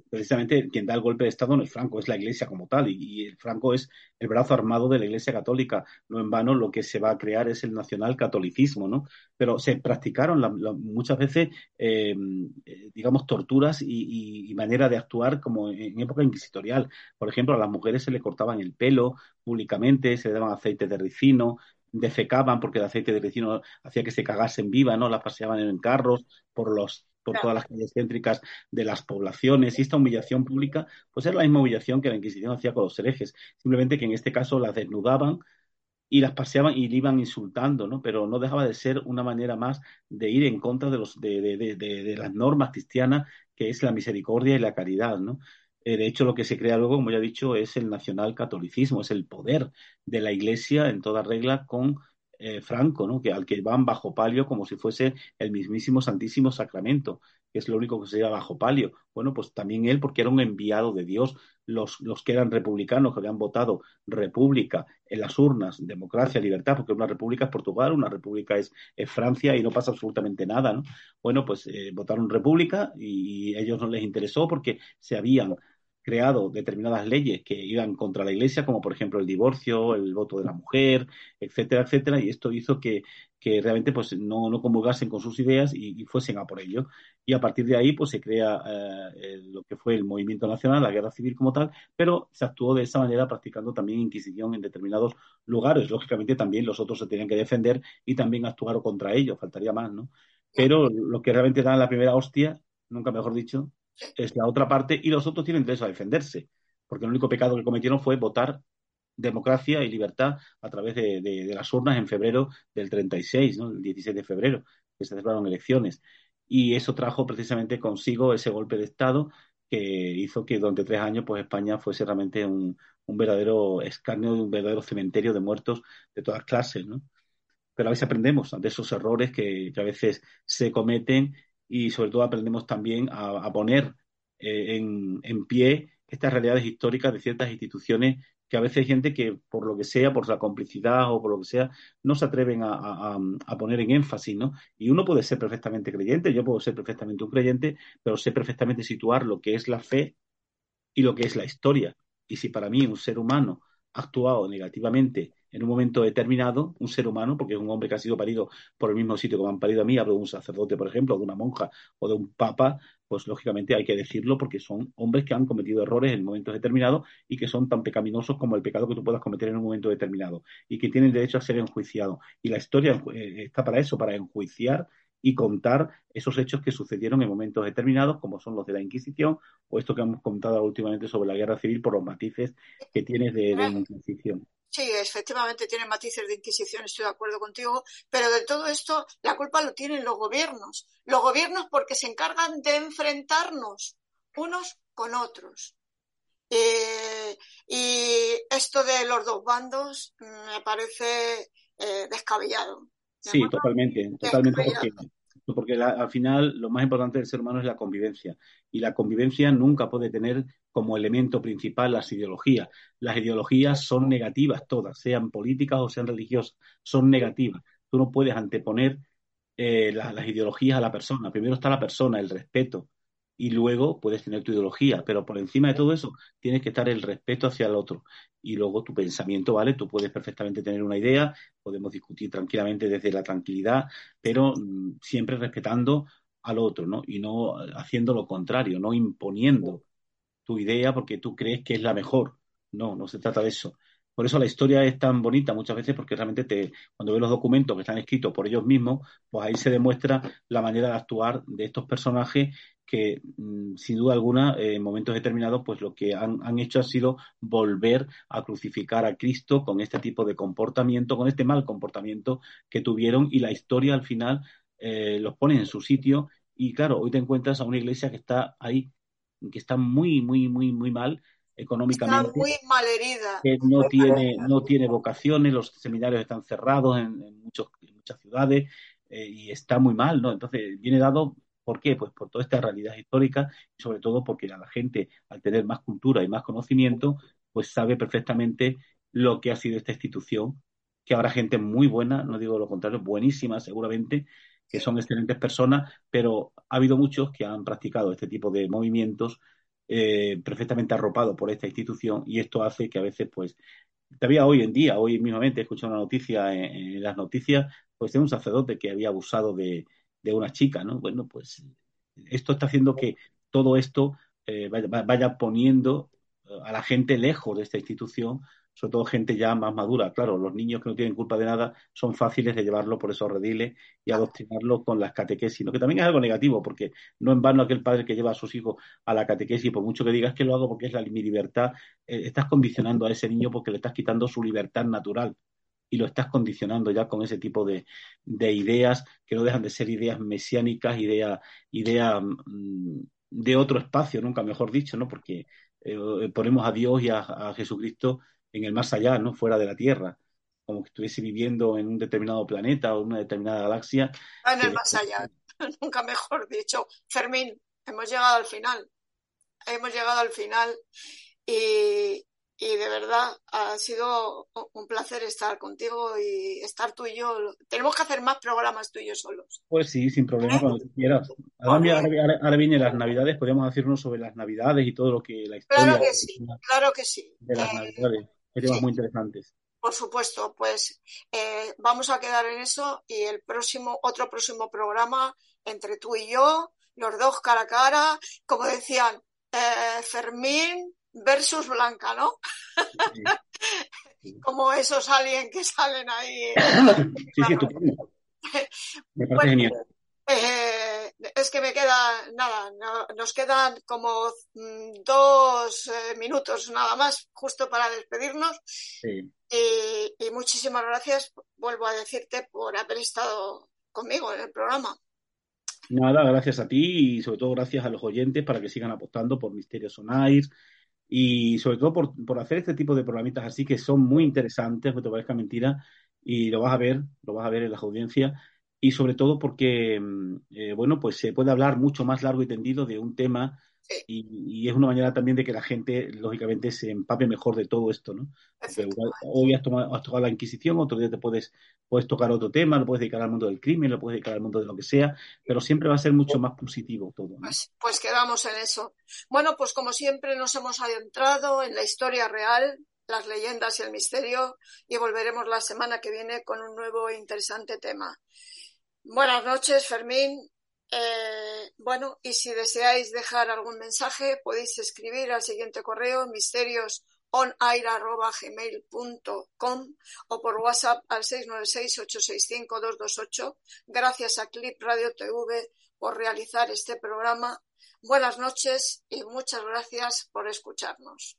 precisamente quien da el golpe de Estado no es Franco, es la Iglesia como tal, y, el Franco es el brazo armado de la Iglesia católica. No en vano lo que se va a crear es el nacional catolicismo, ¿no? Pero se practicaron muchas veces, eh, digamos, torturas y, y, manera de actuar como en época inquisitorial. Por ejemplo, a las mujeres se le cortaban el pelo públicamente, se le daban aceite de ricino, defecaban porque el aceite de ricino hacía que se cagasen viva, ¿no? Las paseaban en carros por los por todas las calles céntricas de las poblaciones y esta humillación pública, pues es la misma humillación que la Inquisición hacía con los herejes, simplemente que en este caso las desnudaban y las paseaban y le iban insultando, ¿no? Pero no dejaba de ser una manera más de ir en contra de, los, de, de, de, las normas cristianas, que es la misericordia y la caridad, ¿no? Eh, de hecho, lo que se crea luego, como ya he dicho, es el nacional catolicismo, es el poder de la Iglesia en toda regla con eh, Franco, ¿no? que al que van bajo palio como si fuese el mismísimo Santísimo Sacramento, que es lo único que se lleva bajo palio. Bueno, pues también él, porque era un enviado de Dios, los, los que eran republicanos, que habían votado república en las urnas, democracia, libertad, porque una república es Portugal, una república es, Francia y no pasa absolutamente nada, ¿no? Bueno, pues eh, votaron república y, y a ellos no les interesó porque se habían creado determinadas leyes que iban contra la Iglesia, como por ejemplo el divorcio, el voto de la mujer, etcétera, etcétera, y esto hizo que, que realmente pues no, no comulgasen con sus ideas y, fuesen a por ello. Y a partir de ahí pues se crea eh, lo que fue el movimiento nacional, la guerra civil como tal, pero se actuó de esa manera practicando también inquisición en determinados lugares. Lógicamente también los otros se tenían que defender y también actuar contra ellos, faltaría más, ¿no? Pero lo que realmente da la primera hostia, nunca mejor dicho, es la otra parte y los otros tienen derecho a defenderse, porque el único pecado que cometieron fue votar democracia y libertad a través de, las urnas en febrero del 36, ¿no? el 16 de febrero, que se celebraron elecciones. Y eso trajo precisamente consigo ese golpe de Estado que hizo que durante tres años pues España fuese realmente un, un verdadero escarnio, un verdadero cementerio de muertos de todas clases, ¿no? Pero a veces aprendemos de esos errores que a veces se cometen y sobre todo aprendemos también a, poner eh, en, pie estas realidades históricas de ciertas instituciones que a veces hay gente que, por lo que sea, por la complicidad o por lo que sea, no se atreven a, poner en énfasis, ¿no? Y uno puede ser perfectamente creyente, yo puedo ser perfectamente un creyente, pero sé perfectamente situar lo que es la fe y lo que es la historia. Y si para mí un ser humano ha actuado negativamente en un momento determinado, un ser humano, porque es un hombre que ha sido parido por el mismo sitio que me han parido a mí, hablo de un sacerdote, por ejemplo, de una monja o de un papa, pues lógicamente hay que decirlo porque son hombres que han cometido errores en momentos determinados y que son tan pecaminosos como el pecado que tú puedas cometer en un momento determinado y que tienen derecho a ser enjuiciados. Y la historia eh, está para eso, para enjuiciar y contar esos hechos que sucedieron en momentos determinados, como son los de la Inquisición, o esto que hemos contado últimamente sobre la guerra civil por los matices que tienes de, de la Inquisición. Sí, efectivamente tiene matices de Inquisición, estoy de acuerdo contigo, pero de todo esto la culpa lo tienen los gobiernos. Los gobiernos porque se encargan de enfrentarnos unos con otros. Eh, y esto de los dos bandos me parece eh, descabellado. Sí, totalmente, totalmente porque al final lo más importante del ser humano es la convivencia y la convivencia nunca puede tener como elemento principal las ideologías. Las ideologías son negativas todas, sean políticas o sean religiosas, son negativas. Tú no puedes anteponer eh, las ideologías a la persona. Primero está la persona, el respeto, y luego puedes tener tu ideología, pero por encima de todo eso tienes que estar el respeto hacia el otro y luego tu pensamiento, ¿vale? Tú puedes perfectamente tener una idea, podemos discutir tranquilamente desde la tranquilidad, pero mm, siempre respetando al otro, ¿no? Y no haciendo lo contrario, no imponiendo tu idea porque tú crees que es la mejor. No, no se trata de eso. Por eso la historia es tan bonita muchas veces porque realmente te, cuando ves los documentos que están escritos por ellos mismos, pues ahí se demuestra la manera de actuar de estos personajes que mm, sin duda alguna en momentos determinados pues lo que han, hecho ha sido volver a crucificar a Cristo con este tipo de comportamiento, con este mal comportamiento que tuvieron y la historia al final eh, los pone en su sitio. Y claro, hoy te encuentras a una iglesia que está ahí, que está muy, muy, muy, muy mal económicamente. Está muy mal herida. Que no tiene, no tiene vocaciones, los seminarios están cerrados en, muchos, muchas ciudades eh, y está muy mal, ¿no? Entonces viene dado, ¿por qué? Pues por toda esta realidad histórica y sobre todo porque la gente, al tener más cultura y más conocimiento, pues sabe perfectamente lo que ha sido esta institución, que habrá gente muy buena, no digo lo contrario, buenísima seguramente, que son excelentes personas, pero ha habido muchos que han practicado este tipo de movimientos eh, perfectamente arropados por esta institución y esto hace que a veces, pues, todavía hoy en día, hoy mismamente he escuchado una noticia en, las noticias, pues de un sacerdote que había abusado de, de una chica, ¿no? Bueno, pues esto está haciendo que todo esto eh, vaya, poniendo a la gente lejos de esta institución, sobre todo gente ya más madura. Claro, los niños que no tienen culpa de nada son fáciles de llevarlo por esos rediles y adoctrinarlo con las catequesis, ¿no? que también es algo negativo, porque no en vano aquel padre que lleva a sus hijos a la catequesis, por mucho que digas que lo hago porque es la, mi libertad, eh, estás condicionando a ese niño porque le estás quitando su libertad natural y lo estás condicionando ya con ese tipo de, ideas que no dejan de ser ideas mesiánicas, ideas idea, mm, de otro espacio, nunca mejor dicho, ¿no? Porque eh, ponemos a Dios y a, Jesucristo en el más allá, ¿no? Fuera de la Tierra, como que estuviese viviendo en un determinado planeta o una determinada galaxia. En el más allá, *laughs* nunca mejor dicho. Fermín, hemos llegado al final. Hemos llegado al final y, y de verdad ha sido un placer estar contigo y estar tú y yo. Tenemos que hacer más programas tú y yo solos. Pues sí, sin problema, cuando quieras. Ahora, ahora, vienen las Navidades, podríamos hacernos sobre las Navidades y todo lo que la historia. Claro que sí, claro que sí. De las eh, Navidades. Temas muy interesantes. Por supuesto, pues eh, vamos a quedar en eso y el próximo, otro próximo programa entre tú y yo, los dos cara a cara, como decían eh, Fermín, versus Blanca, ¿no? *laughs* Como esos aliens que salen ahí. sí, sí. *laughs* Me parece genial. Eh, es que me queda nada, nos quedan como mm, dos eh, minutos nada más, justo para despedirnos. Sí. Y, y, muchísimas gracias, vuelvo a decirte, por haber estado conmigo en el programa. Nada, gracias a ti y sobre todo gracias a los oyentes para que sigan apostando por Misterios on y sobre todo por, por, hacer este tipo de programitas así que son muy interesantes, que te parezca mentira, y lo vas a ver, lo vas a ver en las audiencias, y sobre todo porque, mm, eh, bueno, pues se puede hablar mucho más largo y tendido de un tema y, es una manera también de que la gente, lógicamente, se empape mejor de todo esto, ¿no? hoy has, tocado la Inquisición, otro día te puedes, puedes tocar otro tema, lo puedes dedicar al mundo del crimen, lo puedes dedicar al mundo de lo que sea, pero siempre va a ser mucho más positivo todo. Pues, pues quedamos en eso. Bueno, pues como siempre nos hemos adentrado en la historia real, las leyendas y el misterio y volveremos la semana que viene con un nuevo e interesante tema. Buenas noches, Fermín. Eh, bueno, y si deseáis dejar algún mensaje, podéis escribir al siguiente correo misteriosonair.gmail.com o por WhatsApp al 696-865-228. Gracias a Clip Radio TV por realizar este programa. Buenas noches y muchas gracias por escucharnos.